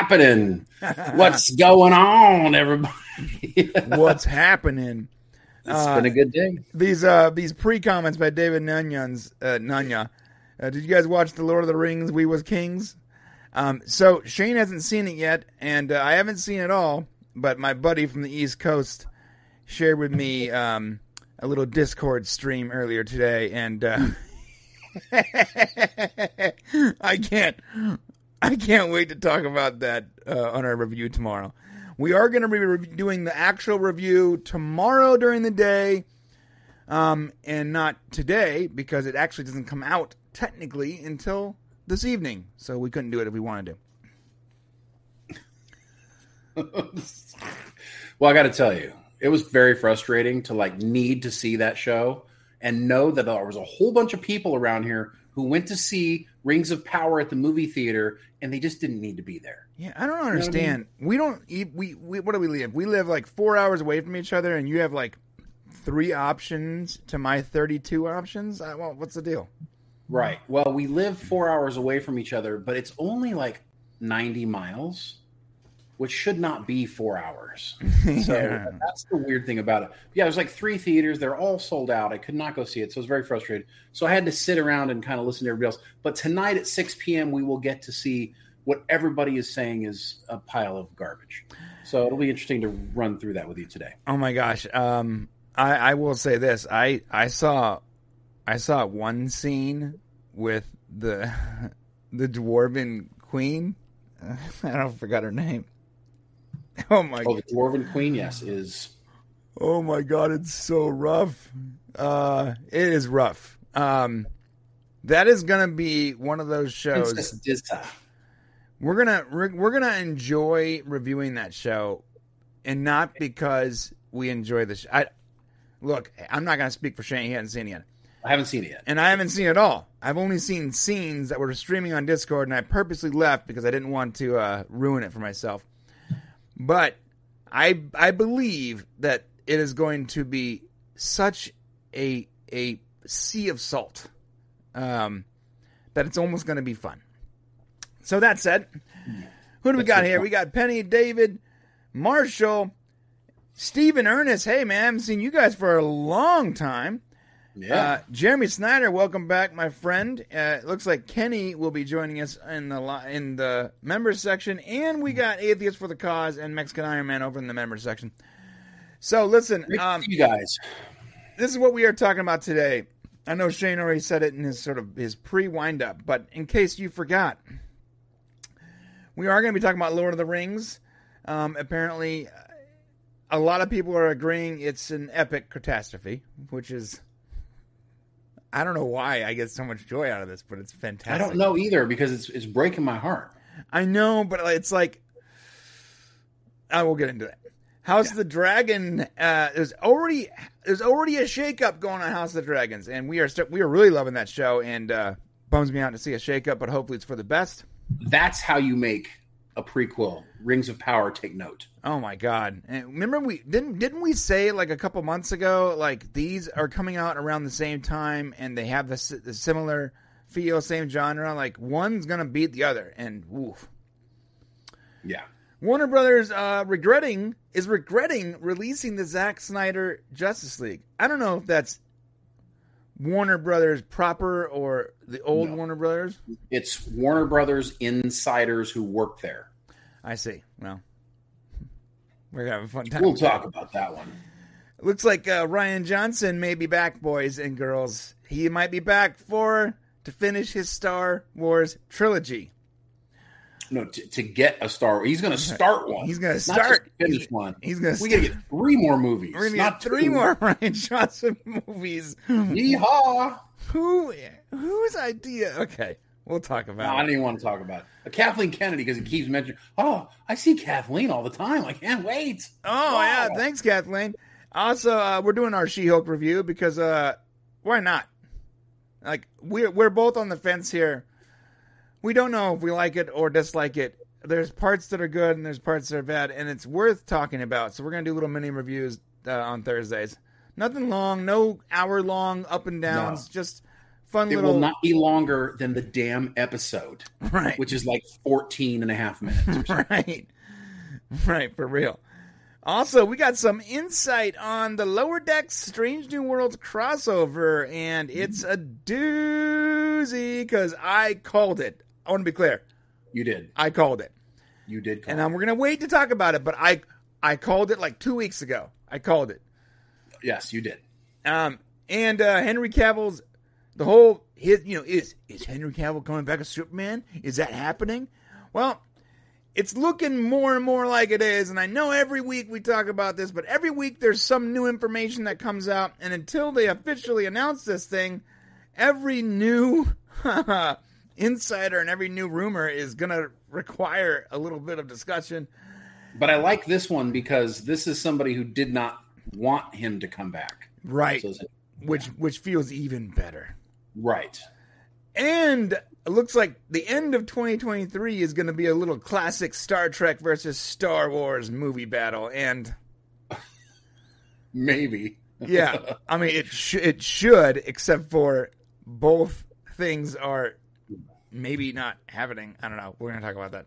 happening? What's going on, everybody? What's happening? It's uh, been a good day. These uh these pre comments by David Nunyans uh, Nunya. Uh, did you guys watch the Lord of the Rings? We was kings. Um, so Shane hasn't seen it yet, and uh, I haven't seen it all. But my buddy from the East Coast shared with me um, a little Discord stream earlier today, and uh, I can't I can't wait to talk about that uh, on our review tomorrow. We are going to be re- doing the actual review tomorrow during the day, um, and not today because it actually doesn't come out technically until this evening. So we couldn't do it if we wanted to. well, I got to tell you, it was very frustrating to like need to see that show and know that there was a whole bunch of people around here who went to see Rings of Power at the movie theater and they just didn't need to be there. Yeah, I don't understand. You know I mean? We don't we, we what do we live? We live like 4 hours away from each other and you have like three options to my 32 options. I, well, what's the deal? Right. Well, we live 4 hours away from each other, but it's only like 90 miles which should not be four hours. So yeah. that's the weird thing about it. Yeah, there's like three theaters. They're all sold out. I could not go see it. So I was very frustrated. So I had to sit around and kind of listen to everybody else. But tonight at 6 p.m., we will get to see what everybody is saying is a pile of garbage. So it'll be interesting to run through that with you today. Oh my gosh. Um, I, I will say this. I, I saw I saw one scene with the the dwarven queen. I don't forgot her name. Oh my! Oh, the Dwarven Queen, yes, is. Oh my god, it's so rough. Uh, it is rough. Um, that is gonna be one of those shows. We're gonna we're, we're gonna enjoy reviewing that show, and not because we enjoy the show. I look. I'm not gonna speak for Shane. He hasn't seen it yet. I haven't seen it yet. And I haven't seen it all. I've only seen scenes that were streaming on Discord, and I purposely left because I didn't want to uh, ruin it for myself. But I I believe that it is going to be such a a sea of salt um, that it's almost going to be fun. So that said, who do we got here? We got Penny, David, Marshall, Stephen Ernest. Hey man, I haven't seen you guys for a long time. Yeah. Uh, Jeremy Snyder, welcome back, my friend. Uh, it looks like Kenny will be joining us in the in the members section, and we got Atheists for the Cause and Mexican Iron Man over in the members section. So listen, um, you guys, this is what we are talking about today. I know Shane already said it in his sort of his pre wind up, but in case you forgot, we are going to be talking about Lord of the Rings. Um, apparently, a lot of people are agreeing it's an epic catastrophe, which is I don't know why I get so much joy out of this, but it's fantastic. I don't know either because it's it's breaking my heart. I know, but it's like I will get into that. House yeah. of the Dragon. Uh, there's already there's already a shakeup going on House of the Dragons, and we are st- we are really loving that show, and uh, bums me out to see a shakeup, but hopefully it's for the best. That's how you make a prequel. Rings of Power. Take note. Oh my god! And remember we didn't didn't we say like a couple months ago like these are coming out around the same time and they have the, the similar feel, same genre. Like one's gonna beat the other, and woof. Yeah. Warner Brothers uh, regretting is regretting releasing the Zack Snyder Justice League. I don't know if that's Warner Brothers proper or the old no. Warner Brothers. It's Warner Brothers insiders who work there. I see. Well, we're having fun time. We'll talk about that one. looks like uh, Rian Johnson may be back, boys and girls. He might be back for to finish his Star Wars trilogy. No, to, to get a Star. He's going to start one. He's going to start finish one. He's going to. We got to get three more movies. We're going to get three two. more Rian Johnson movies. Yeehaw! Who? Whose idea? Okay. We'll talk about. No, I don't even want to talk about it. Kathleen Kennedy because he keeps mentioning. Oh, I see Kathleen all the time. I can't wait. Oh wow. yeah, thanks Kathleen. Also, uh, we're doing our She-Hulk review because uh, why not? Like we're we're both on the fence here. We don't know if we like it or dislike it. There's parts that are good and there's parts that are bad, and it's worth talking about. So we're gonna do little mini reviews uh, on Thursdays. Nothing long, no hour long up and downs. No. Just fun It little will not be longer than the damn episode, right, which is like 14 and a half minutes. Or right, right for real. Also, we got some insight on the Lower deck Strange New Worlds crossover, and it's a doozy because I called it. I want to be clear, you did. I called it, You did. Call and um, we're gonna wait to talk about it. But I, I called it like two weeks ago. I called it. yes, you did. Um, and uh, Henry Cavill's the whole his you know is is Henry Cavill coming back as Superman? Is that happening? Well, it's looking more and more like it is, and I know every week we talk about this, but every week there's some new information that comes out, and until they officially announce this thing, every new insider and every new rumor is gonna require a little bit of discussion. But I like this one because this is somebody who did not want him to come back. Right. So Which which feels even better. right. And it looks like the end of 2023 is going to be a little classic Star Trek versus Star Wars movie battle. And Maybe. yeah, I mean it sh- it should, except for both things are maybe not happening. I don't know. We're going to talk about that.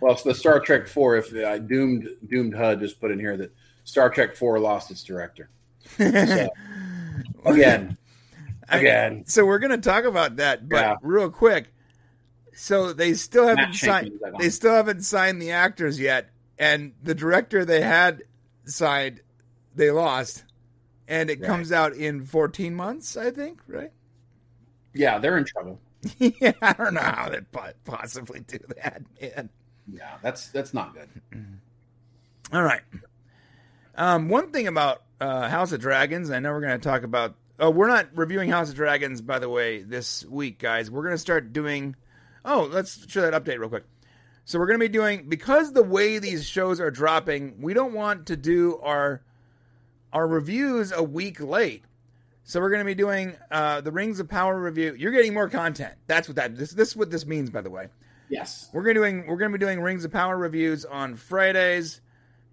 Well, it's the Star Trek Four. If uh, doomed doomed HUD just put in here that Star Trek Four lost its director So, again. I- Again. so we're going to talk about that, but Yeah. real quick. So they still haven't signed. They still haven't signed the actors yet, and the director they had signed, they lost, and it Right. comes out in 14 months, I think. Right? Yeah, they're in trouble. yeah, I don't know how they po- possibly do that, man. Yeah, that's that's not good. All right. Um, one thing about uh, House of Dragons, I know we're going to talk about. Oh, we're not reviewing House of Dragons, by the way, this week, guys. We're going to start doing. Oh, let's show that update real quick. So we're going to be doing because the way these shows are dropping, we don't want to do our our reviews a week late. So we're going to be doing uh, the Rings of Power review. You're getting more content. That's what that this this is what this means, by the way. Yes. We're gonna doing we're gonna be doing Rings of Power reviews on Fridays,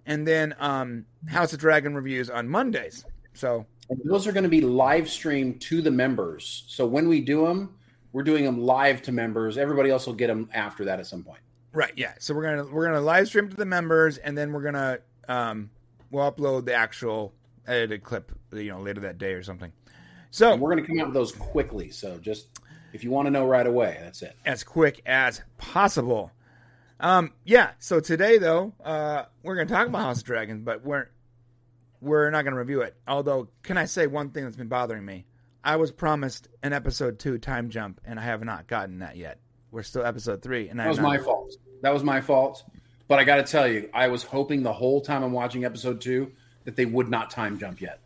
and then um, House of Dragon reviews on Mondays. So And those are going to be live streamed to the members. So when we do them, we're doing them live to members. Everybody else will get them after that at some point. right, yeah. So we're gonna we're gonna live stream to the members, and then we're gonna um, we'll upload the actual edited clip, you know, later that day or something. So And we're going to come out with those quickly. So just if you want to know right away, that's it. as quick as possible. Um, yeah. So today, though, uh, we're going to talk about House of Dragons, but we're we're not going to review it. Although, can I say one thing that's been bothering me? I was promised an episode two time jump, and I have not gotten that yet. We're still episode three, and I That was not- my fault. That was my fault. But I got to tell you, I was hoping the whole time I'm watching episode two that they would not time jump yet.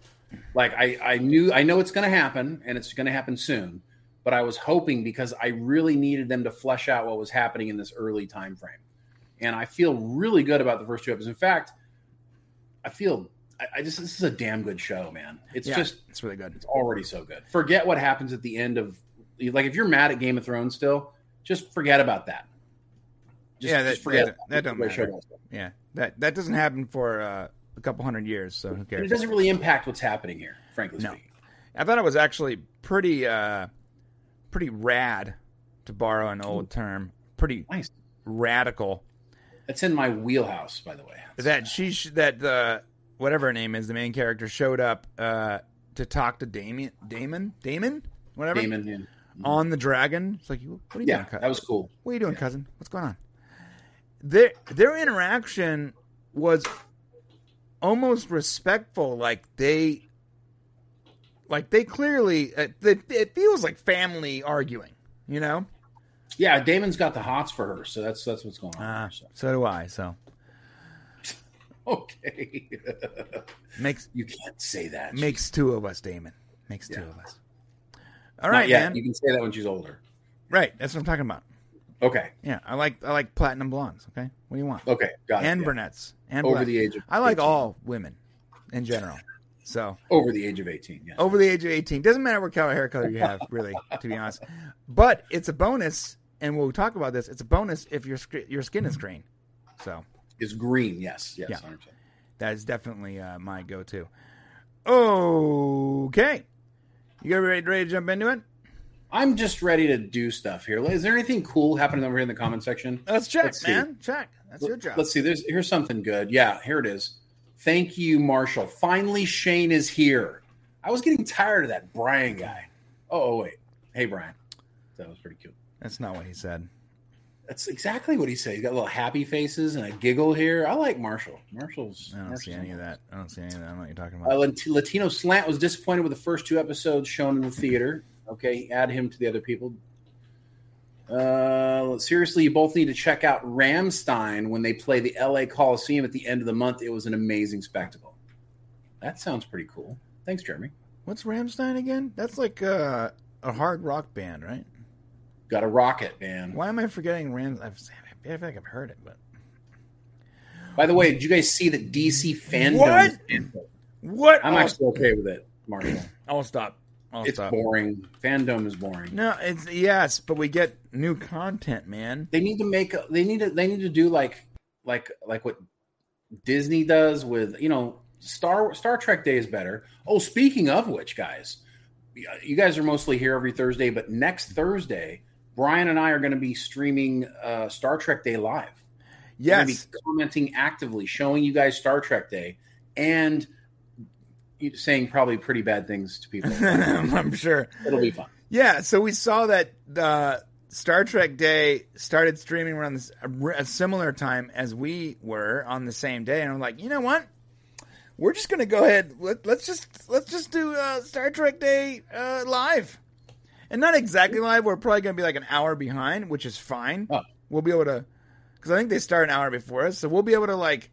Like I, I knew, I know it's going to happen, and it's going to happen soon. But I was hoping because I really needed them to flesh out what was happening in this early time frame, and I feel really good about the first two episodes. In fact, I feel I, I just this is a damn good show, man. It's Yeah, just it's really good. it's already so good. Forget what happens at the end of like if you're mad at Game of Thrones still, just forget about that. Just, Yeah, that- just forget that- that don't matter. Yeah, that that doesn't happen for uh, a couple hundred years, so who And cares? It doesn't really impact what's happening here, frankly No. speaking. I thought it was actually pretty uh, pretty rad, to borrow an old term. Pretty Nice. radical. That's in my wheelhouse, by the way. that she that uh whatever her name is the main character showed up uh to talk to Damien Daemon Daemon whatever Daemon. Yeah, on the dragon. It's like what are you yeah doing? cou- that was cool. what are you doing, cousin? What's going on? Their their interaction was almost respectful. Like they, like they clearly uh, it, it feels like family arguing. You know. Yeah, Daemon's got the hots for her, so that's that's what's going on. Uh, so. so do I. So Okay, makes you can't say that. makes two of us, Daemon. Makes two of us. All right, yet. man. You can say that when she's older. Right, that's what I'm talking about. Okay, Yeah, I like I like platinum blondes. Okay, what do you want? okay, got it. and yeah. brunettes and over black. the age of I like 18. all women in general. So over the age of eighteen. Yes. over the age of 18, doesn't matter what color hair color you have, really, to be honest. But it's a bonus, and we'll talk about this. It's a bonus if your your skin is green. So is green. Yes, yes. Yeah. 100%. that is definitely uh, my go-to. Okay, you guys ready, ready to jump into it? I'm just ready to do stuff here. Is there anything cool happening over here in the comment section? Let's check, Let's man. Check. That's your job. Let's see. There's here's something good. Yeah, here it is. Thank you, Marshall. Finally, Shane is here. I was getting tired of that Brian guy. Oh, oh wait. Hey, Brian. That was pretty cute. That's not what he said. That's exactly what he said. He's got little happy faces and a giggle here. I like Marshall. Marshall's. I don't Marshall's see any of that. I don't see any of that. I don't know what you're talking Uh, about. Lat- Latino Slant was disappointed with the first two episodes shown in the theater. Okay, add him to the other people. Uh, seriously, you both need to check out Rammstein when they play the LA Coliseum at the end of the month. It was an amazing spectacle. That sounds pretty cool. Thanks, Jeremy. What's Rammstein again? That's like uh, a hard rock band, right? Got a rocket, man. Why am I forgetting Ram? I've, I feel like I've heard it, but By the way, did you guys see that DC fandom? What? what? I'm actually okay with it, Marshall. I'll stop. I'll It's stop. boring. Fandom is boring. No, it's yes, but we get new content, man. they need to make they need to they need to do like like like what Disney does with you know Star Star Trek Day is better. Oh, speaking of which, guys, you guys are mostly here every Thursday, but next Thursday, Brian and I are going to be streaming uh, Star Trek Day live. Yes, be commenting actively, showing you guys Star Trek Day, and saying probably pretty bad things to people. I'm sure. It'll be fun. Yeah, so we saw that uh, Star Trek Day started streaming around this, a, a similar time as we were on the same day, and I'm like, you know what? We're just gonna go ahead. Let, let's just let's just do uh, Star Trek Day uh, live, and not exactly live. We're probably gonna be like an hour behind, which is fine. Oh. We'll be able to, because I think they start an hour before us, so we'll be able to like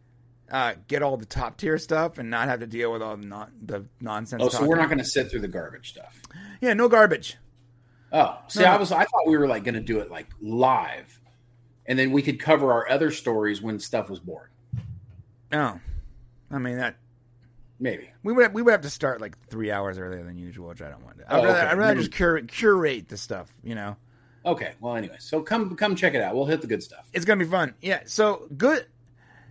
uh, get all the top tier stuff and not have to deal with all the non the nonsense. Oh, so talking. we're not going to sit through the garbage stuff. Yeah, no garbage. Oh, see, No. I was I thought we were like going to do it like live, and then we could cover our other stories when stuff was boring. Oh, I mean that Maybe. we would we would have to start like three hours earlier than usual, which I don't want to. I'd Oh, rather, okay. I'd rather just curate curate the stuff. You know, Okay. Well, anyway, so come come check it out. We'll hit the good stuff. it's gonna be fun. Yeah. So good.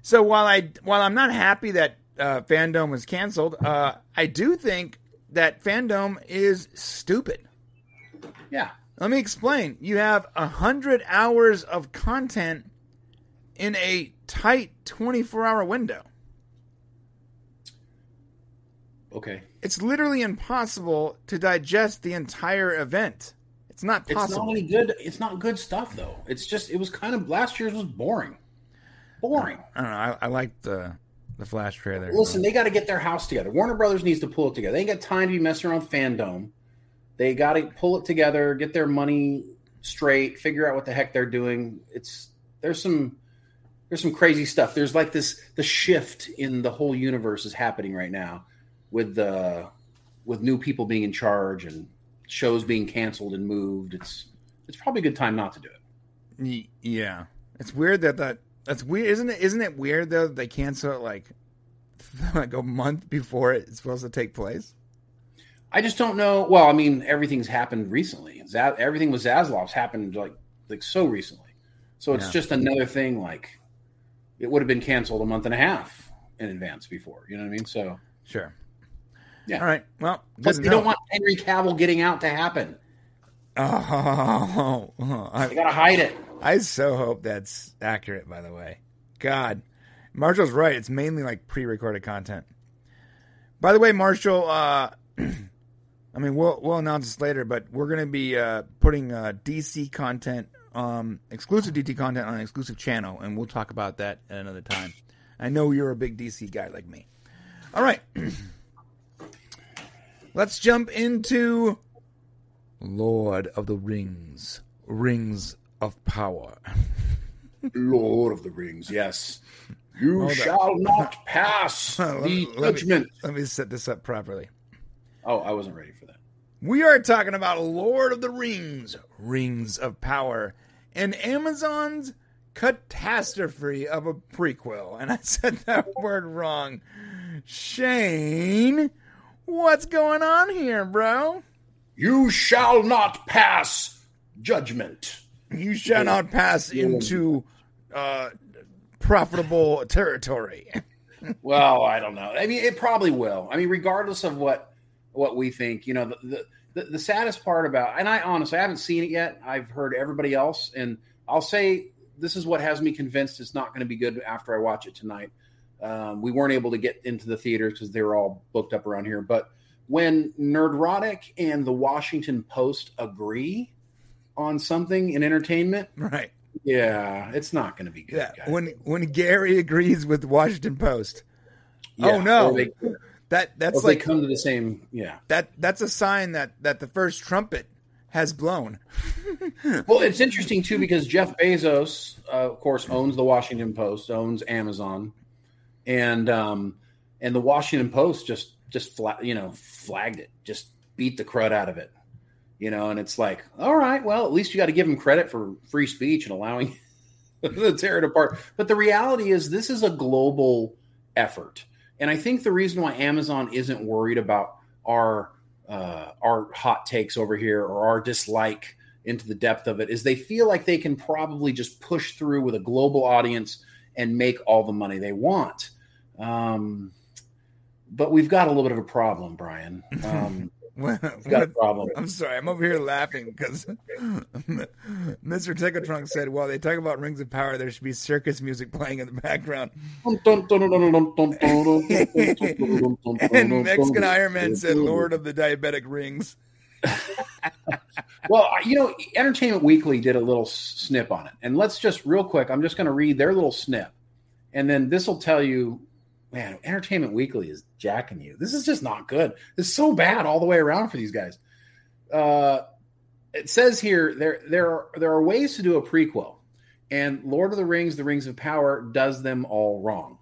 So while I while I'm not happy that uh, Fandom was canceled, uh, I do think that Fandom is stupid. Yeah. Let me explain. You have a hundred hours of content in a tight 24 hour window. Okay. It's literally impossible to digest the entire event. It's not It's not any good. It's not good stuff though. It's just it was kind of last year's was boring. Boring. I don't know. I, I like the the flash trailer. Listen, they got to get their house together. Warner Brothers needs to pull it together. They ain't got time to be messing around fandom. They got to pull it together, get their money straight, figure out what the heck they're doing. It's there's some there's some crazy stuff. There's like this the shift in the whole universe is happening right now with the with new people being in charge and shows being canceled and moved. It's it's probably a good time not to do it. Yeah, it's weird that that that's weird, isn't it? Isn't it weird though they cancel it like like a month before it's supposed to take place? I just don't know. Well, I mean, everything's happened recently. Zaz, everything with Zaslav's happened like like so recently. So it's Yeah. just another thing. Like it would have been canceled a month and a half in advance before. You know what I mean? So Sure. Yeah. All right. Well, plus they don't want Henry Cavill getting out to happen. Oh, They I, gotta hide it. I so hope that's accurate. By the way, God, Marshall's right. It's mainly like pre-recorded content. By the way, Marshall. Uh, I mean, we'll we'll announce this later, but we're going to be uh, putting uh, DC content, um, exclusive DT content on an exclusive channel, and we'll talk about that at another time. I know you're a big DC guy like me. All right, let's jump into Lord of the Rings, Rings of Power. Lord of the Rings. Yes, you Hold on. shall not pass Let the me- let me- judgment. Let me set this up properly. Oh, I wasn't ready for that. We are talking about Lord of the Rings, Rings of Power, and Amazon's catastrophe of a prequel. And I said that word wrong. Shane, what's going on here, bro? You shall not pass judgment. You shall not pass into uh, profitable territory. Well, I don't know. I mean, it probably will. I mean, regardless of what what we think, you know, the, the the, the saddest part about, and I honestly I haven't seen it yet. I've heard everybody else, and I'll say this is what has me convinced it's not going to be good after I watch it tonight. Um, we weren't able to get into the theaters because they were all booked up around here. But when Nerdrotic and the Washington Post agree on something in entertainment, Right. yeah, it's not going to be good. Yeah. guys. When when Gary agrees with Washington Post, Yeah, oh, no. they, that that's like they come to the same. Yeah. that that's a sign that that the first trumpet has blown. Well, it's interesting too because Jeff Bezos, uh, of course, owns the Washington Post, owns Amazon, and um, and the Washington Post just just fla- you know flagged it, just beat the crud out of it, you know. And it's like, all right, well, at least you got to give him credit for free speech and allowing to tear it apart. But the reality is, this is a global effort, and I think the reason why Amazon isn't worried about our uh, our hot takes over here or our dislike into the depth of it is they feel like they can probably just push through with a global audience and make all the money they want. Um, but we've got a little bit of a problem, Brian. Um, we've got a problem. I'm sorry, I'm over here laughing because Mr. Tickle Trunk said, "While they talk about Rings of Power, there should be circus music playing in the background." And Mexican Iron Man said, "Lord of the Diabetic Rings." well, you know, Entertainment Weekly did a little snip on it. And let's just real quick, I'm just going to read their little snip. And then this will tell you, man, Entertainment Weekly is jacking you. This is just not good. It's so bad all the way around for these guys. Uh, it says here there there are there are ways to do a prequel, and Lord of the Rings, The Rings of Power does them all wrong.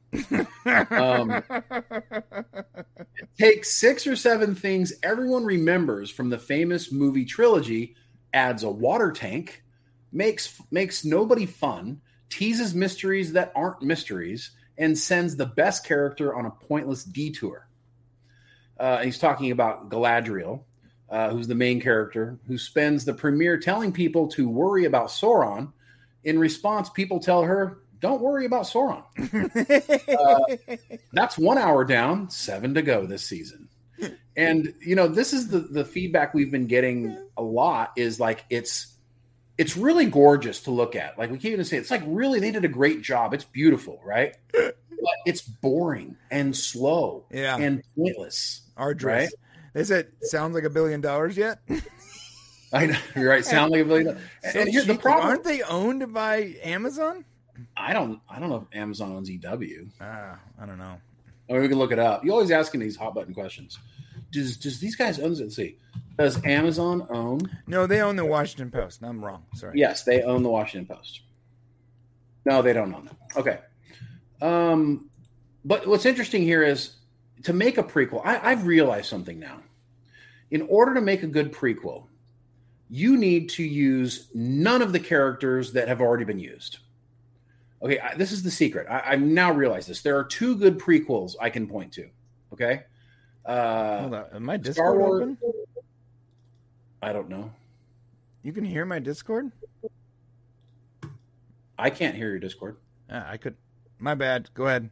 Um, Take six or seven things everyone remembers from the famous movie trilogy, adds a water tank, makes makes nobody fun, teases mysteries that aren't mysteries, and sends the best character on a pointless detour. Uh, he's talking about Galadriel, uh, who's the main character, who spends the premiere telling people to worry about Sauron. In response, people tell her, "Don't worry about Sauron." Uh, that's one hour down, seven to go this season. And you know, this is the the feedback we've been getting a lot is like it's it's really gorgeous to look at. Like we can't even say it's like really they did a great job. It's beautiful, right? But it's boring and slow Yeah. and pointless. Arduous. Right? They said, "Sounds like a billion dollars yet." I know, you're right. Sound like a billion. And, So and here's the problem. Aren't they owned by Amazon? I don't. I don't know if Amazon owns EW. Ah, I don't know. I mean, we can look it up. You always asking these hot button questions. Does does these guys own? Let's see. Does Amazon own? No, they own the Washington Post. I'm wrong. Sorry. Yes, they own the Washington Post. No, they don't own it. Okay. Um, but what's interesting here is to make a prequel. I, I've realized something now. In order to make a good prequel, you need to use none of the characters that have already been used. Okay, I, this is the secret. I, I now realize this. There are two good prequels I can point to. Okay. Uh, Hold on. Am my Discord Wars. open? I don't know. You can hear my Discord? I can't hear your Discord. Ah, I could. My bad. Go ahead.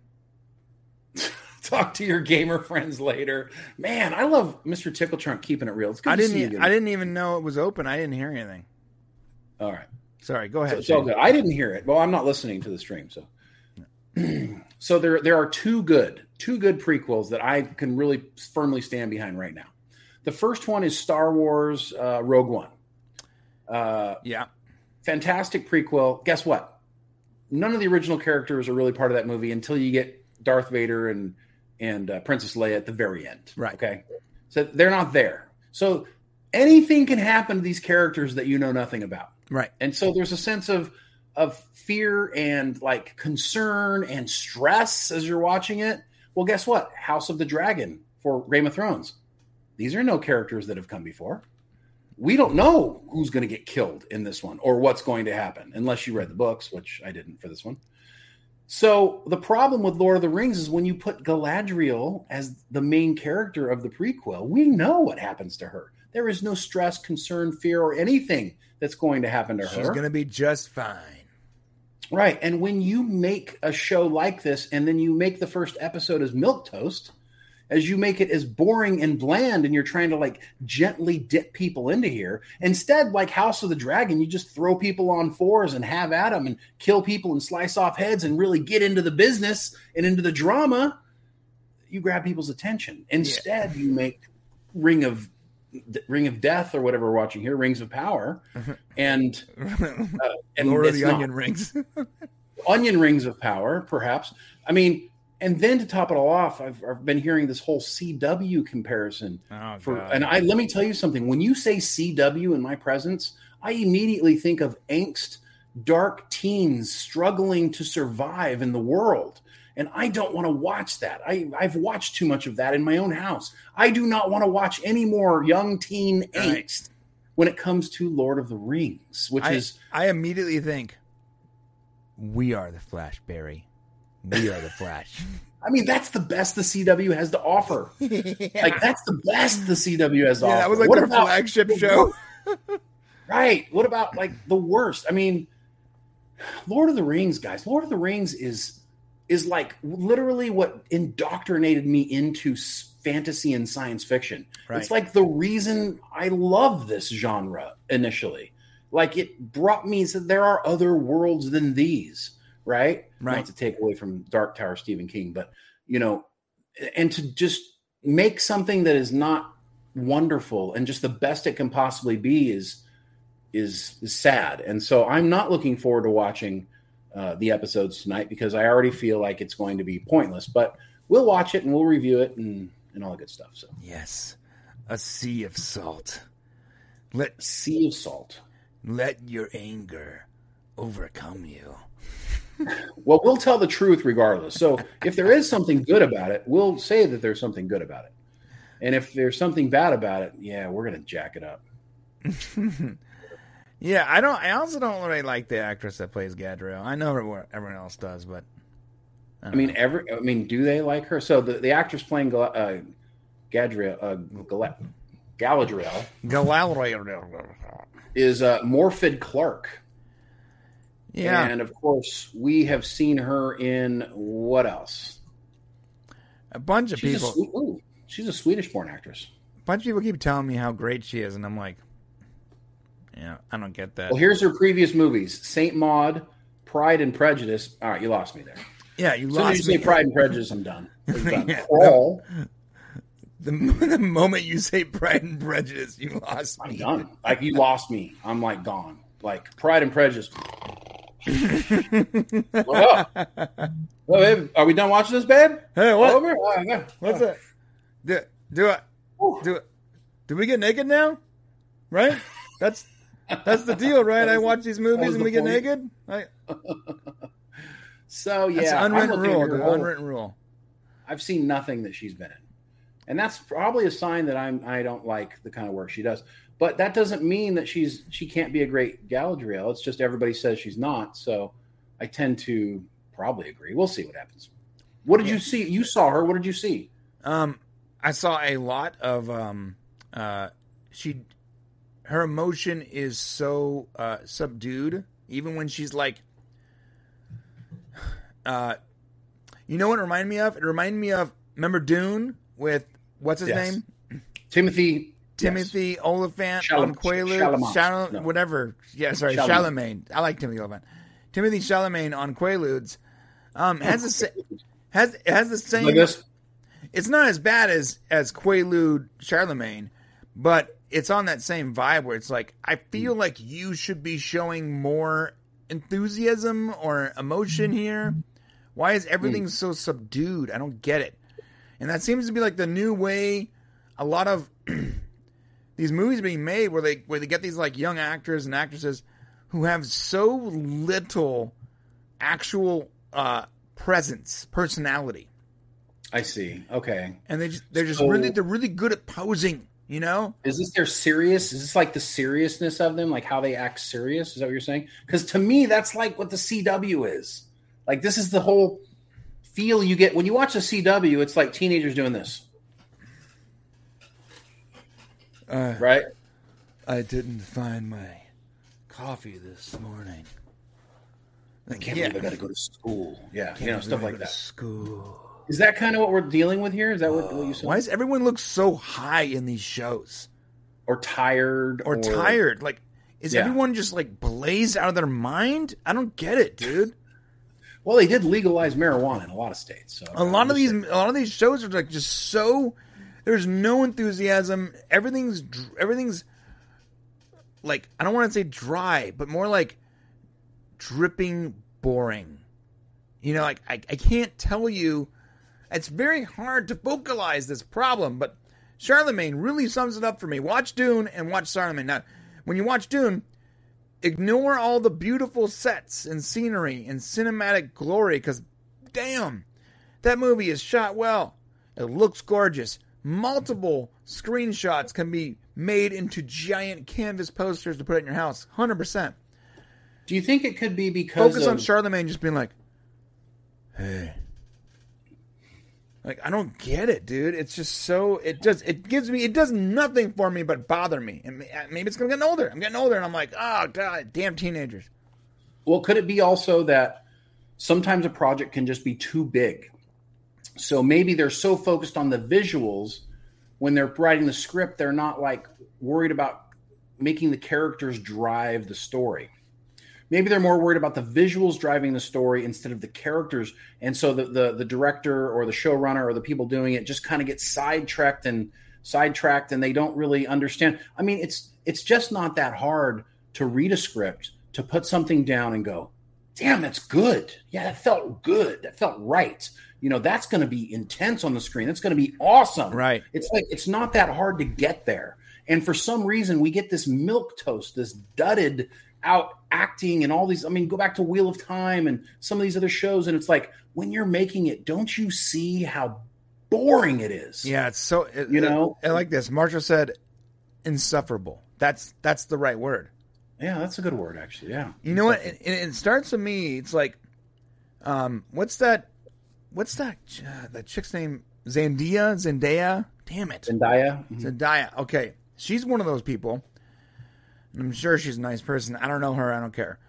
Talk to your gamer friends later. Man, I love Mr. Tickle Trunk keeping it real. It's good I to didn't. see you again. I didn't even know it was open. I didn't hear anything. All right. Sorry. Go ahead. it's all good. I didn't hear it. Well, I'm not listening to the stream, so. so there, there are two good, two good prequels that I can really firmly stand behind right now. The first one is Star Wars uh, Rogue One. Uh, Yeah. fantastic prequel. Guess what? None of the original characters are really part of that movie until you get Darth Vader and and uh, Princess Leia at the very end. Right. Okay. So they're not there. So anything can happen to these characters that you know nothing about. Right. And so there's a sense of of fear and like concern and stress as you're watching it. Well, guess what? House of the Dragon for Game of Thrones. These are no characters that have come before. We don't know who's going to get killed in this one or what's going to happen unless you read the books, which I didn't for this one. So the problem with Lord of the Rings is when you put Galadriel as the main character of the prequel, we know what happens to her. There is no stress, concern, fear, or anything that's going to happen to She's her. She's going to be just fine. Right. And when you make a show like this and then you make the first episode as milk toast as you make it as boring and bland and you're trying to like gently dip people into here. Instead, like House of the Dragon, you just throw people on fours and have at them and kill people and slice off heads and really get into the business and into the drama. You grab people's attention. Instead, yeah. you make Ring of Ring of Death or whatever we're watching here, Rings of Power, and uh, and Lord of the Onion Rings, Onion Rings of Power, perhaps. I mean, and then to top it all off, I've, I've been hearing this whole CW comparison. Oh, for, God. and I let me tell you something. When you say CW in my presence, I immediately think of angst, dark teens struggling to survive in the world. And I don't want to watch that. I, I've watched too much of that in my own house. I do not want to watch any more young teen angst right. when it comes to Lord of the Rings, which I, is. I immediately think, we are the Flash, Barry. We are the Flash. I mean, that's the best the CW has to offer. yeah. Like that's the best the CW has to yeah, offer. that was like what their about, flagship show. right. What about like the worst? I mean, Lord of the Rings, guys. Lord of the Rings is is like literally what indoctrinated me into fantasy and science fiction. Right. It's like the reason I love this genre initially. Like it brought me so there are other worlds than these right? Right. Not to take away from Dark Tower Stephen King, but you know, and to just make something that is not wonderful and just the best it can possibly be is is, is sad. And so I'm not looking forward to watching uh, the episodes tonight because I already feel like it's going to be pointless. But we'll watch it and we'll review it and and all the good stuff. So yes, a sea of salt. Let sea of salt. Let your anger overcome you well, we'll tell the truth regardless. So if there is something good about it, we'll say that there's something good about it. And if there's something bad about it, yeah, we're gonna jack it up. yeah, I don't. I also don't really like the actress that plays Gadriel. I know everyone else does, but I, I mean, know. every. I mean, do they like her? So the, the actress playing uh, Gadriel, uh, Galadriel, Galadriel is uh, Morfydd Clark. Yeah. And of course, we have seen her in what else? A bunch of she's people. A, ooh, she's a Swedish born actress. A bunch of people keep telling me how great she is, and I'm like, yeah, I don't get that. Well, here's her previous movies Saint Maud, Pride and Prejudice. All right, you lost me there. Yeah, you lost as you me. say Pride and Prejudice, I'm done. I'm done. yeah, All. The, the moment you say Pride and Prejudice, you lost me. I'm done. Like you lost me. I'm like gone. Like Pride and Prejudice what up? Well, babe, are we done watching this, babe? Hey, what? Over? Uh, yeah. What's it? Do, do it. Do it. Do we get naked now? Right? That's that's the deal, right? I watch these movies and we get naked. I... so yeah, that's unwritten rule. The whole, unwritten rule. I've seen nothing that she's been in, and that's probably a sign that I'm I don't like the kind of work she does. But that doesn't mean that she's she can't be a great Galadriel. It's just everybody says she's not. So I tend to probably agree. We'll see what happens. What did yeah. you see? You saw her. What did you see? Um, I saw a lot of um, uh, she, her emotion is so uh, subdued, even when she's like, uh, you know what it reminded me of? It reminded me of remember Dune with what's his yes. name? Timothy Timothy yes. Olyphant Chalamet, on Quaalude, no. whatever. Yeah, sorry, Chalamet. I like Timothy Olyphant. Timothy Chalamet on Quaaludes um, has the has has the same. Like it's not as bad as as Quaalude Charlemagne, but it's on that same vibe where it's like I feel mm. like you should be showing more enthusiasm or emotion here. Why is everything mm. so subdued? I don't get it. And that seems to be like the new way a lot of these movies being made where they where they get these like young actors and actresses who have so little actual uh, presence, personality. I see. Okay. And they just they're just so, really they're really good at posing. You know, is this their serious? Is this like the seriousness of them, like how they act serious? Is that what you're saying? Because to me, that's like what the CW is. Like this is the whole feel you get when you watch the CW. It's like teenagers doing this. Uh, right? I didn't find my coffee this morning. I can't yeah. believe I got to go to school. Yeah, you know, stuff like that. School. Is that kind of what we're dealing with here? Is that what, what you said? Why does everyone look so high in these shows? Or tired? Or, tired? Like, is Yeah. everyone just like blazed out of their mind? I don't get it, dude. Well, they did legalize marijuana in a lot of states. So a lot of these, a lot of these shows are like just so. There's no enthusiasm. Everything's everything's like I don't want to say dry, but more like dripping boring. You know, like I, I can't tell you. It's very hard to vocalize this problem, but Charlemagne really sums it up for me. Watch Dune and watch Charlemagne. Now, when you watch Dune, ignore all the beautiful sets and scenery and cinematic glory because, damn, that movie is shot well. It looks gorgeous. Multiple screenshots can be made into giant canvas posters to put in your house. 100%. Do you think it could be because Focus of, on Charlemagne just being like, hey. Like I don't get it, dude. It's just so it just it gives me it does nothing for me but bother me. And maybe it's gonna get older. I'm getting older, and I'm like, oh god, damn teenagers. Well, could it be also that sometimes a project can just be too big? So maybe they're so focused on the visuals when they're writing the script, they're not like worried about making the characters drive the story. Maybe they're more worried about the visuals driving the story instead of the characters. And so the the, the director or the showrunner or the people doing it just kind of get sidetracked and sidetracked and they don't really understand. I mean, it's it's just not that hard to read a script, to put something down and go, damn, that's good. Yeah, that felt good. That felt right. You know, that's going to be intense on the screen. That's going to be awesome. Right. It's like it's not that hard to get there. And for some reason, we get this milk toast, this dudded out acting, and all these. I mean, go back to Wheel of Time and some of these other shows, and it's like when you're making it, don't you see how boring it is? Yeah, it's so it, You know? I like this. Marshall said insufferable. That's that's the right word. Yeah, that's a good word, actually. Yeah. You know what? It, it starts with me. It's like, um, what's that? What's that? Uh, that chick's name? Zandia, Zendaya. Damn it, Zendaya. Mhm. Zendaya. Okay, she's one of those people. And I'm sure she's a nice person. I don't know her. I don't care.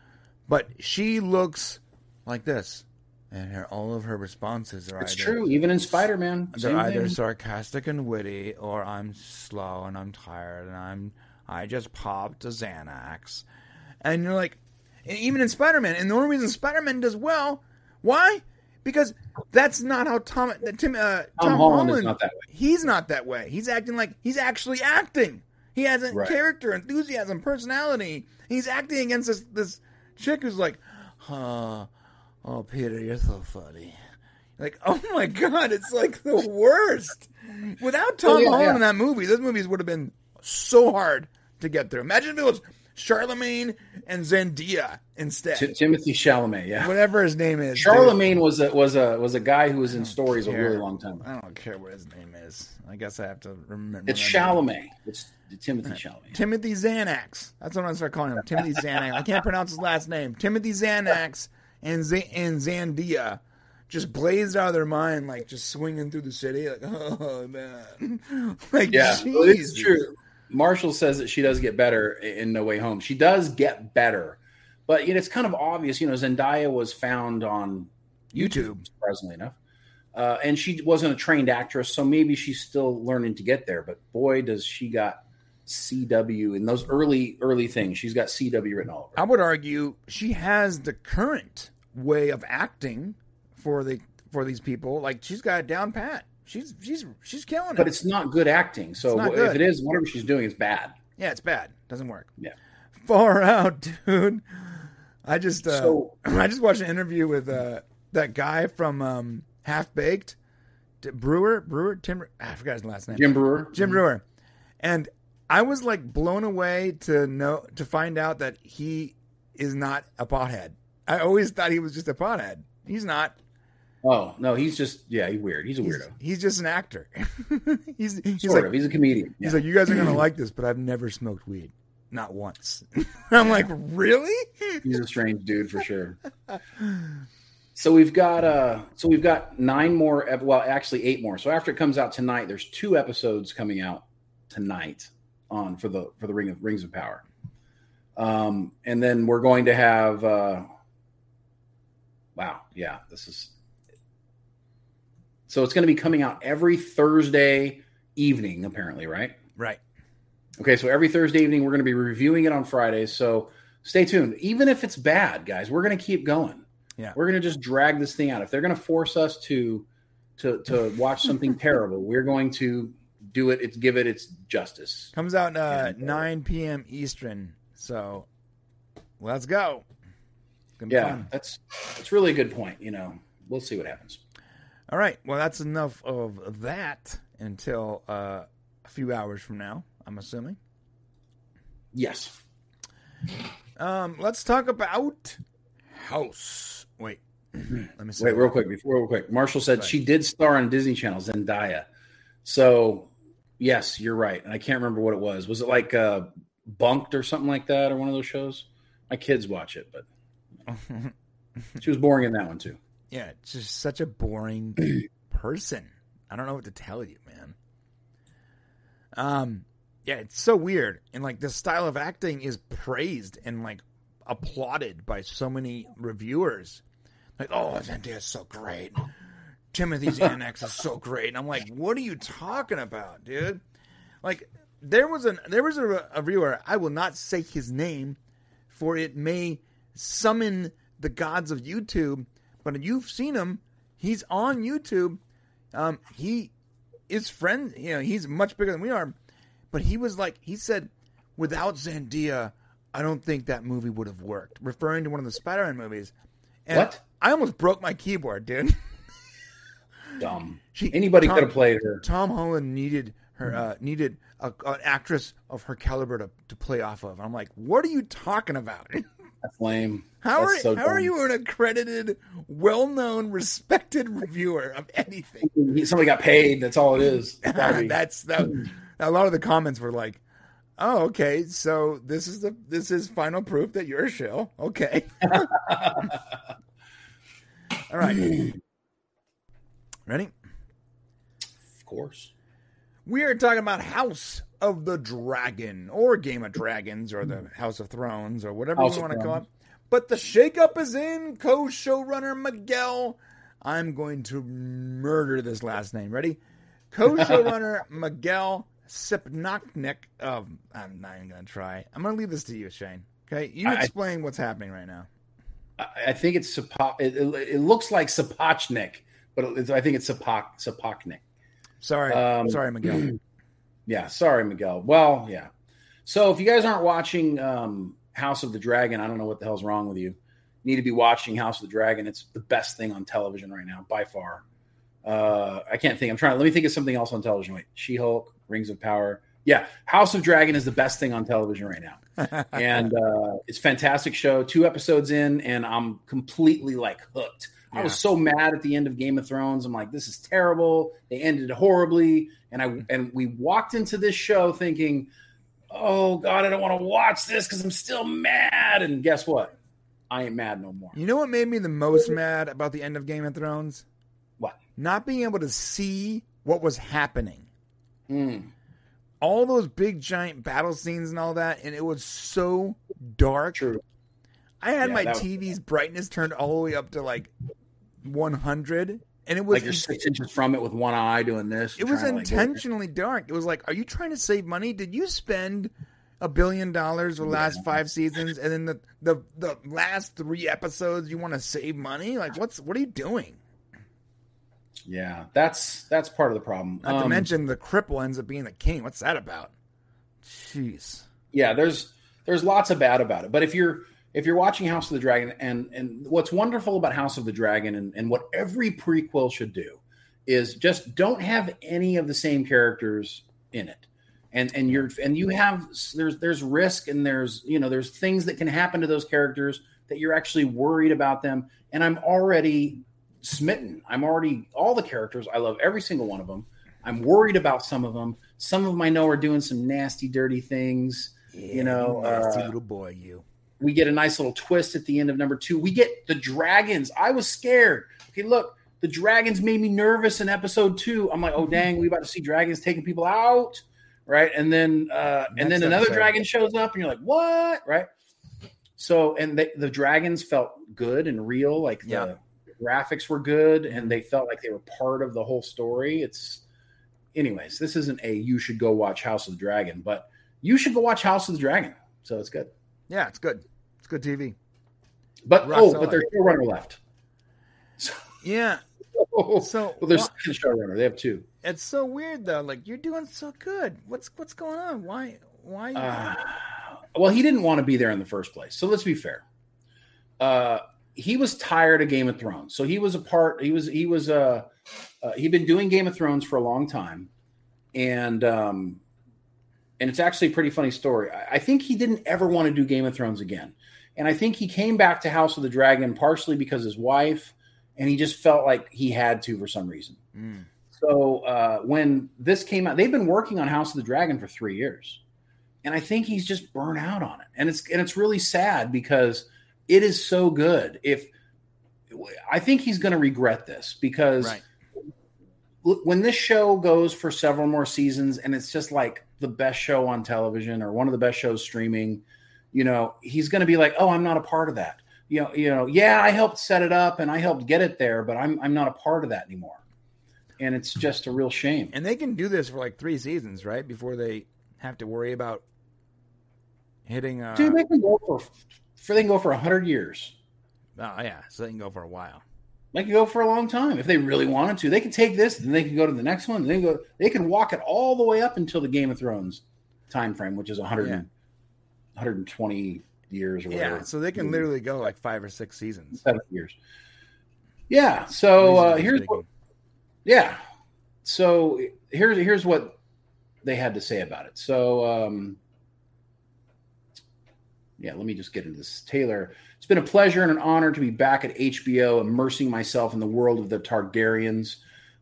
But she looks like this, and her all of her responses are It's either true. Even in Spider Man, they're either sarcastic and witty, or I'm slow and I'm tired and I'm I just popped a Xanax, and you're like, and even in Spider Man, and the only reason Spider Man does well, why? Because that's not how Tom Tim uh, Tom, Holland is not that way. He's not that way. He's acting like he's actually acting. He has a Right. character, enthusiasm, personality. He's acting against this this chick who's like, huh, oh Peter, you're so funny. Like, oh my god, it's like the worst. Without Tom Oh, yeah, Holland yeah. in that movie, those movies would have been so hard to get through. Imagine if it was Charlemagne and Zendaya instead. T- Timothy Chalamet. Yeah. Whatever his name is. dude. Charlemagne was a was a was a guy who was in stories a care. really long time. I don't care what his name is. I guess I have to remember. It's remember. Chalamet. It's Timothy Chalamet. Timothy Xanax. That's what I'm gonna start calling him. Timothy Xanax. I can't pronounce his last name. Timothy Xanax and Z- and Zandia just blazed out of their mind, like just swinging through the city, like oh man, like Yeah, well, it's true. Marshall says that she does get better in No Way Home. She does get better, but you know, it's kind of obvious. You know, Zendaya was found on YouTube. surprisingly enough, uh, and she wasn't a trained actress, so maybe she's still learning to get there. But boy, does she got CW in those early early things. She's got CW written all over. I would argue she has the current way of acting for the for these people. Like she's got it down pat. She's she's she's killing it. But it's not good acting. So not if it is, whatever she's doing is bad. yeah, it's bad. Doesn't work. Yeah. Far out, dude. I just uh, So- I just watched an interview with uh, that guy from um, Half Baked, Breuer, Breuer, Tim. I forgot his last name. Jim Breuer. Jim Breuer, and I was like blown away to know to find out that he is not a pothead. I always thought he was just a pothead. He's not. Oh no, he's just yeah, he's weird. He's a He's, weirdo. he's just an actor. he's he's Sort like of. He's a comedian. he's Yeah. like you guys are gonna like this, but I've never smoked weed, not once. I'm like really? he's a strange dude for sure. So we've got uh so we've got nine more well actually eight more. So after it comes out tonight, there's two episodes coming out tonight on for the for the Ring of Rings of Power. Um and then we're going to have uh wow, yeah, this is So it's going to be coming out every Thursday evening, apparently, right? Right. Okay, so every Thursday evening we're going to be reviewing it on Fridays. So stay tuned. Even if it's bad, guys, we're going to keep going. Yeah. We're going to just drag this thing out. If they're going to force us to to to watch something terrible, we're going to do it. It's give it its justice. Comes out uh, And, uh, 9 p.m. Eastern. So let's go. It's gonna be Yeah, fun. that's that's really a good point. You know, we'll see what happens. All right. Well, that's enough of that until uh, a few hours from now, I'm assuming. Yes. Um, let's talk about House. Wait. Let me see. Wait, real quick before real quick. Marshall said she did star on Disney Channel, Zendaya. So yes, you're right. And I can't remember what it was. Was it like uh Bunk'd or something like that, or one of those shows? My kids watch it, but she was boring in that one too. yeah, just such a boring person. I don't know what to tell you, man. Um, yeah, it's so weird, and like the style of acting is praised and like applauded by so many reviewers. Like, oh, Zendaya's so great. Timothy's Annex is so great, and I'm like, what are you talking about, dude? Like, there was an there was a, a reviewer. I will not say his name, for it may summon the gods of YouTube. But you've seen him; he's on YouTube. Um, he is friend. You know, he's much bigger than we are. But he was like, he said, without Zendaya, I don't think that movie would have worked. Referring to one of the Spider-Man movies. And What? I almost broke my keyboard, dude. Dumb. She- Anybody could have played her. Tom Holland needed her uh, needed a, an actress of her caliber to, to play off of. I'm like, what are you talking about? That's lame. How That's are so how are you an accredited, well known, respected reviewer of anything? Somebody got paid. That's all it is. It's gotta be. That's that. A lot of the comments were like, "Oh, okay, so this is the this is final proof that you're a shill." Okay, all right, ready? of course. We are talking about House of the Dragon, or Game of Dragons, or the House of Thrones, or whatever House you want to call it. But the shakeup is in. Co-showrunner Miguel. I'm going to murder this last name. Ready? Co-showrunner Miguel Sipnoknik. Um, I'm not even going to try. I'm going to leave this to you, Shane. Okay, you I- explain what's happening right now. I, I think it's Sapo- it, it, it looks like Sapochnik, but it's, I think it's Sapok Sapoknik. Sorry, Um, sorry, Miguel. Yeah, sorry, Miguel. Well, yeah. So if you guys aren't watching um, House of the Dragon, I don't know what the hell's wrong with you. You need to be watching House of the Dragon. It's the best thing on television right now, by far. Uh, I can't think. I'm trying. Let me think of something else on television. Wait, She Hulk, Rings of Power. Yeah, House of Dragon is the best thing on television right now, and uh, it's a fantastic show. Two episodes in, and I'm completely like hooked. I was so mad at the end of Game of Thrones. I'm like, this is terrible. They ended horribly, and I and we walked into this show thinking, oh God, I don't want to watch this because I'm still mad. And guess what? I ain't mad no more. You know what made me the most mad about the end of Game of Thrones? What? Not being able to see what was happening. Mm. All those big giant battle scenes and all that, and it was so dark. True. I had Yeah, my that was- TV's brightness turned all the way up to like 100, and it was Like you're six inches from it with one eye doing this. it was to, like, intentionally dark. It was like, are you trying to save money? Did you spend a billion dollars the last five seasons, and then the the the last three episodes you want to save money? Like, what's what are you doing? yeah, that's that's part of the problem. Not to Um, mention the cripple ends up being the king. What's that about? Jeez. yeah there's there's lots of bad about it but if you're if you're watching house of the dragon and and what's wonderful about house of the dragon and, and what every prequel should do is just don't have any of the same characters in it. And and you're and you have there's there's risk and there's you know there's things that can happen to those characters that you're actually worried about them. And i'm already smitten. I'm already all the characters i love every single one of them. I'm worried about some of them. Some of them i know are doing some nasty dirty things you know, nasty uh, little boy, you. We get a nice little twist at the end of number two. We get the dragons. I was scared. Okay, look, the dragons made me nervous in episode two. I'm like, oh dang, we about to see dragons taking people out, right? And then uh, and Next then another episode. dragon shows up, and you're like, what, right? So and the, the dragons felt good and real, like the Yeah. graphics were good and they felt like they were part of the whole story. It's, anyways, this isn't a you should go watch House of the Dragon, but you should go watch House of the Dragon. So it's good. Yeah, it's good. It's good TV. But Rock oh, solid. but there's showrunner left. So, Yeah. so So well, there's wha- second showrunner. They have two. it's so weird though. Like you're doing so good. What's what's going on? Why why? Uh, well, he didn't want to be there in the first place. So let's be fair. Uh, he was tired of Game of Thrones. So he was a part. He was he was uh, uh he'd been doing Game of Thrones for a long time, and um, and it's actually a pretty funny story. I, I think he didn't ever want to do Game of Thrones again, and I think he came back to House of the Dragon partially because his wife, and he just felt like he had to for some reason. Mm. So uh, when this came out, they've been working on House of the Dragon for three years, and I think he's just burnt out on it, and it's and it's really sad because it is so good. If I think he's going to regret this because Right. When this show goes for several more seasons and it's just like the best show on television or one of the best shows streaming, you know, he's going to be like, "Oh, I'm not a part of that." You know, you know, yeah, I helped set it up and I helped get it there, but I'm I'm not a part of that anymore. And it's just a real shame. And they can do this for like three seasons, right? Before they have to worry about hitting. Uh, Dude, they can go for for they can go for hundred years. oh yeah, so they can go for a while. They can go for a long time if they really wanted to. They could take this, then they could go to the next one. They can go. They can walk it all the way up until the Game of Thrones time frame, which is 100, Yeah. 120 years or whatever. Yeah, so they can literally go like five or six seasons. seven years. Yeah. So uh, here's what. Yeah. So here's here's what they had to say about it. So um, yeah, let me just get into this. Taylor, it's been a pleasure and an honor to be back at HBO, immersing myself in the world of the Targaryens.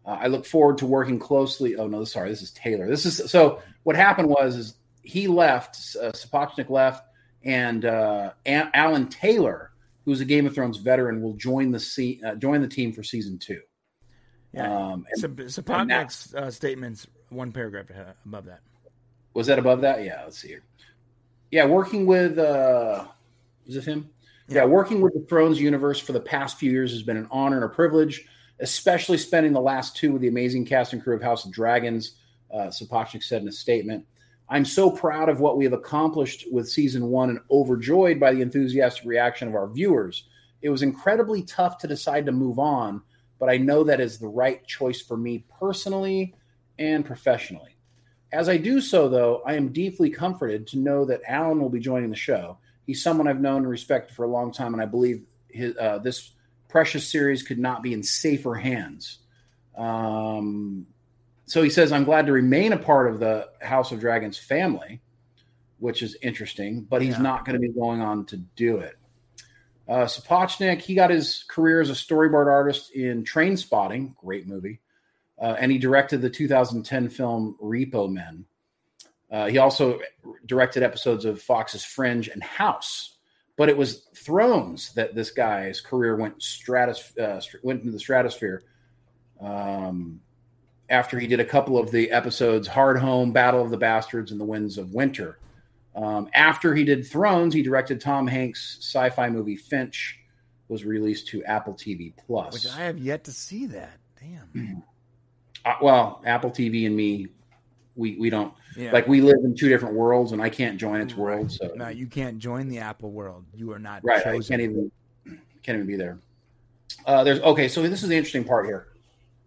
Uh, I look forward to working closely. Oh no, sorry, this is Taylor. This is so. What happened was is he left, uh, Sapochnik left, and uh, A- Alan Taylor, who's a Game of Thrones veteran, will join the se- uh, join the team for season two. Yeah. Um, and Sap- Sapotnik's uh, statements one paragraph above that. was that above that? Yeah, let's see here. Yeah, working with uh is it him? Yeah. Yeah. working with the Thrones universe for the past few years has been an honor and a privilege, especially spending the last two with the amazing cast and crew of House of Dragons. Uh, Sapochnik said in a statement. I'm so proud of what we have accomplished with season one and overjoyed by the enthusiastic reaction of our viewers. It was incredibly tough to decide to move on, but I know that is the right choice for me personally and professionally. As I do so, though, I am deeply comforted to know that Alan will be joining the show. He's someone I've known and respected for a long time, and I believe his, uh, this precious series could not be in safer hands. Um, so he says, I'm glad to remain a part of the House of Dragons family, which is interesting, but he's Yeah. not going to be going on to do it. Uh, Sapochnik, he got his career as a storyboard artist in Trainspotting, great movie, uh, and he directed the 2010 film Repo Men. Uh, he also directed episodes of Fox's Fringe and House, but it was Thrones that this guy's career went stratus uh, went into the stratosphere. Um, after he did a couple of the episodes Hardhome, Battle of the Bastards, and The Winds of Winter. Um, after he did Thrones, he directed Tom Hanks' sci-fi movie Finch, was released to Apple TV Plus. Which I have yet to see that. Damn. Uh, well, Apple TV and me, we we don't Yeah. like we live in two different worlds, and I can't join its world. So no, you can't join the Apple world. You are not right, I can't even can't even be there. Uh, there's okay, so this is the interesting part here.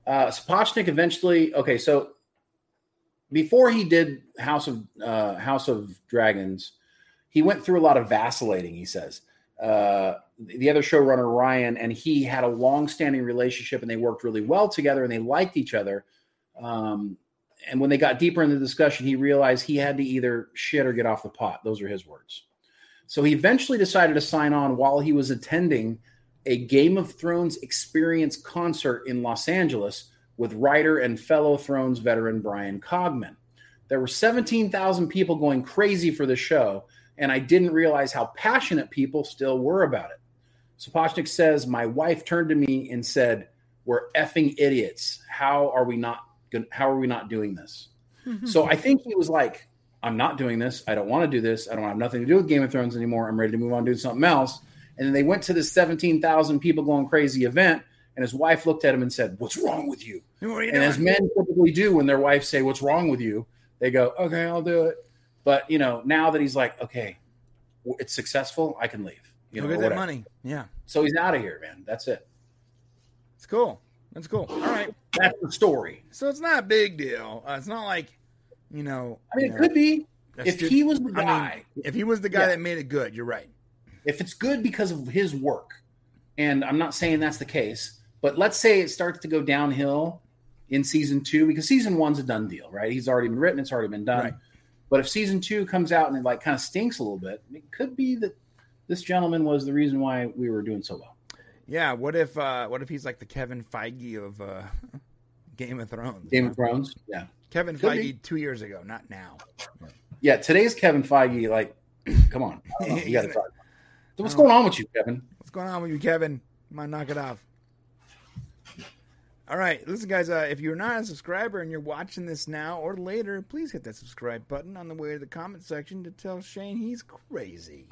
Uh, Sapochnik eventually okay, so before he did House of uh, House of Dragons, he went through a lot of vacillating. He says uh, the other showrunner Ryan and he had a long-standing relationship, and they worked really well together, and they liked each other. Um, and when they got deeper in the discussion, he realized he had to either shit or get off the pot. Those are his words. So he eventually decided to sign on while he was attending a Game of Thrones experience concert in Los Angeles with writer and fellow Thrones veteran Bryan Cogman. There were 17,000 people going crazy for the show, and I didn't realize how passionate people still were about it. Sapochnik says, My wife turned to me and said, We're effing idiots. How are we not good? How are we not doing this? so I think he was like, I'm not doing this. I don't want to do this. I don't have nothing to do with Game of Thrones anymore. I'm ready to move on to do something else. And then they went to this 17,000 people going crazy event, and his wife looked at him and said, "What's wrong with you?" You And as men typically do when their wives say, "What's wrong with you?" they go, "Okay, I'll do it." But you know, now that he's like, "Okay, it's successful, I can leave." You know, get that money. Yeah, So he's out of here, man. That's it. it's cool. That's cool. All right. That's the story. So it's not a big deal. Uh, it's not like, you know. I mean, you it could be if he was the I mean, guy. if he was the guy Yeah. that made it good, you're right. if it's good because of his work, and I'm not saying that's the case, but let's say it starts to go downhill in season two because season one's a done deal, right? He's already been written, it's already been done. Right. But if season two comes out and it like kind of stinks a little bit, it could be that this gentleman was the reason why we were doing so well. Yeah. What if? uh What if he's like the Kevin Feige of uh Game of Thrones? Game of Thrones, yeah, Kevin Could Feige be. two years ago, not now. yeah. Today's Kevin Feige, like, come on, know, you got to talk. So what's going on with you, Kevin? What's going on with you, Kevin? Might knock it off. All right, listen, guys. Uh, if you're not a subscriber and you're watching this now or later, please hit that subscribe button on the way to the comment section to tell Shane he's crazy.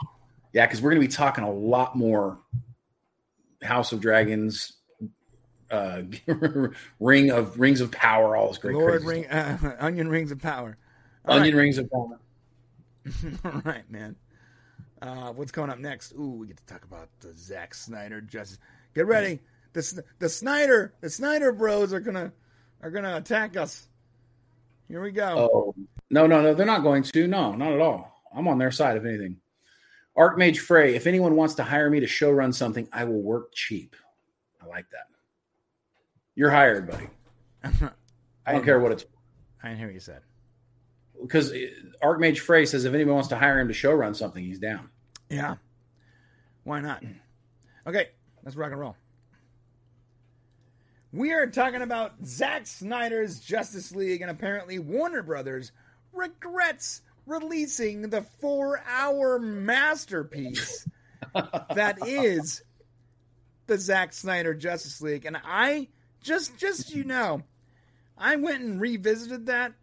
Yeah, because we're going to be talking a lot more House of Dragons, uh, Ring of Rings of Power, all this great Lord crazy Ring, uh, Onion Rings of Power. All Onion Rings of Power. All right, man. Uh, what's coming up next? Ooh, we get to talk about the Zack Snyder Justice. Get ready. The the Snyder the Snyder Bros are gonna are gonna attack us. Here we go. Oh no, no, no, they're not going to. No, not at all. I'm on their side, if anything. Archmage Frey, if anyone wants to hire me to show run something, I will work cheap. I like that. You're hired, buddy. I don't care what it's I didn't hear what you said. because uh, Archmage Frey says if anyone wants to hire him to show run something, he's down. Yeah. Why not? Okay, let's rock and roll. We are talking about Zack Snyder's Justice League, and apparently Warner Brothers regrets releasing the four hour masterpiece that is the Zack Snyder Justice League. And I just just you know, I went and revisited that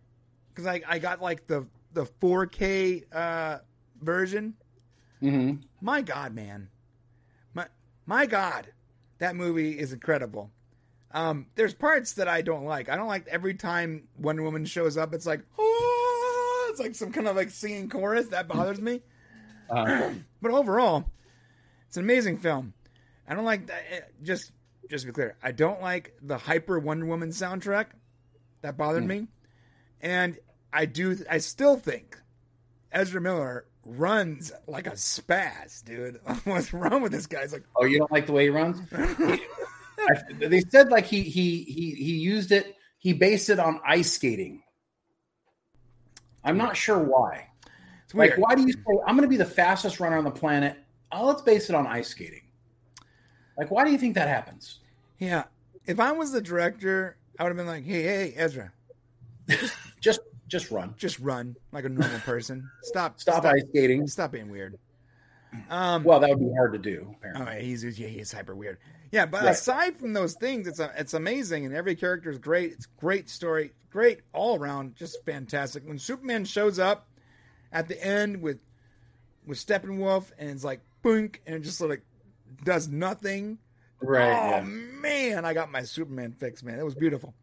because I, I got like the the 4K uh, version. Mm-hmm. My God, man, my my God, that movie is incredible. Um, there's parts that I don't like. I don't like every time Wonder Woman shows up. It's like, oh, it's like some kind of like singing chorus that bothers me. Uh, But overall, it's an amazing film. I don't like that. eh, Just just to be clear, I don't like the hyper Wonder Woman soundtrack. That bothered Hmm. me, and I do. I still think Ezra Miller runs like a spaz, dude. What's wrong with this guy? It's like, oh, you don't like the way he runs? They said like he he he he used it. He based it on ice skating. I'm not sure why. it's weird. Like, why do you say I'm going to be the fastest runner on the planet? Oh, let's base it on ice skating. Like, why do you think that happens? Yeah, if I was the director, I would have been like, hey, hey, Ezra, Just just run. just run like a normal person. Stop, Stop ice skating. stop being weird. Um, Well, that would be hard to do. All Apparently. right, he's yeah, he's hyper weird. Yeah, but Right. aside from those things, it's a, it's amazing, and every character is great. It's great story, great all around, just fantastic. When Superman shows up at the end with with Steppenwolf, and it's like boink, and it just sort of does nothing. Right. oh yeah. man, I got my Superman fix, man. It was beautiful.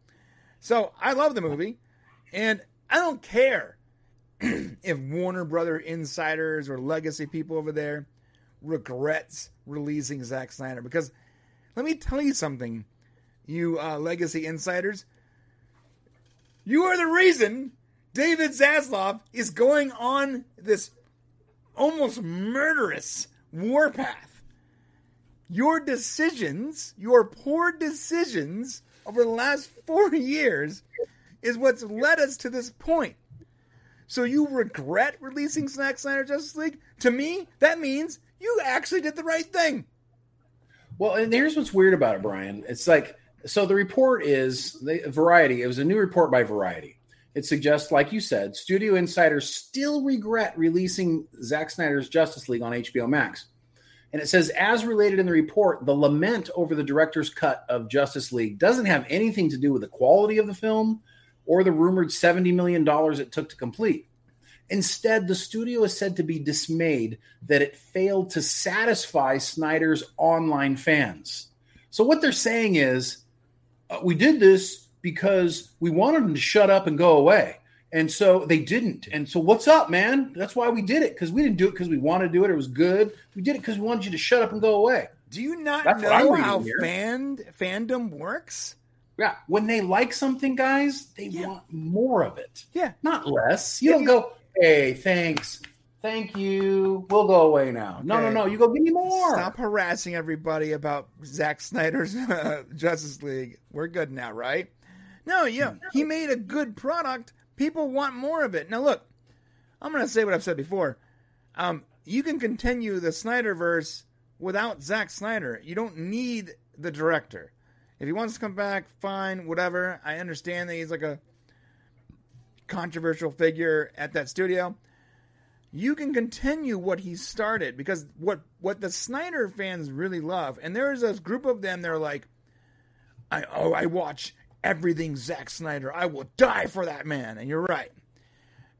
So I love the movie, and I don't care if Warner Brother insiders or legacy people over there regrets releasing Zack Snyder because let me tell you something, you uh, legacy insiders. You are the reason David Zaslav is going on this almost murderous warpath. Your decisions, your poor decisions over the last four years is what's led us to this point. So you regret releasing Zack Snyder Justice League? To me, that means you actually did the right thing. Well, and here's what's weird about it, Brian. It's like so the report is the Variety. It was a new report by Variety. It suggests, like you said, studio insiders still regret releasing Zack Snyder's Justice League on HBO Max. And it says, as related in the report, the lament over the director's cut of Justice League doesn't have anything to do with the quality of the film or the rumored $70 million it took to complete. Instead, the studio is said to be dismayed that it failed to satisfy Snyder's online fans. So what they're saying is, uh, we did this because we wanted them to shut up and go away. And so they didn't. And so what's up, man? That's why we did it because we didn't do it because we wanted to do it. It was good. We did it because we wanted you to shut up and go away. Do you not That's know how here. fan fandom works? Yeah. When they like something, guys, they Yeah. want more of it, Yeah. not less. You Yeah, don't you- go, hey, thanks. Thank you. We'll go away now. No, no, Okay. no. You go, give me more. Stop harassing everybody about Zack Snyder's uh, Justice League. We're good now, right? No, yeah, he made a good product. People want more of it. Now, look, I'm going to say what I've said before. Um, you can continue the Snyderverse without Zack Snyder. You don't need the director. If he wants to come back, fine, whatever. I understand that he's like a controversial figure at that studio you can continue what he started because what what the Snyder fans really love, and there is a group of them. They're like, I oh I watch everything Zack Snyder. I will die for that man, and you're right.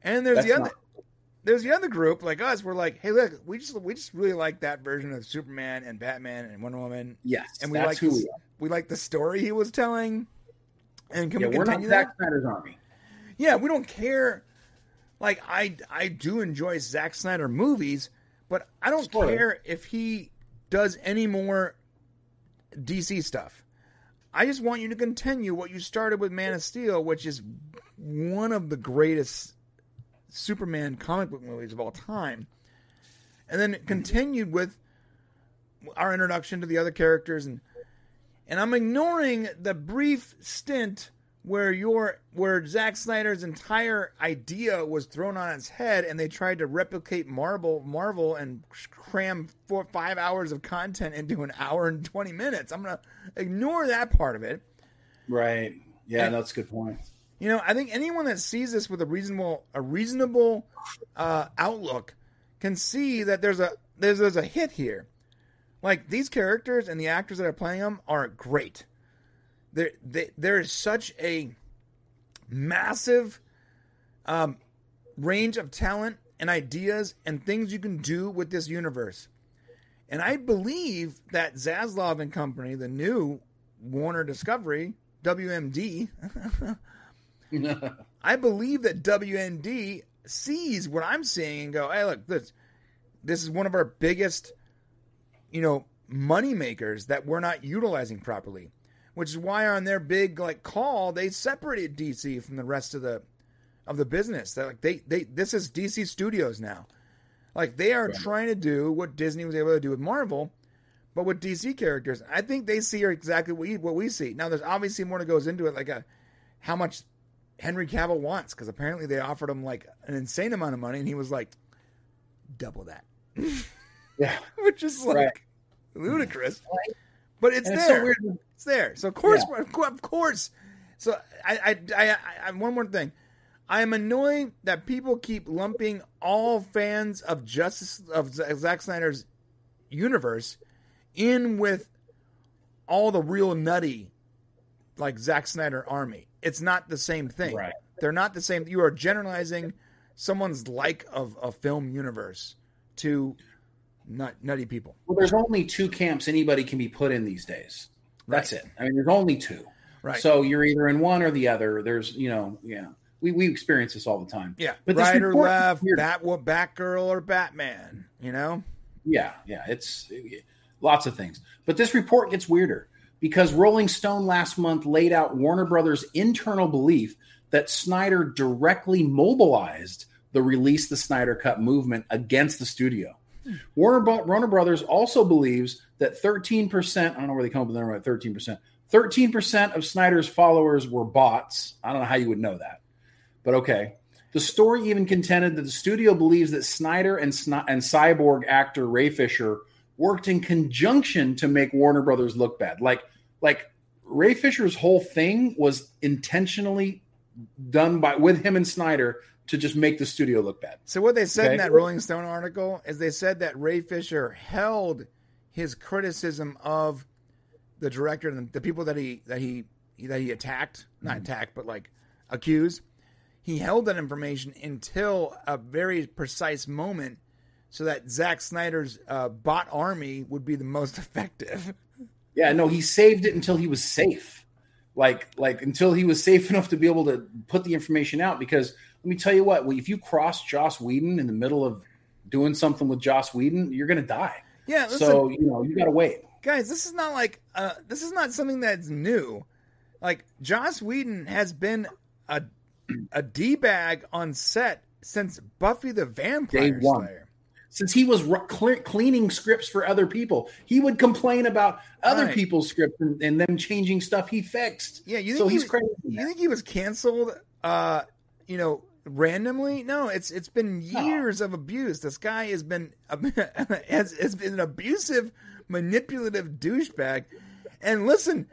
And there's That's the other. not- There's the other group like us. We're like, hey, look, we just we just really like that version of Superman and Batman and Wonder Woman, Yes. and we like this- we we like the story he was telling. And can Yeah, we we're not continue that? Zack Snyder's army. Yeah, we don't care. Like I, I do enjoy Zack Snyder movies, but I don't Sure. care if he does any more DC stuff. I just want you to continue what you started with Man of Steel, which is one of the greatest Superman comic book movies of all time, and then it continued with our introduction to the other characters and and I'm ignoring the brief stint where your where Zack Snyder's entire idea was thrown on its head and they tried to replicate Marvel Marvel and cram four five hours of content into an hour and twenty minutes. I'm gonna ignore that part of it. Right. Yeah, And- that's a good point. You know, I think anyone that sees this with a reasonable a reasonable uh, outlook can see that there's a there's there's a hit here. Like these characters and the actors that are playing them are great. There they, there is such a massive um, range of talent and ideas and things you can do with this universe. And I believe that Zaslav and Company, the new Warner Discovery, WMD, I believe that WND sees what I'm seeing and go, hey, look, this this is one of our biggest, you know, money makers that we're not utilizing properly. Which is why on their big like call, they separated DC from the rest of the of the business. That like they they this is DC Studios now. Like they are Right. trying to do what Disney was able to do with Marvel, but with DC characters. I think they see exactly what we, what we see. Now there's obviously more that goes into it, like a how much Henry Cavill wants, because apparently they offered him like an insane amount of money, and he was like, double that, yeah. which is like Right. ludicrous. But it's And it's there. so weird. It's there. So of course, of course- of course. So I, I, I, I, one more thing. I am annoyed that people keep lumping all fans of Justice of Zack Snyder's universe in with all the real nutty, like Zack Snyder army. It's not the same thing. Right. They're not the same. You are generalizing someone's like of a film universe to nut, nutty people. Well, there's only two camps anybody can be put in these days. That's Right. it. I mean, there's only two. Right. So you're either in one or the other. There's, you know, yeah. We we experience this all the time. Yeah, But this right or left, weird. Bat, Batgirl or Batman. You know, Yeah, yeah, it's lots of things. But this report gets weirder because Rolling Stone last month laid out Warner Brothers' internal belief that Snyder directly mobilized the release the Snyder Cut movement against the studio. Warner, Warner Brothers also believes that 13%, I don't know where they come up with the number at 13%, 13% of Snyder's followers were bots. I don't know how you would know that, but okay. The story even contended that the studio believes that Snyder and, and cyborg actor Ray Fisher worked in conjunction to make Warner Brothers look bad. Like, like Ray Fisher's whole thing was intentionally done by with him and Snyder to just make the studio look bad. so what they said in that Rolling Stone article is they said that Ray Fisher held his criticism of the director and the people that he that he that he attacked, not attacked, but like accused. He held that information until a very precise moment, so that Zack Snyder's uh, bot army would be the most effective. Yeah, no, he saved it until he was safe. Like like until he was safe enough to be able to put the information out because let me tell you what, if you cross Joss Whedon in the middle of doing something with Joss Whedon, you're going to die. Yeah, listen, so, you know, you got to wait. Guys, this is not like uh this is not something that's new. Like Joss Whedon has been a a D bag on set since Buffy the Vampire Slayer. Since he was cl- cleaning scripts for other people, he would complain about other Right. people's scripts and, and them changing stuff he fixed. Yeah, you think so he he's was- crazy. You think he was canceled? Uh, you know, randomly? No, it's it's been years of abuse. This guy has been has, has been an abusive, manipulative douchebag. And listen,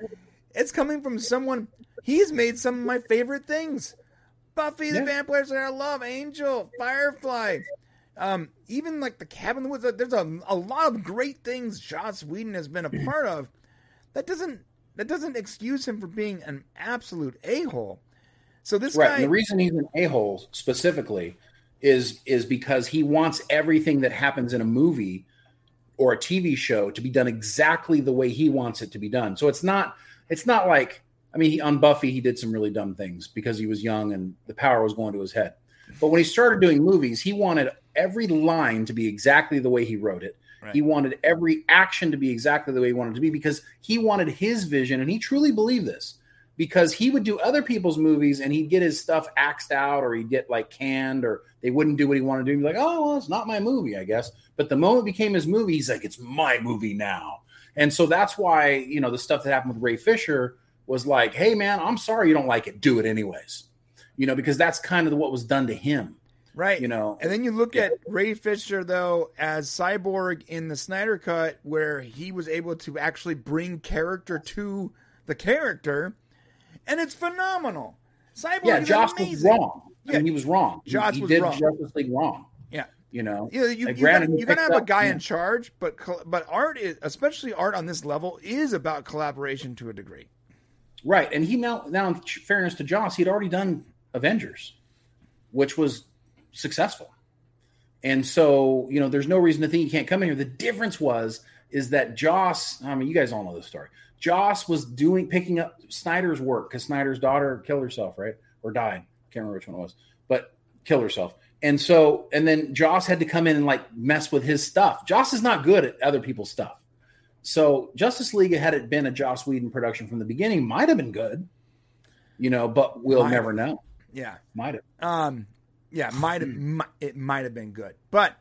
it's coming from someone. He's made some of my favorite things: Buffy the Yeah. Vampire Slayer, I love Angel, Firefly. Um, even like the Cabin in the Woods. There's a, a lot of great things Joss Whedon has been a part of. That doesn't that doesn't excuse him for being an absolute a hole. So this right. guy, And the reason he's an a hole specifically is is because he wants everything that happens in a movie or a TV show to be done exactly the way he wants it to be done. So it's not it's not like I mean he, on Buffy he did some really dumb things because he was young and the power was going to his head. But when he started doing movies, he wanted every line to be exactly the way he wrote it. Right. He wanted every action to be exactly the way he wanted it to be because he wanted his vision and he truly believed this because he would do other people's movies and he'd get his stuff axed out or he'd get like canned or they wouldn't do what he wanted to do. He'd be like, oh, well, it's not my movie, I guess. But the moment it became his movie, he's like, it's my movie now. And so that's why, you know, the stuff that happened with Ray Fisher was like, hey, man, I'm sorry you don't like it. Do it anyways. You know, because that's kind of what was done to him, right? you know. And then you look Yeah. at Ray Fisher though as Cyborg in the Snyder Cut, where he was able to actually bring character to the character, and it's phenomenal. Cyborg yeah, is Joss was wrong. I Yeah. mean, he was wrong. He- Joss he, was did wrong. Justice League wrong. Yeah. You know, You, you, Like, you, gotta, you gotta have a guy yeah. in charge, but but art is, especially art on this level, is about collaboration to a degree. Right, and he now now in fairness to Joss, he'd already done Avengers, which was successful, and so you know there's no reason to think he can't come in here. The difference was is that Joss, I mean, you guys all know this story. Joss was doing picking up Snyder's work because Snyder's daughter killed herself, right, or died. Can't remember which one it was, but killed herself. And so, and then Joss had to come in and like mess with his stuff. Joss is not good at other people's stuff. So Justice League, had it been a Joss Whedon production from the beginning, might have been good, you know, but we'll Might never know. Yeah. Might have. Um, yeah, might have it might have been good, but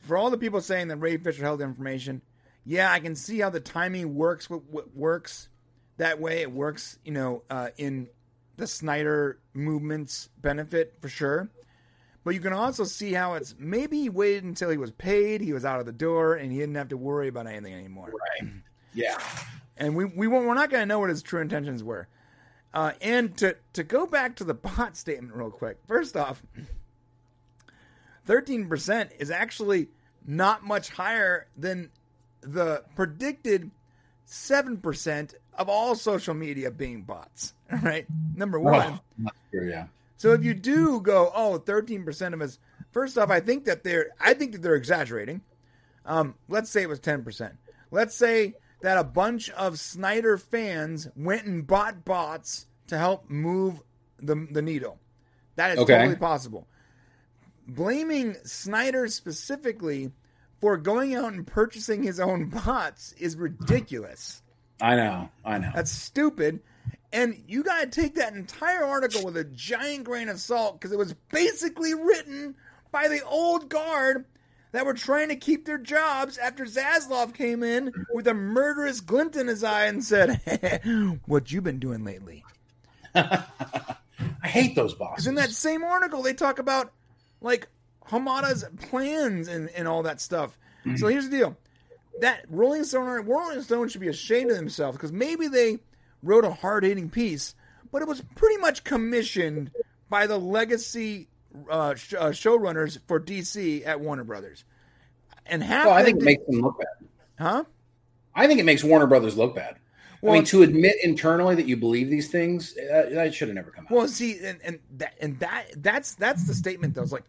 for all the people saying that Ray Fisher held information, yeah, I can see how the timing works. What, what works that way? It works, you know, uh, in the Snyder movement's benefit for sure. But you can also see how it's maybe he waited until he was paid, he was out of the door, and he didn't have to worry about anything anymore. Right. Yeah. And we we won't, we're not going to know what his true intentions were. Uh, and to to go back to the bot statement real quick. First off, thirteen percent is actually not much higher than the predicted seven percent of all social media being bots. Right, number one. Oh, true, yeah. So if you do go, oh, 13% of us, first off, I think that they're, I think that they're exaggerating. Um, let's say it was 10%. Let's say that a bunch of Snyder fans went and bought bots to help move the, the needle. That is Okay. totally possible. Blaming Snyder specifically for going out and purchasing his own bots is ridiculous. I know. I know. That's stupid. And you got to take that entire article with a giant grain of salt because it was basically written by the old guard that were trying to keep their jobs after Zaslav came in with a murderous glint in his eye and said, What you been doing lately? I hate those bosses. In that same article, they talk about like Hamada's plans and, and all that stuff. So here's the deal: that Rolling Stone, Rolling Stone should be ashamed of themselves because maybe they wrote a hard hitting piece, but it was pretty much commissioned by the legacy uh, sh- uh, showrunners for DC at Warner Brothers. And half, well, I think it makes them look bad. huh? I think it makes Warner Brothers look bad. Well, I mean, to admit internally that you believe these things, uh, that should have never come out. Well, see, and, and that and that that's that's the statement though. It's like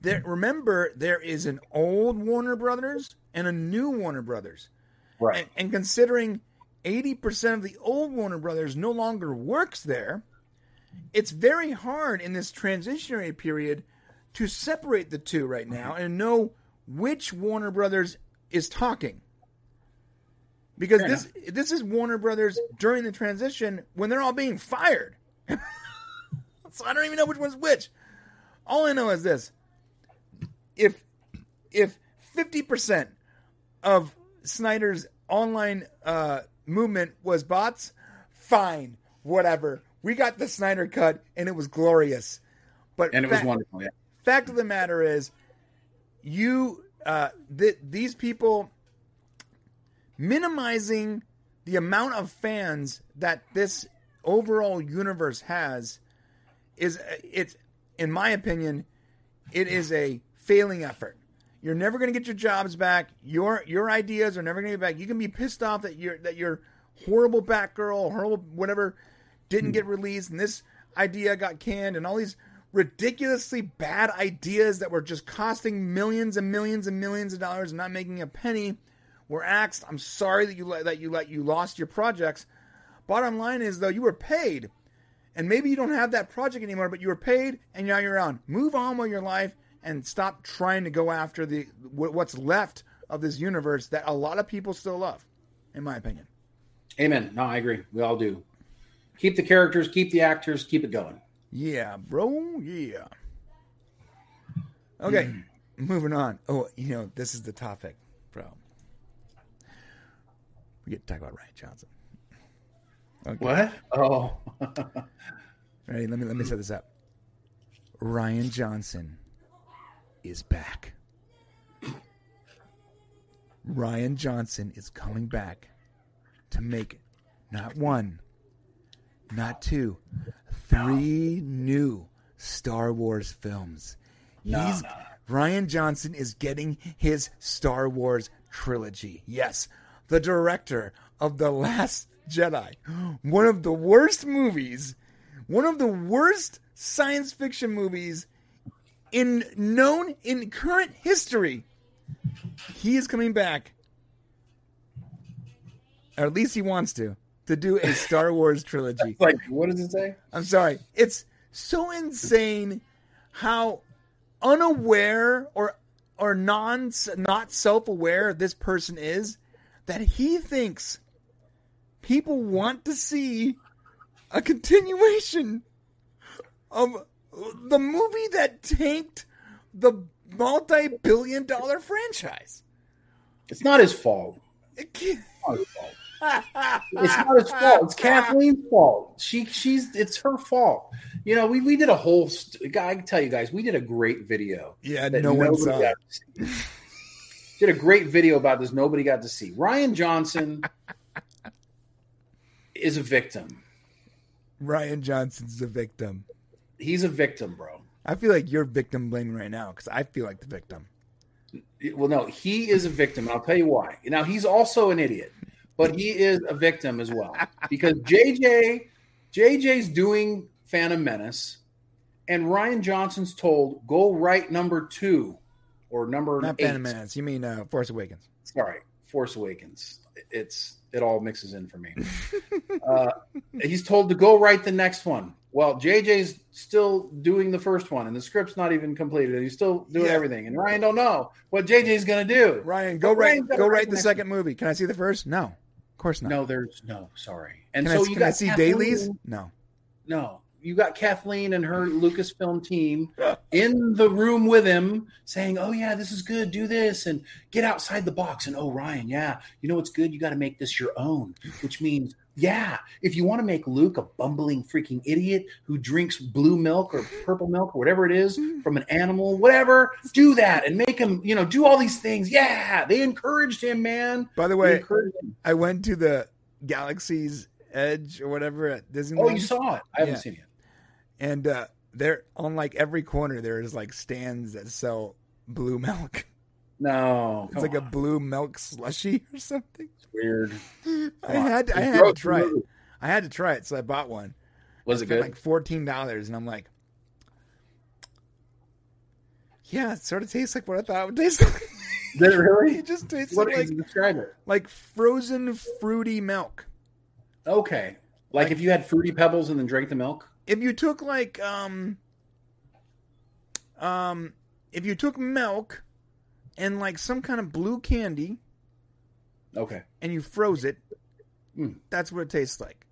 there. Remember, there is an old Warner Brothers and a new Warner Brothers, right. and, and considering 80% of the old Warner Brothers no longer works there, it's very hard in this transitionary period to separate the two right now and know which Warner Brothers is talking. Because Fair this this is Warner Brothers during the transition when they're all being fired. so I don't even know which one's which. All I know is this. If if 50% of Snyder's online uh, movement was bots, fine, whatever. We got the Snyder cut and it was glorious. But And it was wonderful. Yeah. fact of the matter is, you uh, th- these people minimizing the amount of fans that this overall universe has is it's in my opinion it is a failing effort you're never going to get your jobs back your your ideas are never going to get back you can be pissed off that your that your horrible batgirl horrible whatever didn't get hmm. released and this idea got canned and all these ridiculously bad ideas that were just costing millions and millions and millions of dollars and not making a penny were axed. I'm sorry that you let that you let you lost your projects. Bottom line is though you were paid, and maybe you don't have that project anymore, but you were paid and now you're on. Move on with your life and stop trying to go after the what's left of this universe that a lot of people still love, in my opinion. Amen. No, I agree. We all do. Keep the characters, keep the actors, keep it going. Yeah, bro. Yeah. Okay, hmm. moving on. Oh, you know this is the topic, bro. We get to talk about Rian Johnson. Okay. What? Oh. Ready? Let me let me set this up. Rian Johnson is back. Rian Johnson is coming back to make not one, not two, three new Star Wars films. No, He's no. Rian Johnson is getting his Star Wars trilogy. Yes, the director of The Last Jedi, one of the worst movies, one of the worst science fiction movies in known in current history. He is coming back, or at least he wants to, to do a Star Wars trilogy. like, what does it say? I'm sorry. It's so insane how unaware or or non not self-aware this person is that he thinks people want to see a continuation of the movie that tanked the multi-billion dollar franchise. It's not his fault. It can't- It's not his fault. It's not his fault. It's Kathleen's fault. She she's it's her fault. You know, we, we did a whole st- I can tell you guys, we did a great video. Yeah, no one nobody saw. got. Did a great video about this. Nobody got to see. Rian Johnson is a victim. Rian Johnson's the victim. He's a victim, bro. I feel like you're victim blaming right now because I feel like the victim. Well, no, he is a victim. And I'll tell you why. Now, he's also an idiot, but he is a victim as well because JJ, JJ's doing Phantom Menace, and Rian Johnson's told go write number two or number Not eight. Phantom Menace. You mean uh, Force Awakens? Sorry, Force Awakens. It's it all mixes in for me. uh, he's told to go write the next one. Well, JJ's still doing the first one, and the script's not even completed. and He's still doing Yeah. everything, and Rian don't know what JJ's going to do. Rian, go write go write the second movie. Can I see the first? No, of course not. No, there's no. Sorry. And Can, so I, you can got I see Kathleen- dailies? No. No, you got Kathleen and her Lucasfilm team in the room with him, saying, "Oh yeah, this is good. Do this and get outside the box." And oh, Rian, yeah, you know what's good? You got to make this your own, which means. Yeah, if you want to make Luke a bumbling freaking idiot who drinks blue milk or purple milk or whatever it is from an animal, whatever, do that and make him, you know, do all these things. Yeah, they encouraged him, man. By the way. I went to the Galaxy's Edge or whatever at Disneyland. Oh, you saw it? I haven't Yeah. seen it. and uh, there on like every corner there is like stands that sell blue milk. No, It's like a blue milk slushy or something. Weird. I had I had to try it. I had to try it, so I bought one. Was it Spent good? like fourteen dollars, and I'm like, yeah, it sort of tastes like what I thought it would taste like. Did it really? it just tastes What like describe it? like frozen fruity milk. Okay. Like, Like- if you had fruity pebbles and then drank the milk. If you took like um um if you took milk and like some kind of blue candy Okay. and you froze it, Mm. that's what it tastes like.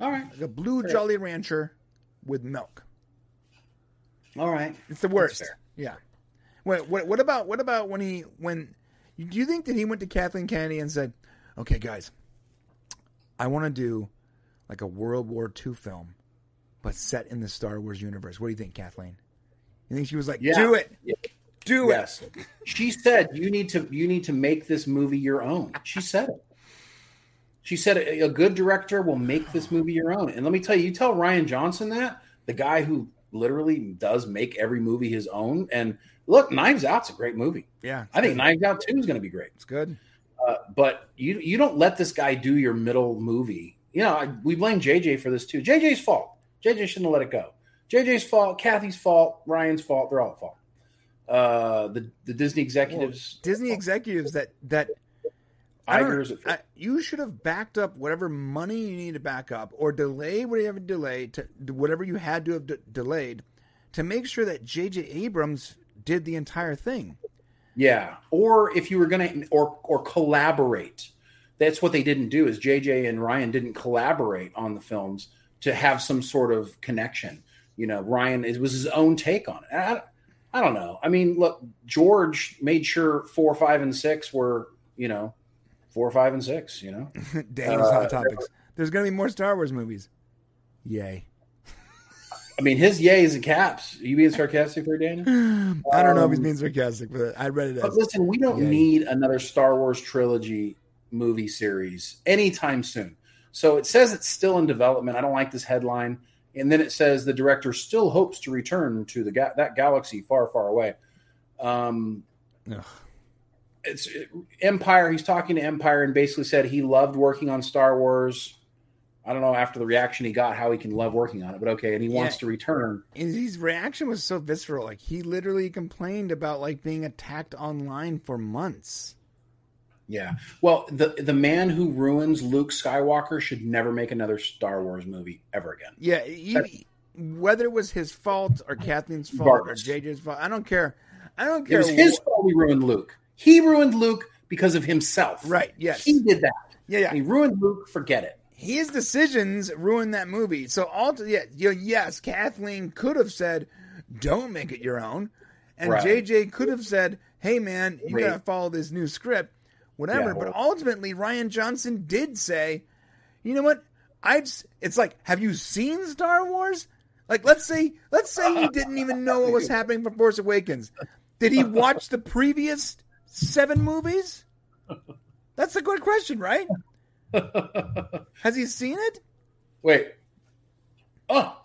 All right. Like a blue Fair. Jolly Rancher with milk. All right. It's the worst. Yeah. What, what what about what about when he when do you think that he went to Kathleen Kennedy and said, "Okay, guys, I want to do like a World War II film, but set in the Star Wars universe." What do you think, Kathleen? You think she was like, Yeah. "Do it, Yeah. Do Yes. She said you need to you need to make this movie your own. She said it. She said a, a good director will make this movie your own. And let me tell you, you tell Rian Johnson that, the guy who literally does make every movie his own. And look, Knives Out's a great movie. Yeah, I think Knives Out 2 is going to be great. it's good. Uh, but you you don't let this guy do your middle movie. You know, I, we blame JJ for this too. JJ's fault. JJ shouldn't have let it go. JJ's fault, Kathy's fault, Rian's fault. They're all at fault. Uh, the the Disney executives, Disney executives that that I. I, you should have backed up whatever money you need to back up, or delay whatever delay to whatever you had to have de- delayed, to make sure that J.J. Abrams did the entire thing. Yeah, or if you were gonna or or collaborate, that's what they didn't do. Is JJ and Rian didn't collaborate on the films to have some sort of connection. You know, Rian it was his own take on it. I, don't know. I mean, look, George made sure four, five, and six were you know four, five, and six. You know, Daniel's Uh, hot topics. There's going to be more Star Wars movies. Yay! I mean, his yay is in caps. Are you being sarcastic there, Daniel? I don't know if he's Um, being sarcastic, but I read it But listen, we don't Yay. need another Star Wars trilogy movie series anytime soon. So it says it's still in development. I don't like this headline. And then it says the director still hopes to return to the ga- that galaxy far, far away. Um, Ugh. it's Empire. He's talking to Empire and basically said he loved working on Star Wars. I don't know after the reaction he got how he can love working on it, but okay. And he wants to return. And his reaction was so visceral. Like he literally complained about like being attacked online for months. Yeah. Well, the the man who ruins Luke Skywalker should never make another Star Wars movie ever again. Yeah, he, whether it was his fault or Kathleen's fault or JJ's fault, I don't care. I don't care. It was his fault he ruined Luke. He ruined Luke because of himself. right? Yes. He did that. yeah, yeah. He ruined Luke. Forget it. His decisions ruined that movie. So all yeah, you know, yes, Kathleen could have said, "Don't make it your own," and Right. JJ could have said, "Hey, man, you Wait. gotta follow this new script, whatever." Yeah, but ultimately, Rian Johnson did say, "You know what? I've." It's like, have you seen Star Wars? Like, let's say, let's say he didn't even know what was happening for Force Awakens. Did he watch the previous seven movies? That's a good question, right? Has he seen it? Wait. Oh,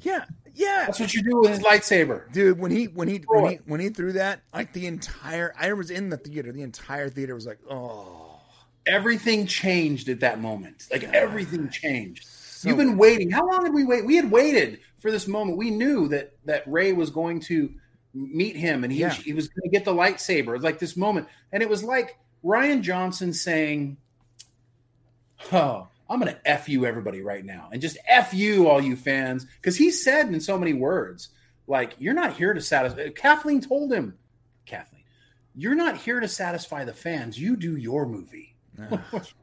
Yeah, yeah. that's what you do with his lightsaber. Dude, when he when he Throw when he when he threw that, like the entire I was in the theater. The entire theater was like, oh, Everything changed at that moment. Like everything changed. so You've been waiting. How long did we wait? We had waited for this moment. We knew that that Rey was going to meet him, and he Yeah. he was going to get the lightsaber. It like this moment, and it was like Rian Johnson saying, "Oh, I'm going to f you, everybody, right now, and just f you, all you fans," because he said in so many words, like, "You're not here to satisfy." Uh, Kathleen told him, "Kathleen, you're not here to satisfy the fans. You do your movie." Ah. Ugh.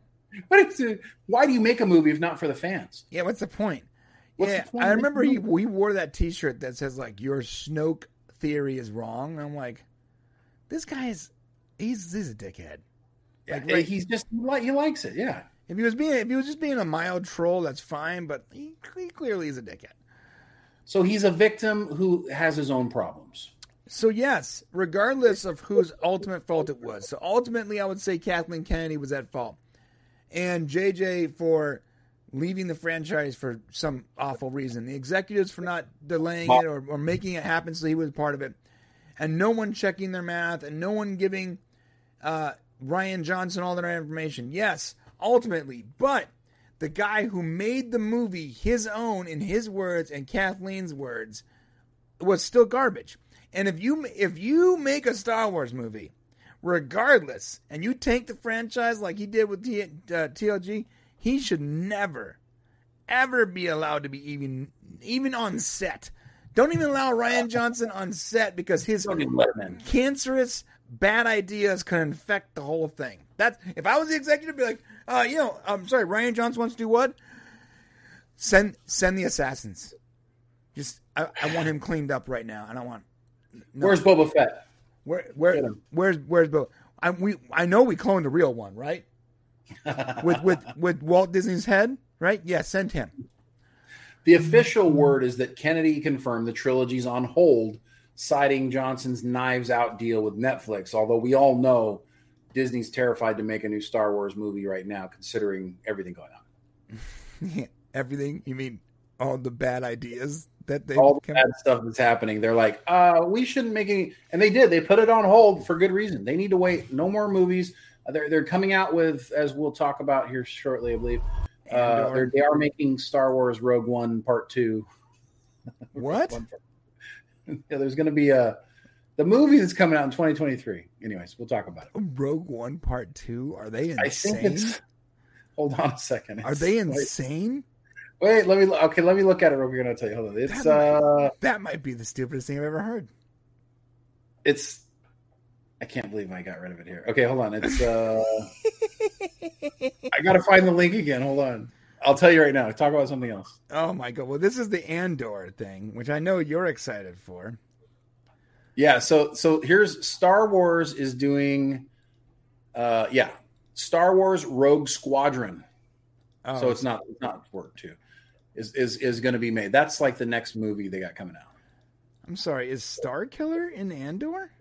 What is it? Why do you make a movie if not for the fans? yeah. What's the point? What's yeah, the point I remember he we wore that T-shirt that says like your Snoke theory is wrong. I'm like, this guy is he's he's a dickhead. Like, Yeah, right- he's just he likes it. Yeah. If he was being if he was just being a mild troll, that's fine. But he, he clearly is a dickhead. So he's a victim who has his own problems. So yes, regardless of whose ultimate fault it was. So ultimately, I would say Kathleen Kennedy was at fault, and JJ for leaving the franchise for some awful reason. The executives for not delaying it or, or making it happen, so he was part of it, and no one checking their math and no one giving uh, Rian Johnson all the right information. Yes, ultimately, but the guy who made the movie his own in his words and Kathleen's words was still garbage. And if you if you make a Star Wars movie regardless, and you tank the franchise like he did with T- uh, TLJ, he should never, ever be allowed to be even even on set. Don't even allow Rian Johnson on set because his Don't even let him in. cancerous bad ideas can infect the whole thing. That's if I was the executive, I'd be like, uh, you know, I'm sorry, Rian Johnson wants to do what? Send send the assassins. Just I, I want him cleaned up right now. I don't want. No. Where's Boba Fett? Where where where's where's Bill? I we I know we cloned the real one, right? With with with Walt Disney's head, right? Yeah, send him. The official word is that Kennedy confirmed the trilogy's on hold, citing Johnson's Knives Out deal with Netflix. Although we all know Disney's terrified to make a new Star Wars movie right now, considering everything going on. Everything you mean all the bad ideas that they All the bad stuff that's happening. They're like, uh, we shouldn't make any. And they did. They put it on hold for good reason. They need to wait. No more movies. They're, they're coming out with, as we'll talk about here shortly, I believe. Uh, they're, they are making Star Wars Rogue One Part Two. What? Yeah, there's going to be a the movie that's coming out in 2023. Anyways, we'll talk about it. Rogue One Part Two? Are they I think insane? it's. Hold on a second. Are they insane? Wait, let me. Okay, let me look at it. We're to tell you. Hold on. It's That uh, That might be the stupidest thing I've ever heard. it's. I can't believe I got rid of it here. Okay, hold on. It's uh, I got to find the link again. Hold on. I'll tell you right now. Talk about something else. Oh my god! Well, this is the Andor thing, which I know you're excited for. Yeah, so so here's Star Wars is doing uh yeah, Star Wars Rogue Squadron. Oh, so it's not it's not work two. Is is is going to be made. That's like the next movie they got coming out. I'm sorry. Is Star Killer in Andor?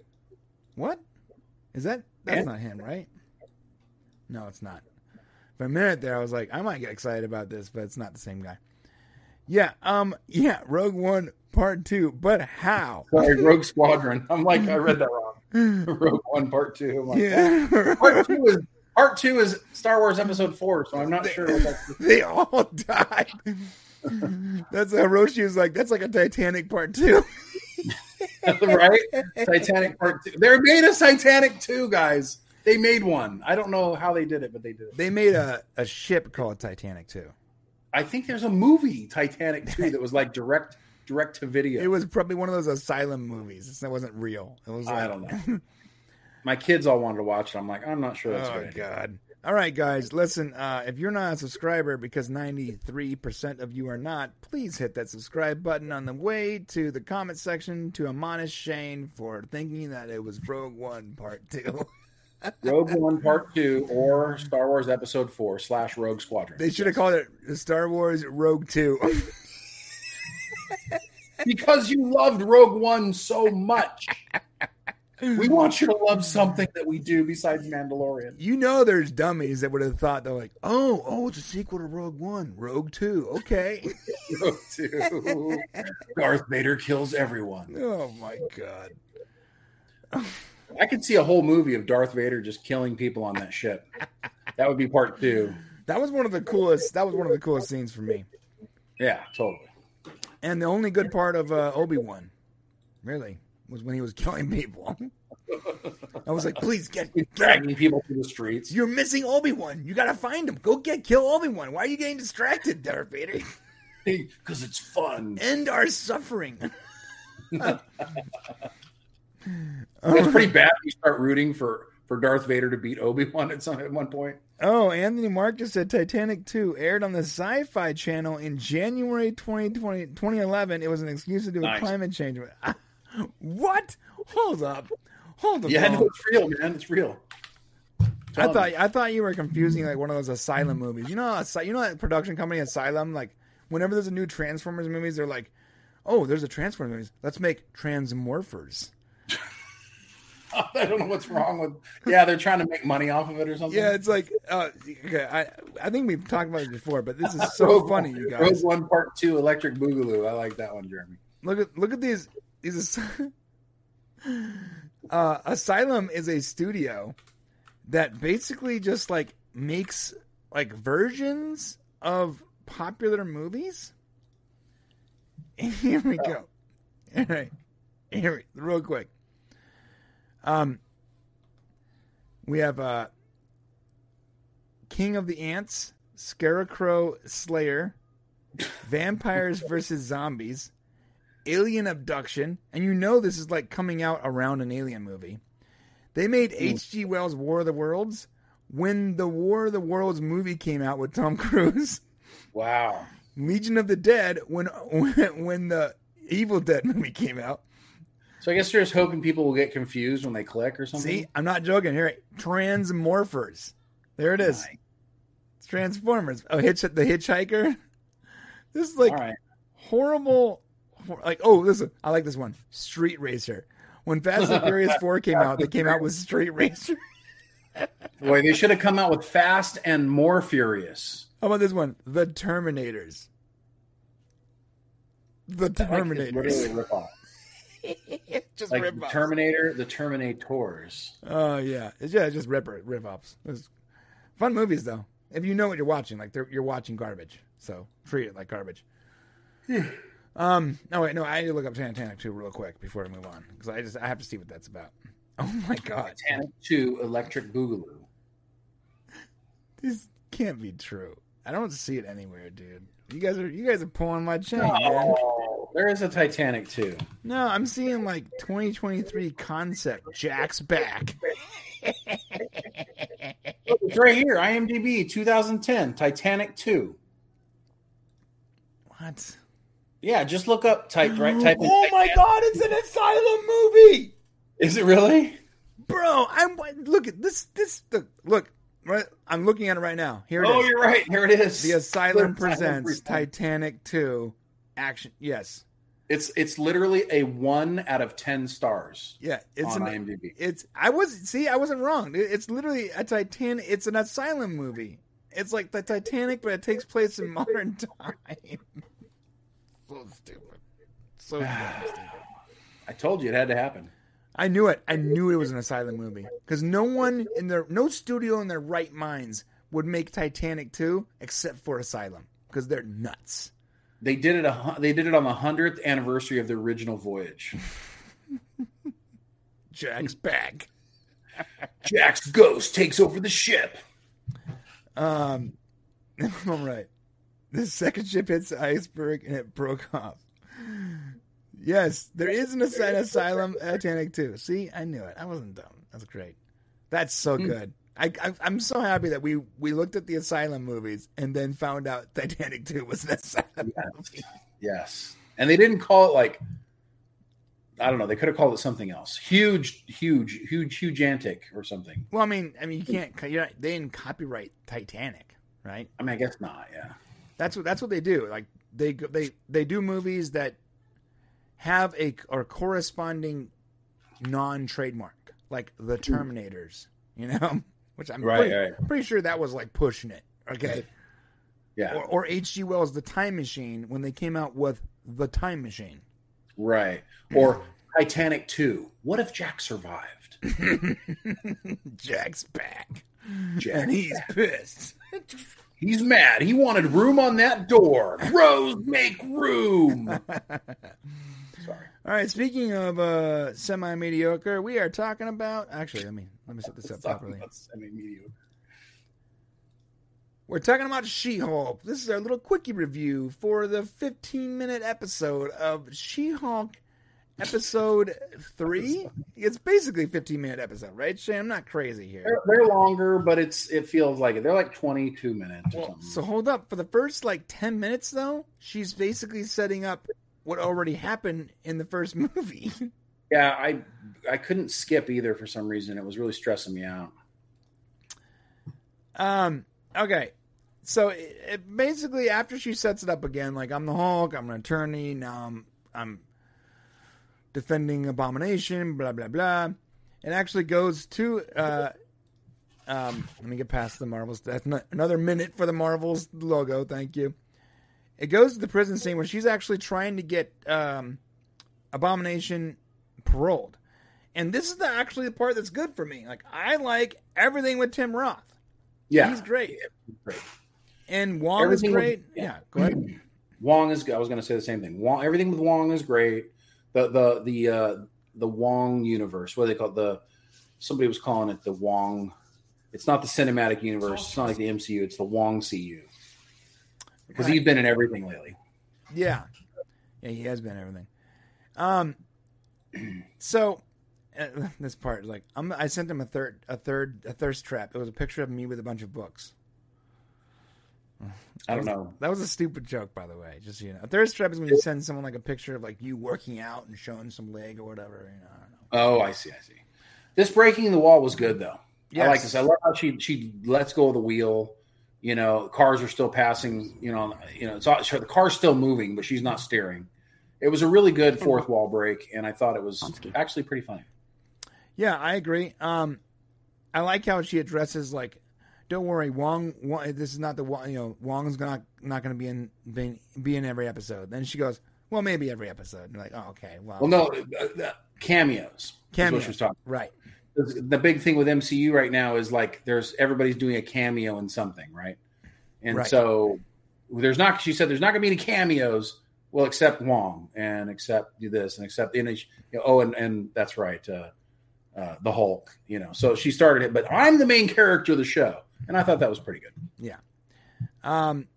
What is that? That's And- not him, right? No, it's not. For a minute there, I was like, I might get excited about this, but it's not the same guy. Yeah, um, yeah, Rogue One Part Two, but how? Sorry, Rogue Squadron. I'm like I read that wrong. Rogue One Part 2. I'm like, Yeah, Part 2 is Part 2 is Star Wars episode 4, so I'm not sure what they all died. That's Hiroshi was like, that's like a Titanic Part Two. right? Titanic Part 2. They made a Titanic 2, guys. They made one. I don't know how they did it, but they did it. They made a, a ship called Titanic Two. I think there's a movie Titanic 2 that was like direct direct to video. It was probably one of those asylum movies. That wasn't real. It was. Like, I don't know. My kids all wanted to watch it. I'm like, I'm not sure that's oh. God! All right, guys, listen. Uh, if you're not a subscriber, because 93 percent of you are not, please hit that subscribe button on the way to the comment section to admonish Shane for thinking that it was Rogue One Part Two. Rogue One Part 2 or Star Wars Episode 4 slash Rogue Squadron. they should have called it Star Wars Rogue Two. because you loved Rogue One so much. We want you to love something that we do besides Mandalorian. you know, there's dummies that would have thought they're like, oh, oh, it's a sequel to Rogue One, Rogue Two. Okay. Rogue 2. Darth Vader kills everyone. oh my God. I could see a whole movie of Darth Vader just killing people on that ship. That would be part two. That was one of the coolest. That was one of the coolest scenes for me. Yeah, totally. And the only good part of uh, Obi Wan, really, was when he was killing people. I was like, please get, get. Dragging people through the streets. You're missing Obi Wan. You gotta find him. Go get kill Obi Wan. Why are you getting distracted, Darth Vader? Because it's fun. End our suffering. It's pretty bad you start rooting for, for Darth Vader to beat Obi Wan at some at one point. Oh, Anthony Marcus said Titanic 2 aired on the Sci Fi Channel in January 2020, 2011. It was an excuse to do with Nice. climate change. what? Hold up. Hold up. Yeah, no, it's real, man. It's real. I thought I thought you were confusing like one of those asylum movies. You know, you know that production company Asylum. Like, whenever there's a new Transformers movies, they're like, "Oh, there's a Transformers movies. Let's make Transmorphers." I don't know what's wrong with. Yeah, they're trying to make money off of it or something. Yeah, it's like, uh, okay, I I think we've talked about it before, but this is so Rogue funny, you Rogue guys. One Part Two, Electric Boogaloo. I like that one, Jeremy. Look at look at these these. uh, Asylum is a studio that basically just like makes like versions of popular movies. Here we go. All right, here, we, real quick. Um, We have uh, King of the Ants, Scarecrow Slayer, Vampires versus Zombies, Alien Abduction, and you know this is like coming out around an Alien movie. They made H.G. Wells' War of the Worlds when the War of the Worlds movie came out with Tom Cruise. Wow. Legion of the Dead when when, when the Evil Dead movie came out. So I guess you're just hoping people will get confused when they click or something. See, I'm not joking. Here, Transmorphers. There it is. It's Transformers. Oh, hitch the Hitchhiker. This is like right. horrible. Like, oh, listen, I like this one. Street Racer. When Fast and Furious Four came out, they came out with Street Racer. Boy, they should have come out with Fast and More Furious. How about this one? The Terminators. The Like, it's literally Terminators. A just Like rip the Terminator, the Terminators. Oh yeah, it's yeah, it's just rip rip offs. Fun movies though. If you know what you're watching, like you're watching garbage, so treat it like garbage. um. No wait, no. I need to look up Titanic 2 real quick before I move on because I just I have to see what that's about. Oh my god, Titanic 2 Electric Boogaloo. this can't be true. I don't see it anywhere, dude. You guys are you guys are pulling my chain, man. Oh, there is a Titanic 2. No, I'm seeing like 2023 concept. Jack's back. It's right here. IMDb 2010 Titanic 2. What? Yeah, just look up type right type in oh my Titanic. god, it's an asylum movie. Is it really? Bro, I'm look at this. This the look. Right, I'm looking at it right now. Here it oh, is. Oh, you're right. Here it is. The Asylum The presents presents. Titanic 2 action. Yes, It's it's literally a one out of ten stars yeah, it's on an. IMDb. It's I was see I wasn't wrong. It's literally a Titanic. It's an asylum movie. It's like the Titanic, but it takes place in modern time. so stupid. So damn stupid. I told you it had to happen. I knew it. I knew it was an asylum movie because no one in their no studio in their right minds would make Titanic 2 except for Asylum because they're nuts. They did it. A, they did it on the hundredth anniversary of the original voyage. Jack's back. Jack's ghost takes over the ship. Um, all right. The second ship hits the iceberg and it broke off. Yes, there is an asy- asylum Titanic too. See, I knew it. I wasn't dumb. That's great. That's so hmm. good. I, I I'm so happy that we we looked at the asylum movies and then found out Titanic 2 was an asylum movie. Yes, and they didn't call it like I don't know. They could have called it something else. Huge, huge, huge, huge antic or something. Well, I mean, I mean, you can't. You're not, they didn't copyright Titanic, right? I mean, I guess not. Yeah. That's what that's what they do. Like they go- they they do movies that have a or corresponding non trademark, like the hmm. Terminators. You know, which I'm Right, pretty, right. pretty sure that was like pushing it. Okay, Yeah. or or H.G. Wells' The Time Machine when they came out with the Time Machine. Right. Or Titanic 2. What if Jack survived? Jack's back, Jack. and he's pissed. He's mad. He wanted room on that door. Rose, make room. Sorry. All right. Speaking of uh, semi mediocre, we are talking about. Actually, let me let me set this up properly. Semi-mediocre. We're talking about She Hulk. This is our little quickie review for the 15 minute episode of She Hulk, episode three. It's basically a 15 minute episode, right, Shane? I'm not crazy here. They're, they're longer, but it's it feels like it. They're like 22 minutes or something. So hold up. For the first like 10 minutes, though, she's basically setting up what already happened in the first movie. yeah, I I couldn't skip either for some reason. It was really stressing me out. Um. Okay. So it, it basically, after she sets it up again, like I'm the Hulk, I'm an attorney. Now I'm I'm defending Abomination. Blah blah blah. It actually goes to. uh um, let me get past the Marvels. That's not, another minute for the Marvels logo. Thank you. It goes to the prison scene where she's actually trying to get um, Abomination paroled, and this is the, actually the part that's good for me. Like I like everything with Tim Roth. Yeah, He's great. great. And Wong Everything is with- great. yeah. yeah. go ahead. Wong is. Good. I was going to say the same thing. Wong. Everything with Wong is great. The the the uh, the Wong universe. What do they call it? the somebody was calling it the Wong. It's not the cinematic universe. It's not like the MCU. It's the Wong CU because Right. he's been in everything lately. Yeah, yeah, he has been everything. Um, so uh, this part, is like, I'm, I sent him a third, a third, a thirst trap. It was a picture of me with a bunch of books. I don't know. That was a stupid joke, by the way. Just you know, a thirst trap is when you send someone like a picture of like you working out and showing some leg or whatever. You know, I don't know. Oh, I see. I see. This breaking the wall was good though. I like Yes. this. I love how she she lets go of the wheel. You know, cars are still passing. You know, you know, it's all, sure, the car's still moving, but she's not steering. It was a really good fourth wall break, and I thought it was actually pretty funny. Yeah, I agree. Um, I like how she addresses like, don't worry, Wong. Wong this is not the Wong. You know, Wong's not not going to be in be, be in every episode. Then she goes, well, maybe every episode. And you're like, oh, okay, well, Well, no, uh, uh, cameos. is what Cameos. she was talking. right. The big thing with MCU right now is like there's everybody's doing a cameo in something, right? And Right. so there's not. She said there's not going to be any cameos. Well, except Wong and except do this and except you know, oh and and that's right, uh, uh, the Hulk. You know, so she started it, but I'm the main character of the show, and I thought that was pretty good. Yeah. Um,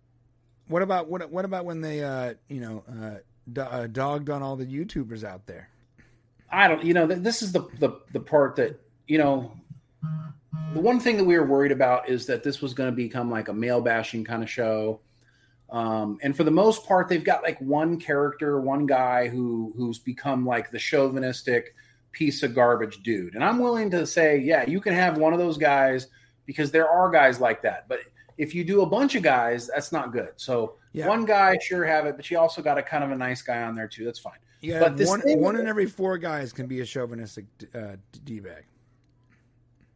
what about what what about when they uh you know uh, do, uh dogged on all the YouTubers out there? I don't, you know, th- this is the, the the part that you know. The one thing that we were worried about is that this was going to become like a male bashing kind of show, um, and for the most part, they've got like one character, one guy who who's become like the chauvinistic piece of garbage dude. And I'm willing to say, yeah, you can have one of those guys because there are guys like that. But if you do a bunch of guys, that's not good. So Yeah. one guy, sure have it, but you also got a kind of a nice guy on there too. That's fine. Yeah, But one one in every four guys can be a chauvinistic uh, d bag.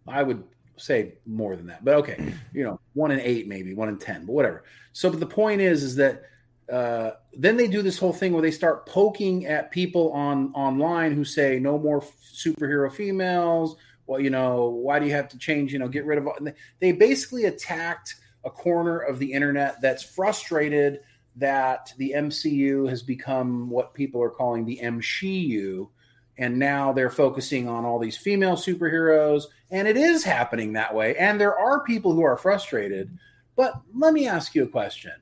I would say more than that, but okay, you know, one in eight, maybe one in ten, but whatever. So, but the point is, is that uh, then they do this whole thing where they start poking at people on online who say no more superhero females. Well, you know, why do you have to change? You know, get rid of. all-" and they- They basically attacked a corner of the internet that's frustrated that the MCU has become what people are calling the MCU, and now they're focusing on all these female superheroes and it is happening that way and there are people who are frustrated. But let me ask you a question.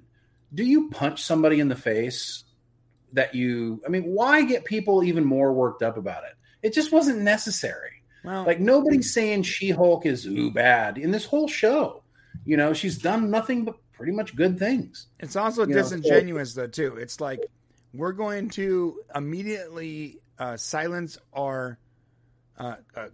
Do you punch somebody in the face that you i mean why get people even more worked up about it? It just wasn't necessary. Well, like nobody's hmm. saying she-hulk is ooh bad in this whole show. You know she's done nothing but pretty much good things. It's also You know, disingenuous though too. It's like we're going to immediately uh, silence our uh, uh,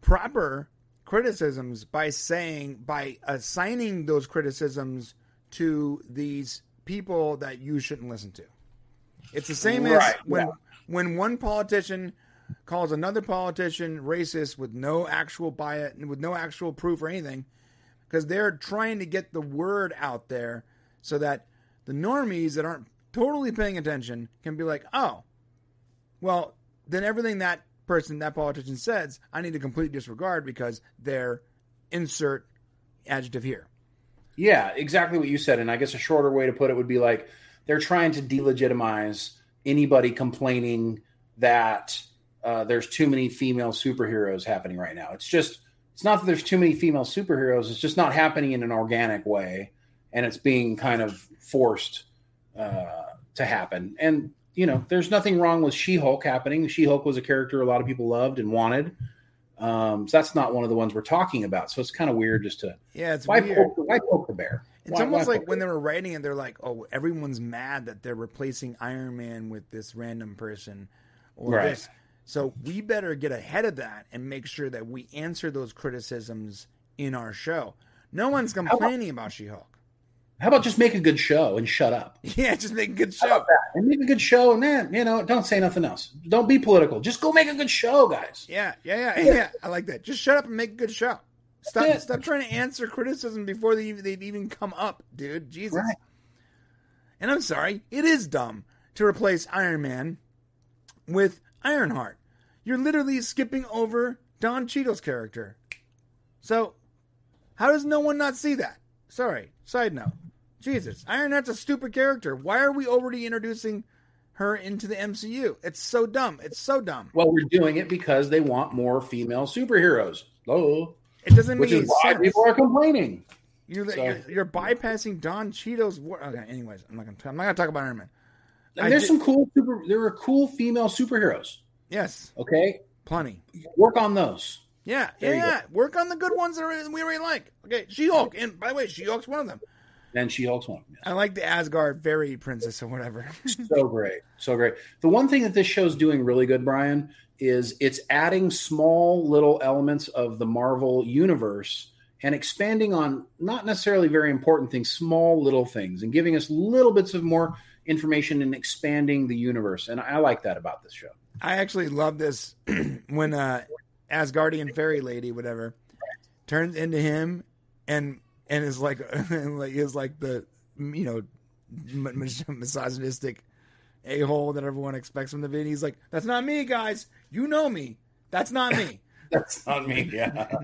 proper criticisms by saying by assigning those criticisms to these people that you shouldn't listen to. It's the same as when yeah. when one politician calls another politician racist with no actual bias, and with no actual proof or anything, because they're trying to get the word out there so that the normies that aren't totally paying attention can be like, oh, well, then everything that person, that politician says, I need to completely disregard because they're insert adjective here. Yeah, exactly what you said. And I guess a shorter way to put it would be like they're trying to delegitimize anybody complaining that uh, there's too many female superheroes happening right now. It's just, it's not that there's too many female superheroes. It's just not happening in an organic way. And it's being kind of forced uh, to happen. And, you know, there's nothing wrong with She Hulk happening. She Hulk was a character a lot of people loved and wanted. Um, so that's not one of the ones we're talking about. So it's kind of weird just to Yeah, it's why weird. poke, why poke the bear? It's Why- almost why like when they were writing it, they're like, "Oh, everyone's mad that they're replacing Iron Man with this random person or Right. this." So we better get ahead of that and make sure that we answer those criticisms in our show. No one's complaining about She-Hulk. How about just make a good show and shut up? Yeah, just make a good show. And make a good show and then, you know, don't say nothing else. Don't be political. Just go make a good show, guys. Yeah, yeah, yeah, yeah. I like that. Just shut up and make a good show. Stop, it. stop trying to answer criticism before they even, they've even come up, dude. Jesus. Right. And I'm sorry, it is dumb to replace Iron Man with Ironheart. You're literally skipping over Don Cheadle's character. So, how does no one not see that? Sorry, side note. Jesus, Iron Ironheart's a stupid character. Why are we already introducing her into the MCU. It's so dumb. It's so dumb. Well, we're doing it because they want more female superheroes. Oh, It doesn't which make is why sense. people are complaining. You're, so- you're, you're bypassing Don Cheeto's work. Okay, anyways, I'm not gonna. I'm not gonna talk about Iron Man. And I there's did- some cool super. There are cool female superheroes. Yes, Okay, plenty. work on those. Yeah, There yeah. Work on the good ones that we already like. Okay, She Hulk, and by the way, She Hulk's one of them. And She Hulk's one. Yeah. I like the Asgard fairy princess or whatever. so great so great the one thing that this show's doing really good brian is it's adding small little elements of the marvel universe and expanding on not necessarily very important things small little things and giving us little bits of more information and expanding the universe and i like that about this show I actually love this when uh Asgardian fairy lady, whatever, turns into him and and is like like is like the you know mis- misogynistic a hole that everyone expects from the. And he's like, "That's not me, guys. You know me. That's not me." that's not me yeah.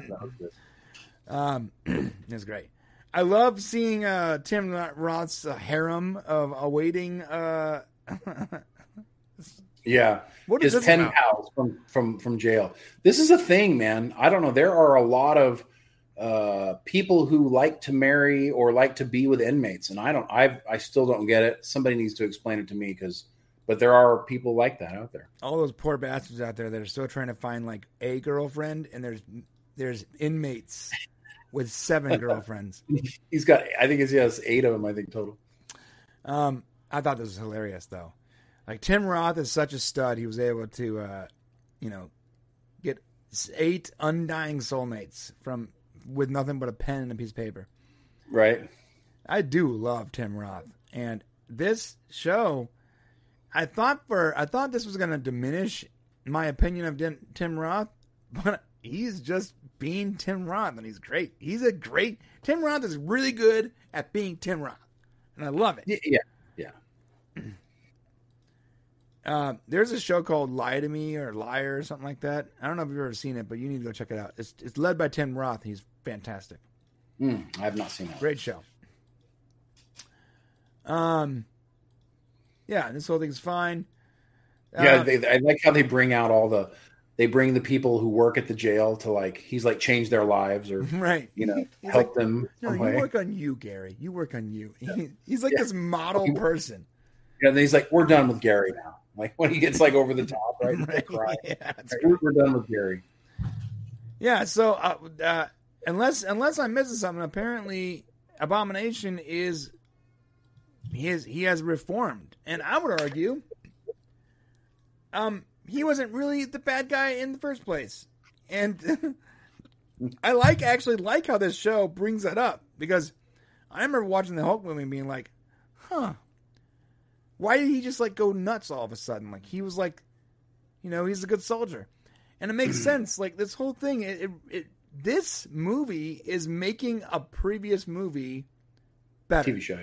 Um, it's great. I love seeing uh, Tim Roth's uh, harem of awaiting. Uh, yeah what is his this pen pals from from from jail this is a thing man i don't know there are a lot of uh people who like to marry or like to be with inmates. And i don't i i still don't get it. Somebody needs to explain it to me because but there are people like that out there. All those poor bastards out there that are still trying to find like a girlfriend, and there's there's inmates with seven girlfriends. he's got i think he has eight of them i think total. Um, I thought this was hilarious though. Like Tim Roth is such a stud; he was able to, uh, you know, get eight undying soulmates from with nothing but a pen and a piece of paper. right I do love Tim Roth, and this show, I thought for I thought this was going to diminish my opinion of Tim, Roth, but he's just being Tim Roth, and he's great. He's a great Tim Roth is really good at being Tim Roth, and I love it. Y- yeah Uh, there's a show called Lie to Me or Liar or something like that. I don't know if you've ever seen it, but you need to go check it out. It's it's led by Tim Roth. He's fantastic. Hmm, i have not seen that Great show. Um, yeah, this whole thing's fine. yeah Uh, they, i like how they bring out all the they bring the people who work at the jail to like he's like change their lives or right. you know He's help like, them No, you work on you, Gary. You work on you. He- he's like Yeah. this model He- person. Yeah, and he's like, "We're done with Gary now." Like when he gets like over the top, right? They Right. cry. Yeah, Like, we're, we're done with Gary. Yeah, so uh, uh, unless unless I'm missing something, apparently Abomination is he is he has reformed, and I would argue, um, he wasn't really the bad guy in the first place, and I like actually like how this show brings that up because I remember watching the Hulk movie and being like, huh. Why did he just like go nuts all of a sudden? Like he was like, you know, he's a good soldier and it makes sense. Like this whole thing, it, it, it this movie is making a previous movie better. TV show.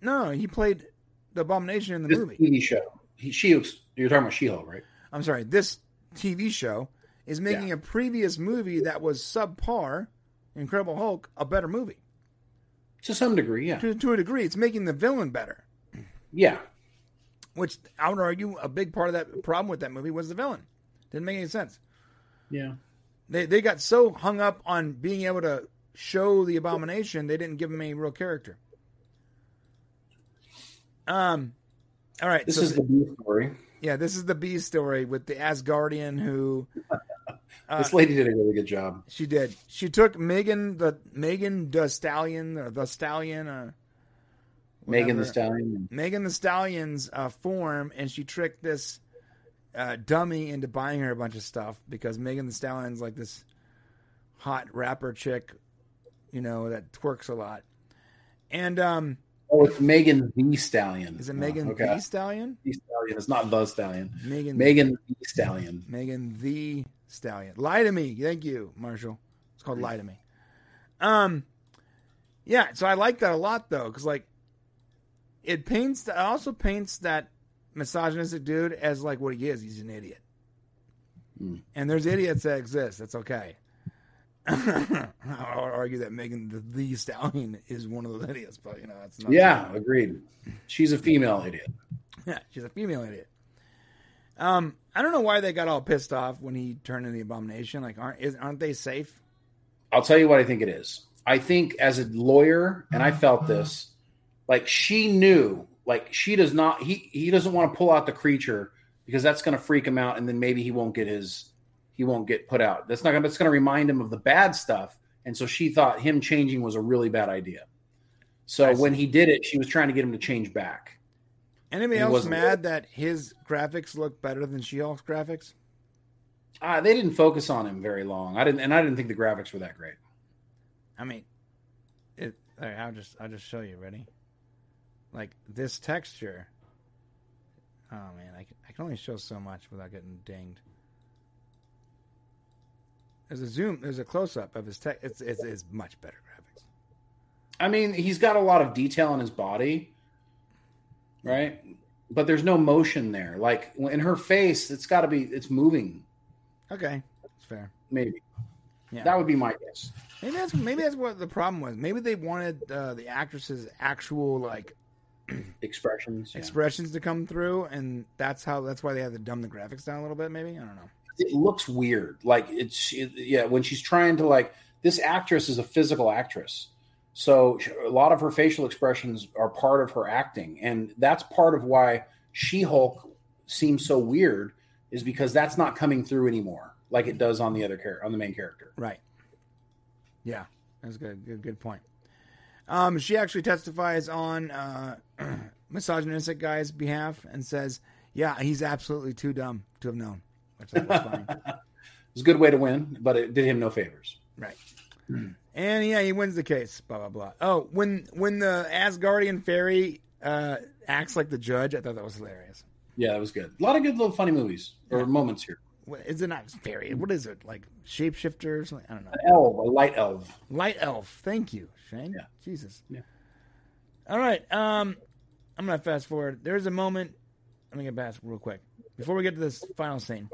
No, he played the Abomination in the This movie. TV show. He, she. You're talking about She-Hulk, right? I'm sorry, this TV show is making a previous movie that was subpar, Incredible Hulk, a better movie. To some degree, yeah, To, to a degree, it's making the villain better. yeah. Which I would argue a big part of that problem with that movie was the villain. Didn't make any sense. Yeah. They they got so hung up on being able to show the abomination, they didn't give him any real character. Um, all right. This so is the B story. yeah, this is the B story with the Asgardian who uh, this lady did a really good job. she did. She took Megan the Megan the Stallion or the Stallion or Megan the. Stallion. Megan the Stallion's uh, form, and she tricked this uh, dummy into buying her a bunch of stuff because Megan the Stallion's like this hot rapper chick, you know, that twerks a lot. And um, Oh, it's Megan the Stallion. is it Oh, Megan okay. the Stallion? the Stallion? It's not the Stallion. Megan Megan the Stallion. Megan the Stallion. Lie to me. Thank you, Marshall. It's called Lie to Me. Um, yeah. So I like that a lot though, because like it paints. It also paints that misogynistic dude as like what he is. He's an idiot. Hmm. And there's idiots that exist. That's okay. I would argue that Megan the, the Stallion is one of those idiots, but you know that's not. Yeah, agreed. She's a female idiot. Yeah, she's a female idiot. Um, I don't know why they got all pissed off when he turned into the abomination. Like, aren't is, aren't they safe? I'll tell you what I think it is. I think as a lawyer, and I felt this, like she knew, like she does not. He he doesn't want to pull out the creature because that's going to freak him out, and then maybe he won't get his he won't get put out. That's not going. To, that's going to remind him of the bad stuff, and so she thought him changing was a really bad idea. So when he did it, she was trying to get him to change back. Anybody He else mad that his graphics look better than She-Hulk's graphics? Uh, they didn't focus on him very long. I didn't, and I didn't think the graphics were that great. I mean, it. right, I'll just I'll just show you. Ready? Like this texture. Oh man, I can, I can only show so much without getting dinged. There's a zoom. There's a close up of his tech. It's, it's it's much better graphics. I mean, he's got a lot of detail on his body, right? But there's no motion there. Like in her face, it's got to be it's moving. Okay, that's fair. Maybe Yeah. that would be my guess. Maybe that's maybe that's what the problem was. Maybe they wanted uh, the actress's actual like Expressions. yeah. expressions to come through, and that's how that's why they had to dumb the graphics down a little bit. Maybe I don't know. it looks weird. Like it's it, yeah, when she's trying to like this actress is a physical actress. So a lot of her facial expressions are part of her acting and that's part of why She-Hulk seems so weird is because that's not coming through anymore like it does on the other character on the main character. Right. Yeah, that's good. Good, good point. Um, she actually testifies on uh, misogynistic guy's behalf and says, "Yeah, he's absolutely too dumb to have known," which I thought was funny. It's a good way to win, but it did him no favors. Right. And yeah, he wins the case. Blah blah blah. Oh, when when the Asgardian fairy uh, acts like the judge, I thought that was hilarious. Yeah, that was good. A lot of good little funny movies or moments here. What, is it not fairy? What is it like? Shapeshifter or something? I don't know. An elf, a light elf. Light elf. Thank you, Shane. Yeah. Jesus. Yeah. All right. Um, I'm gonna fast forward. There's a moment. Let me get past real quick before we get to this final scene.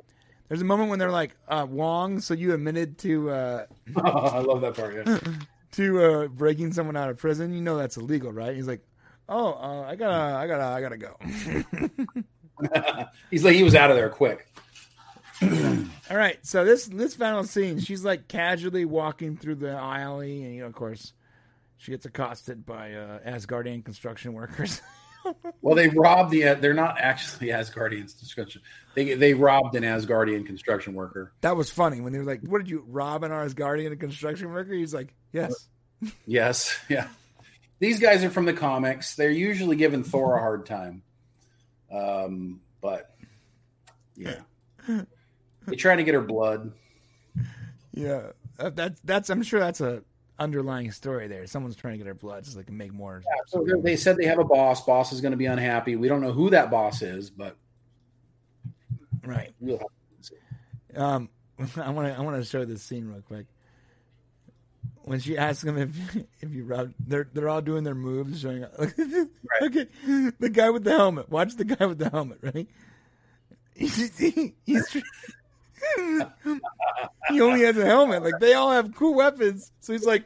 There's a moment when they're like, uh, "Wong, so you admitted to uh, I love that part. Yeah. to uh, breaking someone out of prison. You know that's illegal, right?" He's like, "Oh, uh, I gotta, I gotta, I gotta go." He's like he was out of there quick. All right, so this this final scene, she's like casually walking through the alley, and you know, of course, she gets accosted by uh, Asgardian construction workers. Well, they robbed the. They're not actually Asgardian construction. They they robbed an Asgardian construction worker. that was funny when they were like, "What did you rob an Asgardian construction worker?" He's like, "Yes." Yes, yeah. These guys are from the comics. They're usually giving Thor a hard time. Um, but yeah, they trying to get her blood. Yeah, that, that's that's. I'm sure that's a underlying story there. Someone's trying to get her blood so they can make more. So they- said they have a boss. Boss is going to be unhappy. We don't know who that boss is, but Right. we'll have to see. Um, I want to I want to show this scene real quick. When she asks him if if you rub, they're they're all doing their moves, showing up. Okay, the guy with the helmet. Watch the guy with the helmet, right? He's, he- he's he only has a helmet. Like they all have cool weapons, so he's like,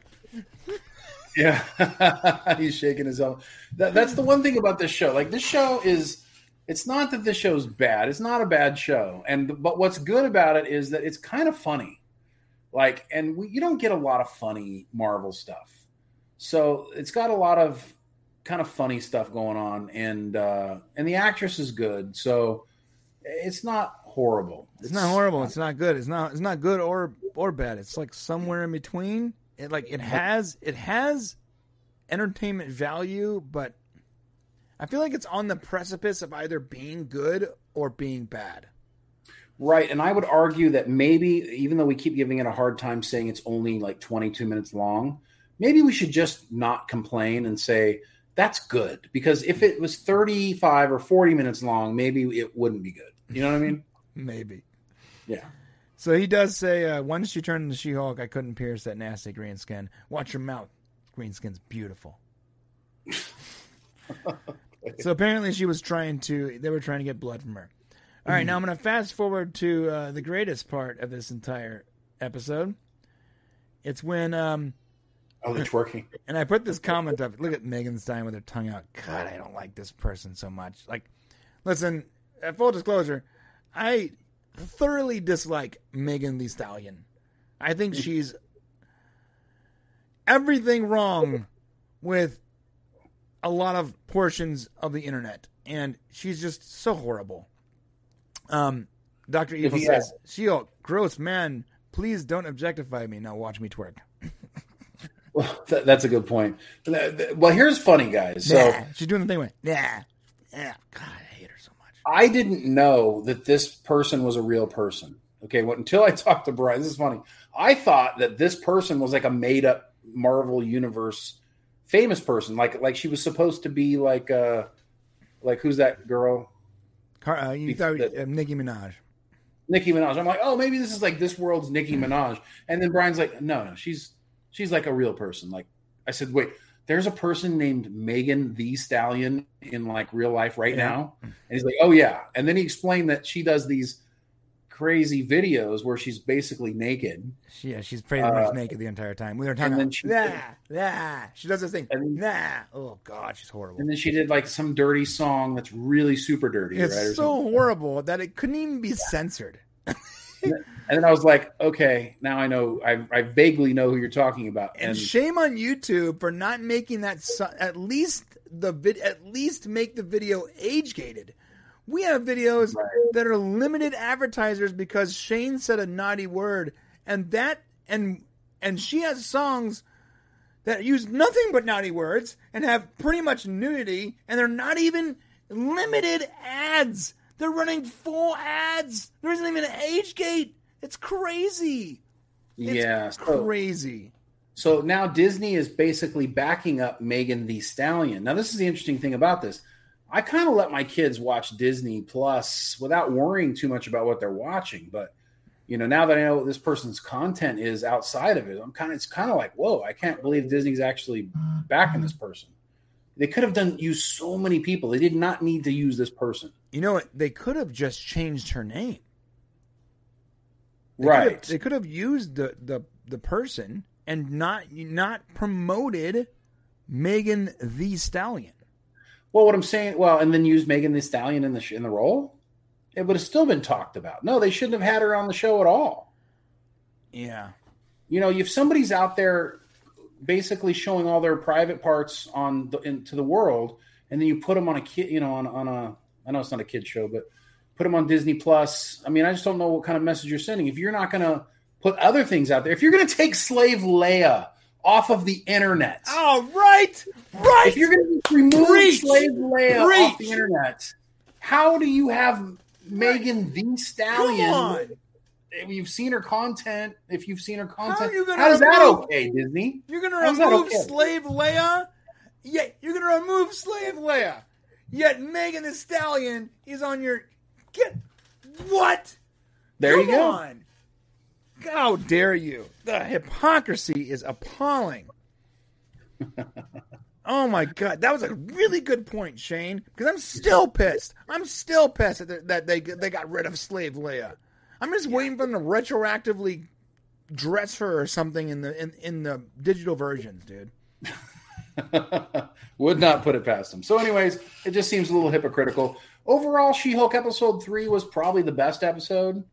Yeah, he's shaking his own. That, that's the one thing about this show. Like this show is, it's not that this show's bad. It's not a bad show, and but what's good about it is that it's kind of funny. Like, and we, you don't get a lot of funny Marvel stuff, so it's got a lot of kind of funny stuff going on, and uh, and the actress is good, so it's not horrible. it's not horrible. It's not good. It's not it's not good or or bad. It's like somewhere in between. It like it has it has entertainment value, but I feel like it's on the precipice of either being good or being bad. Right. And I would argue that maybe, even though we keep giving it a hard time saying it's only like 22 minutes long, maybe we should just not complain and say that's good. Because if it was 35 or 40 minutes long, maybe it wouldn't be good. You know what I mean? Maybe. Yeah. So he does say, uh, once she turned into She Hulk, I couldn't pierce that nasty green skin. Watch your mouth. Green skin's beautiful. so apparently she was trying to, they were trying to get blood from her. All right, now I'm going to fast forward to uh, the greatest part of this entire episode. It's when, um, Oh, they're twerking. and I put this comment up. Look at Megan Stein with her tongue out. God, I don't like this person so much. Like, Listen, full disclosure, I thoroughly dislike Megan the Stallion. I think she's everything wrong with a lot of portions of the internet, and she's just so horrible. Um, Doctor Evil he says, "She-Hulk, gross man. Please don't objectify me. Now watch me twerk." Well, that, that's a good point. Well, here's funny, guys. So Nah. she's doing the thing with, yeah, yeah. God, I hate her so much. I didn't know that this person was a real person. Okay, well, until I talked to Brian, this is funny. I thought that this person was like a made up Marvel universe famous person, like like she was supposed to be like uh like who's that girl? Car- uh, you thought that- uh, Nicki Minaj. Nicki Minaj. I'm like, oh, maybe this is like this world's Nicki Minaj. And then Brian's like, no, no, she's she's like a real person. Like I said, wait, there's a person named Megan Thee Stallion in like real life right Yeah. now. And he's like, oh yeah. And then he explained that she does these crazy videos where she's basically naked. Yeah, she's pretty Uh, much naked the entire time. We were talking then about, she- nah, nah. She does this thing, And- nah. Oh God, she's horrible. And then she did like some dirty song that's really super dirty, It's right? so something. horrible that it couldn't even be censored. And then I was like, okay, now I know. I, I vaguely know who you're talking about. And And, shame on YouTube for not making that so- at least the vid- at least make the video age gated. We have videos Right. that are limited advertisers because Shane said a naughty word, and that and and she has songs that use nothing but naughty words and have pretty much nudity, and they're not even limited ads. They're running full ads. There isn't even an age gate. It's crazy. It's yeah, so- crazy. So now Disney is basically backing up Megan Thee Stallion. Now, this is the interesting thing about this. I kind of let my kids watch Disney Plus without worrying too much about what they're watching. But you know, now that I know what this person's content is outside of it, I'm kind of it's kind of like, whoa, I can't believe Disney's actually backing this person. They could have done use so many people. They did not need to use this person. You know what? They could have just changed her name. They could have- Right. they could have used the, the the person and not not promoted Megan Thee Stallion. Well, what I'm saying, well, and then use Megan Thee Stallion in the in the role, it would have still been talked about. No, they shouldn't have had her on the show at all. Yeah. You know, if somebody's out there basically showing all their private parts on the, into the world, and then you put them on a kid, you know, on on a, I know it's not a kid show, but put them on Disney Plus. I mean, I just don't know what kind of message you're sending. If you're not going to put other things out there, if you're going to take Slave Leia off of the internet, Oh, right, right. if you're going to remove Preach! Slave Leia off the internet, how do you have Megan Thee Stallion? If you've seen her content, if you've seen her How content, are you gonna how is that okay, Disney? You're gonna remove okay? Slave Leia? Yeah, you're gonna remove Slave Leia. Yet Megan the Stallion is on your get what? There Come you go. on. How dare you? The hypocrisy is appalling. oh my god, that was a really good point, Shane. Because I'm still pissed. I'm still pissed that, they- that they they got rid of Slave Leia. I'm just waiting for them to retroactively dress her or something in the in, in the digital versions, dude. Would not put it past them. So, anyways, it just seems a little hypocritical. Overall, She Hulk episode three was probably the best episode.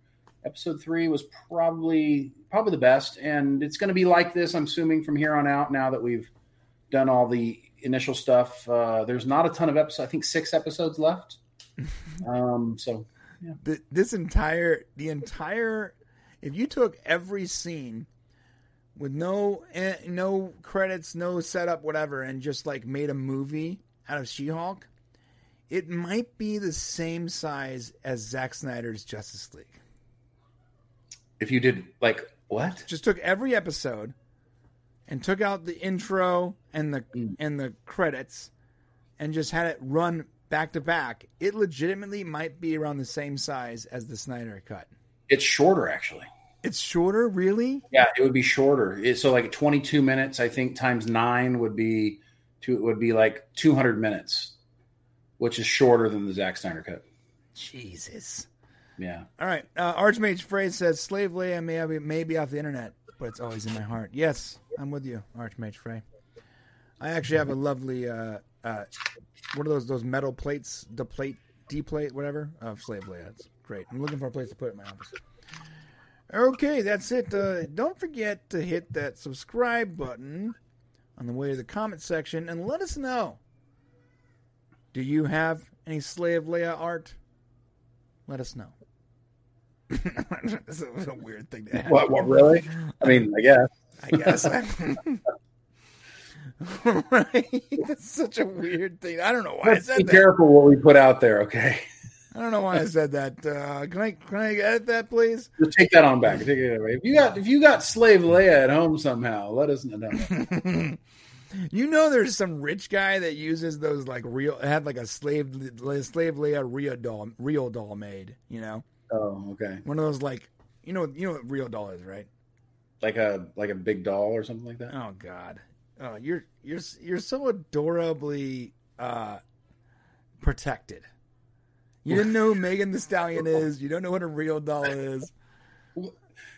Episode three was probably probably the best, and it's going to be like this. I'm assuming from here on out. Now that we've done all the initial stuff, uh, there's not a ton of episodes. I think six episodes left. um, so Th- this entire the entire if you took every scene with no eh, no credits no setup whatever and just like made a movie out of she-hulk it might be the same size as Zack Snyder's Justice League if you did like what? just took every episode and took out the intro and the Mm. and the credits and just had it run back to back it legitimately might be around the same size as the Snyder cut It's shorter actually. it's shorter really Yeah, it would be shorter. So like 22 minutes, I think times nine would be two would be like 200 minutes, which is shorter than the Zack Snyder cut. Jesus. Yeah, All right. Uh, Archmage Phrase says Slave Leia may be, may be off the internet, but it's always in my heart. Yes, I'm with you, Archmage Frey. I actually have a lovely, uh, uh, what are those those metal plates? The plate D plate, whatever, of Slave Leia. It's great. I'm looking for a place to put it in my office. Okay, that's it. Uh, don't forget to hit that subscribe button on the way to the comment section and let us know. Do you have any Slave Leia art? Let us know. This is a weird thing to ask. What? What? Really? I mean, I guess. I guess. right? That's such a weird thing. I don't know why Let's be said that. careful what we put out there. Okay. I don't know why I said that. Uh, can I can I edit that, please? Just take that on back. Take it away. If you got if you got slave Leia at home somehow, let us know. You know, there's some rich guy that uses those like real had like a slave slave Leia real doll real doll made. You know, Oh, okay. one of those like you know you know what real doll is, right? Like a like a big doll or something like that. Oh God, oh, you're you're you're so adorably uh, protected. You didn't know who Megan Thee Stallion is. You don't know what a real doll is.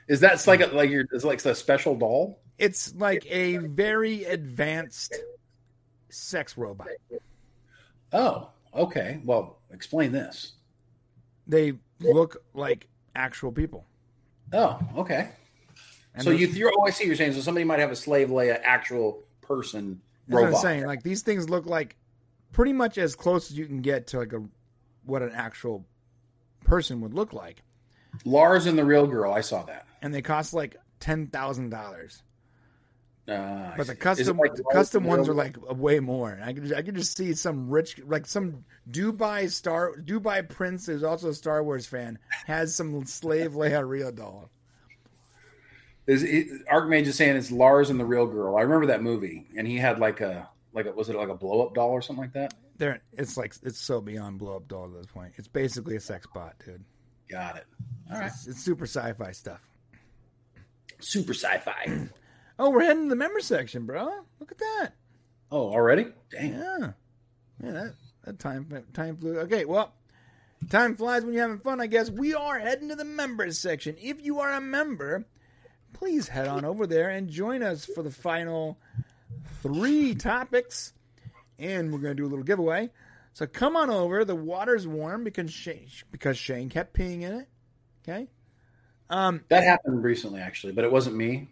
Is that like a, like your is like a special doll? It's like a very advanced sex robot. Oh, okay. Well, explain this. They look like actual people. Oh, okay. And so you you're oh I see what you're saying. So somebody might have a slave Leia actual person what I'm robot. saying. Like these things look like pretty much as close as you can get to like a what an actual person would look like, Lars and the real girl. I saw that. and they cost like ten thousand dollars. Uh, But the custom like the custom ones are like way more. I could I could just see some rich like some Dubai star Dubai prince who's also a Star Wars fan has some slave Leia real doll. Is it, Archmage is saying it's Lars and the real girl. I remember that movie, and he had like a like a, was it like a blow up doll or something like that? There, it's like it's so beyond blow up doll at this point. It's basically a sex bot, dude. Got it. All right. It's, it's super sci-fi stuff. Super sci-fi. Oh, we're heading to the member section, bro. Look at that. oh, already? Damn. Yeah, yeah. That, that time time flew. Okay, well, time flies when you're having fun. I guess we are heading to the members section. If you are a member, please head on over there and join us for the final three topics, and we're going to do a little giveaway. So come on over. The water's warm because Shane, because Shane kept peeing in it. Okay. Um, That happened recently, actually, but it wasn't me.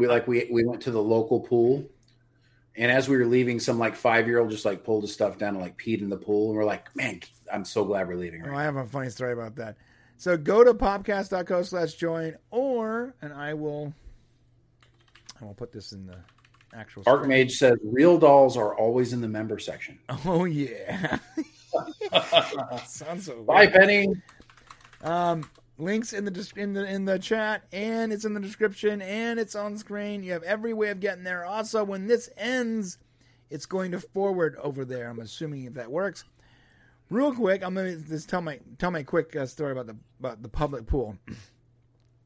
We like we we went to the local pool, and as we were leaving, some like five year old just like pulled his stuff down and like peed in the pool, and we're like, man, I'm so glad we're leaving. Oh, I have a funny story about that. So go to popcast.co slash join or and I will I will put this in the actual. Archmage says real dolls are always in the member section. Oh yeah. Sounds so Bye, weird. Penny. Um links in the in the in the chat and it's in the description and it's on screen. You have every way of getting there. Also, when this ends, it's going to forward over there. I'm assuming if that works. Real quick, I'm gonna just tell my tell my quick uh, story about the about the public pool.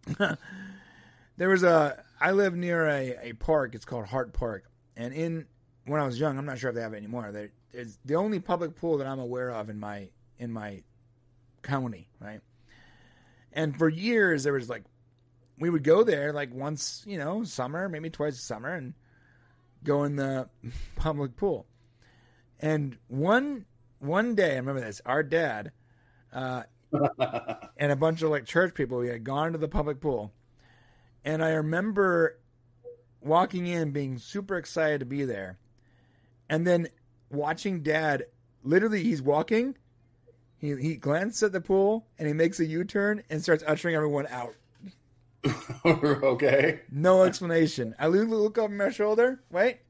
there was a I live near a, a park. It's called Hart Park, and in when I was young, I'm not sure if they have it anymore. There is the only public pool that I'm aware of in my in my county, right? And for years, there was like we would go there like once, you know, summer, maybe twice a summer, and go in the public pool. And one one day, I remember this. Our dad uh, and a bunch of like church people, we had gone to the public pool, and I remember walking in, being super excited to be there, and then watching Dad. Literally, he's walking. He he glances at the pool and he makes a U turn and starts ushering everyone out. okay. No explanation. I look, over my shoulder. Wait.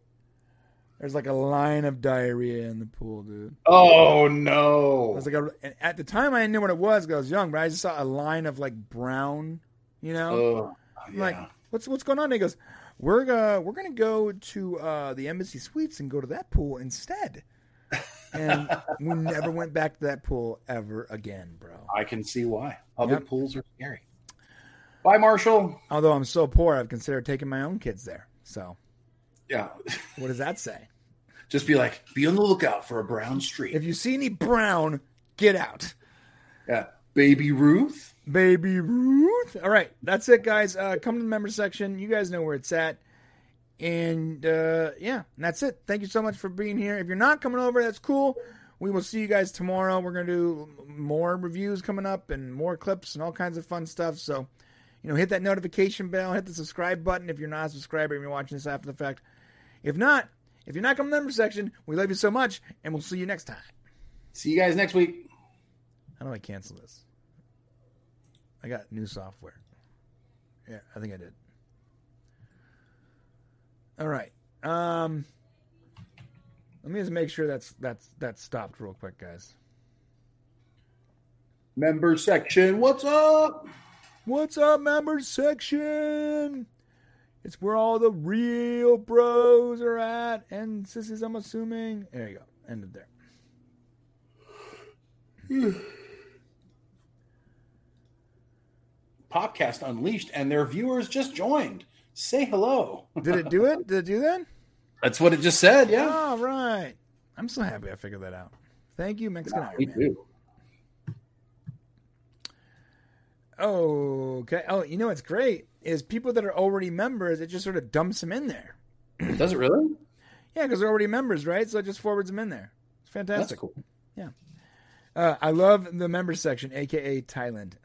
There's like a line of diarrhea in the pool, dude. Oh I no. was like, a, and at the time, I didn't know what it was because I was young, but I just saw a line of like brown, you know. Oh, I'm yeah. like, what's what's going on? And he goes, we're uh, we're gonna go to uh, the embassy suites and go to that pool instead. And we never went back to that pool ever again, bro. I can see why. Public Yep. pools are scary. Bye, Marshall. Although I'm so poor, I've considered taking my own kids there. So Yeah. what does that say? Just be like, be on the lookout for a brown streak. If you see any brown, get out. yeah. Baby Ruth. Baby Ruth. All right, that's it, guys. Uh, come to the member section. You guys know where it's at. And uh, yeah, and that's it. Thank you so much for being here. If you're not coming over, that's cool. we will see you guys tomorrow. We're going to do more reviews coming up and more clips and all kinds of fun stuff. So, you know, hit that notification bell, hit the subscribe button if you're not a subscriber and you're watching this after the fact. If not, if you're not coming to the member section, we love you so much, and we'll see you next time. See you guys next week. How do I cancel this? I got new software. Yeah, I think I did. All right. Um, let me just make sure that's that's that's stopped real quick, guys. Member section, what's up? What's up, member section? It's where all the real bros are at, and sissies. I'm assuming. There you go. Ended there. Popcast Unleashed, and their viewers just joined. Say hello. Did it do it? Did it do that? That's what it just said. Yeah. All right. I'm so happy I figured that out. Thank you, Mexican Yeah, Iron me Man. too. Okay. Oh, you know what's great is people that are already members. It just sort of dumps them in there. Does it really? Yeah, because they're already members, right? So it just forwards them in there. It's fantastic. That's fantastic. cool. Uh, I love the members section, aka Thailand.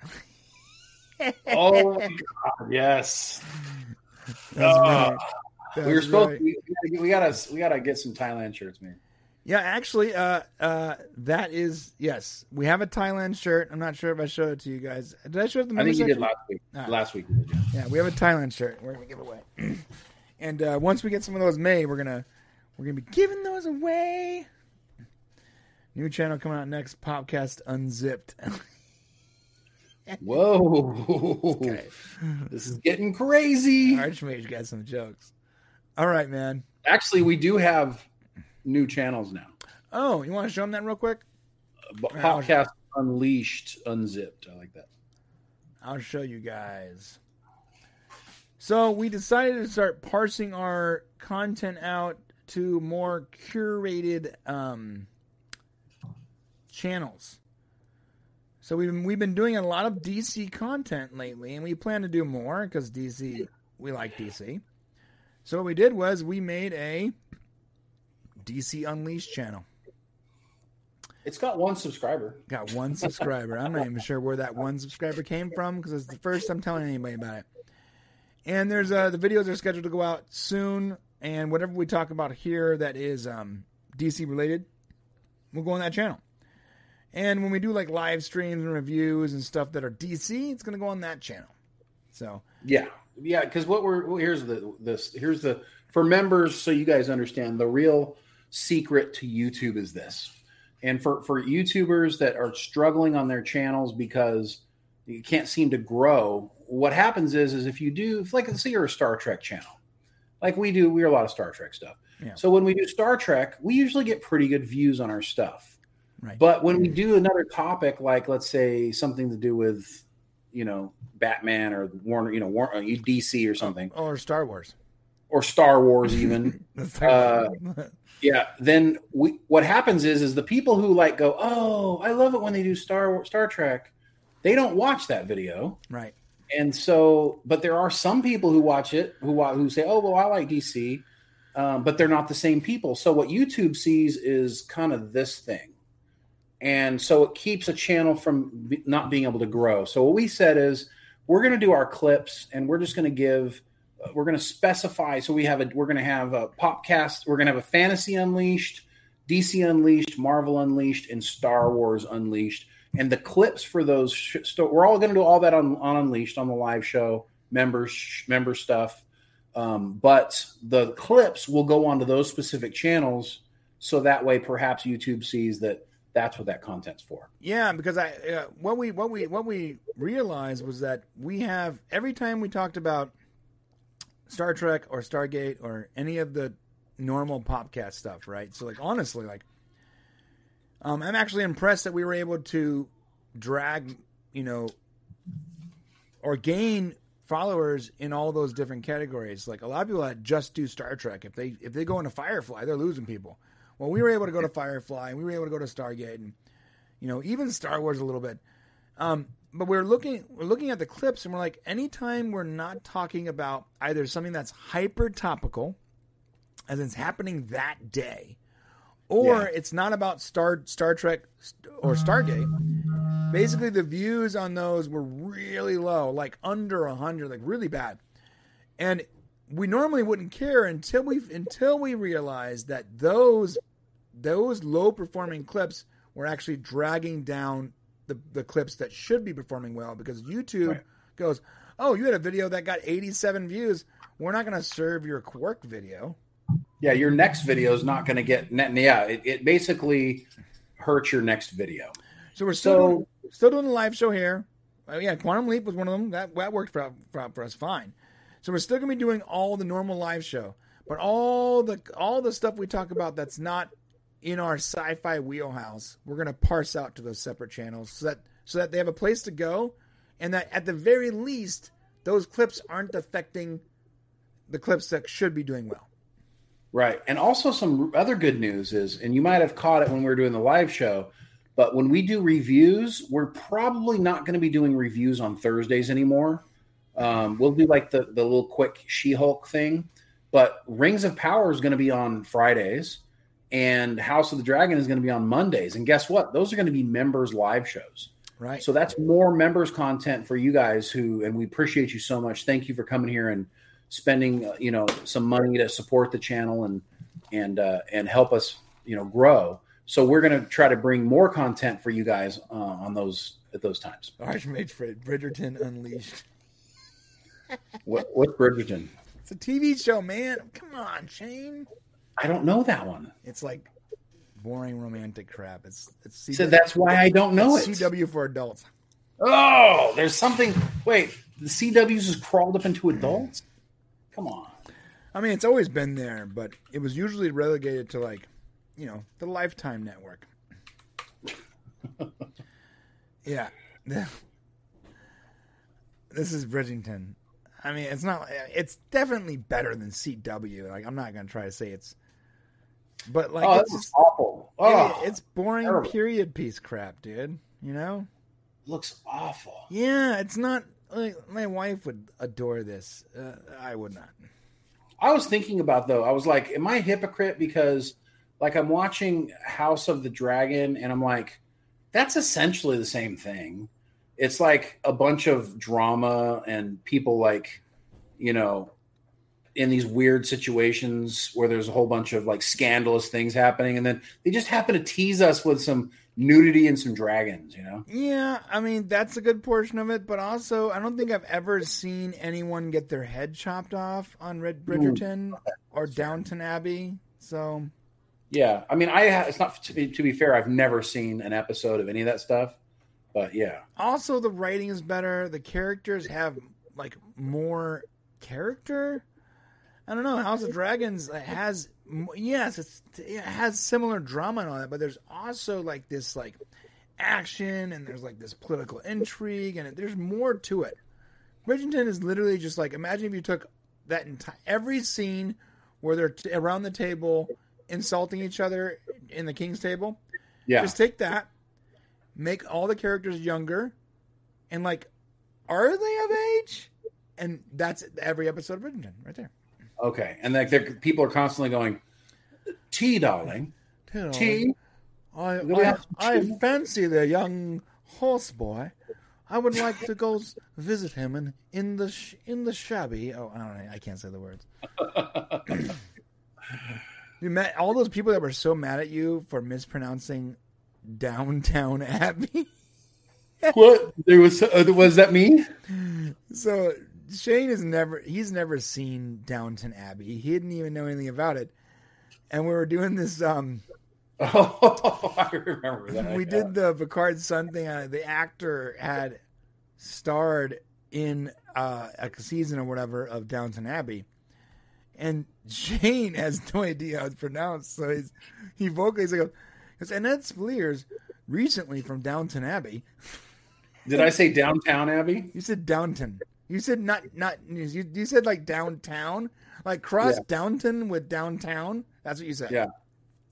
Oh my god, yes. That's Oh, right. we were supposed. right. We, we gotta. We gotta get some Thailand shirts, man. Yeah, actually, uh, uh, that is yes. We have a Thailand shirt. I'm not sure if I showed it to you guys. Did I show it to the I think members you did last week. Ah. Last week. we did, yeah. Yeah, we have a Thailand shirt. We're gonna give away. and uh, once we get some of those made, we're gonna we're gonna be giving those away. New channel coming out next, Popcast Unzipped. Whoa, Okay. this is getting crazy. Archmage got some jokes. All right, man. Actually, we do have new channels now. Oh, you want to show them that real quick? B- Popcast Unleashed, Unzipped. I like that. I'll show you guys. So we decided to start parsing our content out to more curated um, channels. So we've been, we've been doing a lot of DC content lately, and we plan to do more because DC we like DC. So what we did was we made a DC Unleashed channel. It's got one subscriber. Got one subscriber. I'm not even sure where that one subscriber came from because it's the first I'm telling anybody about it. And there's uh, the videos are scheduled to go out soon, and whatever we talk about here that is um, DC related, we'll go on that channel. And when we do like live streams and reviews and stuff that are DC, it's going to go on that channel. So Yeah, yeah. Because what we're well, here's the this here's the for members, so you guys understand the real secret to YouTube is this, and for for YouTubers that are struggling on their channels because you can't seem to grow, what happens is is if you do, if like let's say you're a Star Trek channel, like we do, we're a lot of Star Trek stuff. Yeah. So when we do Star Trek, we usually get pretty good views on our stuff. Right, But when we do another topic, like let's say something to do with, you know, Batman or Warner, you know, War, uh, DC or something, or Star Wars. or Star Wars, even, Uh, yeah. Then we, what happens is, is the people who like go, oh, I love it when they do Star Star Trek, they don't watch that video, right. and so, but there are some people who watch it who who say, oh, well, I like DC, um, but they're not the same people. So what YouTube sees is kind of this thing, and so it keeps a channel from not being able to grow. So what we said is we're going to do our clips, and we're just going to give. uh, We're going to specify. So we have a. We're going to have a popcast. We're going to have a fantasy unleashed, DC unleashed, Marvel unleashed, and Star Wars unleashed and the clips for those sh- we're all going to do all that on, on unleashed on the live show members sh- member stuff um, but the clips will go onto those specific channels so that way perhaps youtube sees that that's what that content's for Yeah, because I uh, what we what we what we realized was that we have every time we talked about Star Trek or Stargate or any of the normal popcast stuff, right? So like honestly, like um, I'm actually impressed that we were able to drag, you know, or gain followers in all those different categories. Like a lot of people that just do Star Trek, if they if they go into Firefly, they're losing people. Well, we were able to go to Firefly, and we were able to go to Stargate, and you know, even Star Wars a little bit. Um, but we're looking we're looking at the clips, and we're like, anytime we're not talking about either something that's hyper topical, as it's happening that day, or Yeah. it's not about Star Star Trek or Stargate. Basically, the views on those were really low, like under hundred, like really bad. And we normally wouldn't care until we until we realized that those those low performing clips were actually dragging down the, the clips that should be performing well because YouTube Right. goes, Oh, you had a video that got 87 views. We're not going to serve your Quark video. Yeah, your next video is not going to get net. Yeah, it, it basically hurts your next video. So we're still So- doing, still doing the live show here. Uh, yeah, Quantum Leap was one of them. That that worked for, for, for us fine. So we're still gonna be doing all the normal live show, but all the all the stuff we talk about that's not in our sci-fi wheelhouse, we're gonna parse out to those separate channels so that so that they have a place to go, and that at the very least those clips aren't affecting the clips that should be doing well. Right. And also, some other good news is, and you might have caught it when we were doing the live show, but when we do reviews, we're probably not going to be doing reviews on Thursdays anymore. Um, we'll do like the, the little quick She Hulk thing, but Rings of Power is going to be on Fridays, and House of the Dragon is going to be on Mondays. And guess what? Those are going to be members' live shows. Right. So that's more members content for you guys who, and we appreciate you so much. Thank you for coming here and spending, uh, you know, some money to support the channel and and uh, and help us, you know, grow. So we're going to try to bring more content for you guys uh, on those at those times. Archmage Fred Bridgerton Unleashed. What what's Bridgerton? It's a TV show, man. Come on, Shane. I don't know that one. It's like boring romantic crap. It's it's CW, So that's why I don't know it. it's CW for adults. Oh, there's something. Wait, the CW's just crawled up into adults. Come on. I mean, it's always been there, but it was usually relegated to like, you know, the Lifetime network. yeah. this is Bridgington. I mean, it's not. It's definitely better than CW. Like, I'm not gonna try to say it's, but like, oh, it's awful. Oh, it- it's boring terrible. period piece crap, dude. You know? looks awful. Yeah, it's not. Like, my wife would adore this. Uh, I would not. I was thinking about though. I was like, am I a hypocrite because like I'm watching House of the Dragon and I'm like, that's essentially the same thing. It's like a bunch of drama and people like, you know, in these weird situations where there's a whole bunch of like scandalous things happening and then they just happen to tease us with some nudity and some dragons, you know? Yeah, I mean that's a good portion of it, but also I don't think I've ever seen anyone get their head chopped off on Red mm. Bridgerton or Downton Abbey. So Yeah. I mean, I it's not to be, to be fair, I've never seen an episode of any of that stuff, but yeah. also the writing is better. The characters have like more character. I don't know. House of Dragons uh, has yes, it's, it has similar drama and all that, but there's also like this like action and there's like this political intrigue and it, there's more to it. Bridgerton is literally just like imagine if you took that entire every scene where they're t- around the table insulting each other in the king's table. Yeah. Just take that, make all the characters younger, and like, are they of age? And that's every episode of Bridgerton right there. Okay, and like they're- people are constantly going, "Tea, darling, tea." I, I, I tea. fancy the young horse boy. I would like to go visit him in, in the sh- in the shabby. Oh, I don't know. I can't say the words. You met all those people that were so mad at you for mispronouncing Downtown Abbey. what? There was uh, was that me? So Shane has never he's never seen Downton Abbey. He didn't even know anything about it. And we were doing this um Oh, I remember that. we did the Picard Sun thing. Uh, the actor had starred in uh, a season or whatever of Downton Abbey, and Shane has no idea how it's pronounced. So he's he vocally goes, goes Annette Spleers recently from Downton Abbey. Did I say downtown Abbey? You said Downton. You said not not you, you said like downtown, like cross Yeah. Downton with downtown. That's what you said. Yeah.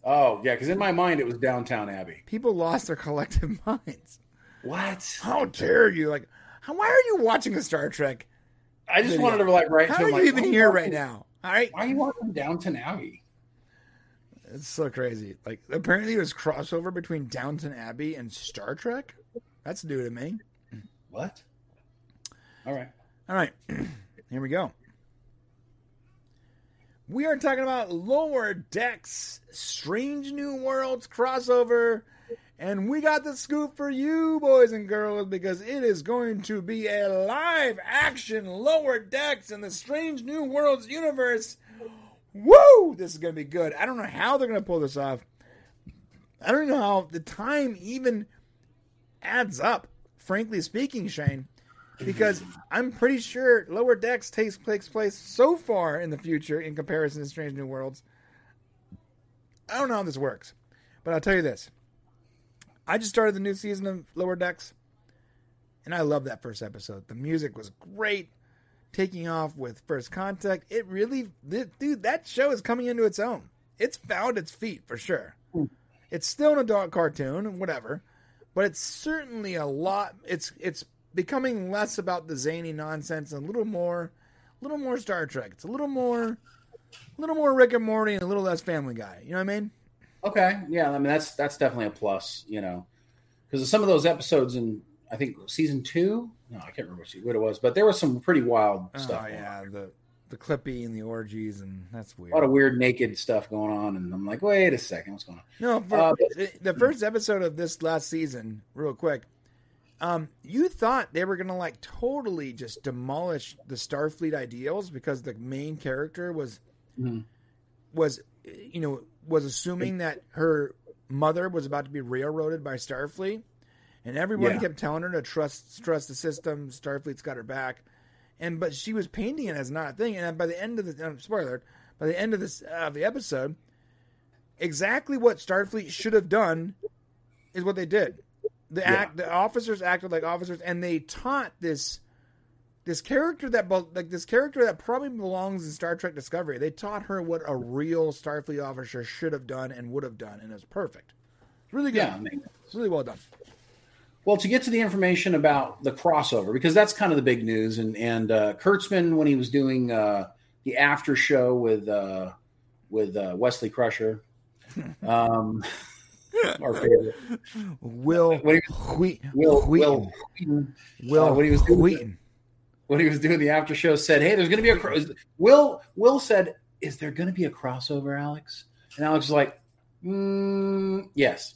Oh, yeah. Because in my mind, it was downtown Abbey. People lost their collective minds. What? How dare you? Like, how, why are you watching a Star Trek? I just Video. wanted to like write. How to are you like, even here right now? All right. Why are you watching Downton Abbey? It's so crazy. Like apparently there's crossover between Downton Abbey and Star Trek. That's new to me. What? All right. All right. Here we go. We are talking about Lower Decks Strange New Worlds crossover. And we got the scoop for you, boys and girls, because it is going to be a live action Lower Decks in the Strange New Worlds universe. Woo! This is going to be good. I don't know how they're going to pull this off. I don't know how the time even adds up, frankly speaking, Shane because I'm pretty sure Lower Decks takes, takes place so far in the future in comparison to Strange New Worlds. I don't know how this works, but I'll tell you this. I just started the new season of Lower Decks, and I love that first episode. The music was great. Taking off with First Contact, it really, dude, that show is coming into its own. It's found its feet for sure. It's still an adult cartoon, whatever, but it's certainly a lot. It's it's becoming less about the zany nonsense and a little more, a little more Star Trek. It's a little more, a little more Rick and Morty and a little less Family Guy. You know what I mean? Okay, yeah. I mean that's that's definitely a plus. You know, because some of those episodes in I think season two. No, I can't remember what it was, but there was some pretty wild oh, stuff. Oh yeah, the the Clippy and the orgies and that's weird. A lot of weird naked stuff going on, and I'm like, wait a second, what's going on? No, for, uh, the first episode of this last season, real quick um, you thought they were gonna like totally just demolish the Starfleet ideals because the main character was mm-hmm. was you know was assuming that her mother was about to be railroaded by Starfleet, and everyone yeah. kept telling her to trust trust the system. Starfleet's got her back, and but she was painting it as not a thing. And by the end of the uh, spoiler, by the end of this uh, the episode, exactly what Starfleet should have done is what they did the yeah. act, the officers acted like officers, and they taught this this character that like this character that probably belongs in Star Trek Discovery. They taught her what a real Starfleet officer should have done and would have done, and it's perfect. It's really good. Yeah, it's really well done. Well, to get to the information about the crossover, because that's kind of the big news, and and uh, Kurtzman when he was doing uh, the after show with uh, with uh, Wesley Crusher. Um, our favorite. Will when he, Will Wil Wheaton, Will uh, when he was doing Wheaton. when he was doing the after show said, "Hey, there's going to be a Will Will said, "Is there going to be a crossover, Alex?" And Alex was like, mm, "Yes."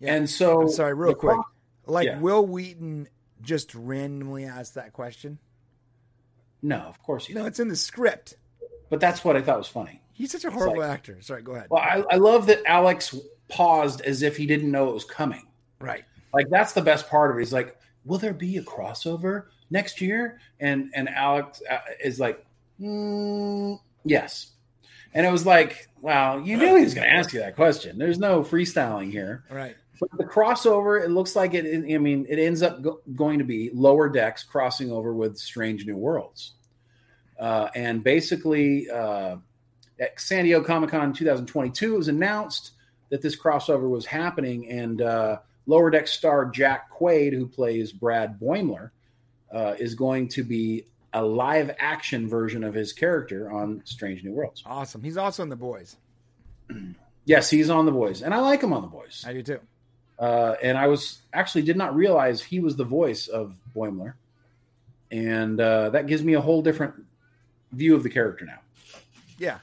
Yeah. And so, I'm sorry, real quick, cross- like yeah. Wil Wheaton just randomly asked that question. No, of course he. No, it's in the script. But that's what I thought was funny. He's such a horrible like, actor. Sorry, go ahead. Well, I, I love that Alex paused as if he didn't know it was coming. Right. Like that's the best part of it. He's like, "Will there be a crossover next year?" And and Alex uh, is like, mm, "Yes." And it was like, "Wow, you knew he was going to ask you that question. There's no freestyling here." Right. But the crossover, it looks like it. I mean, it ends up go- going to be lower decks crossing over with Strange New Worlds, uh, and basically uh, at San Diego Comic Con 2022, it was announced that this crossover was happening, and uh, Lower Deck star Jack Quaid, who plays Brad Boimler, uh, is going to be a live action version of his character on Strange New Worlds. Awesome. He's also in The Boys. yes, he's on The Boys, and I like him on The Boys. I do too. Uh, and I was actually did not realize he was the voice of Boimler, and uh, that gives me a whole different view of the character now. Yeah,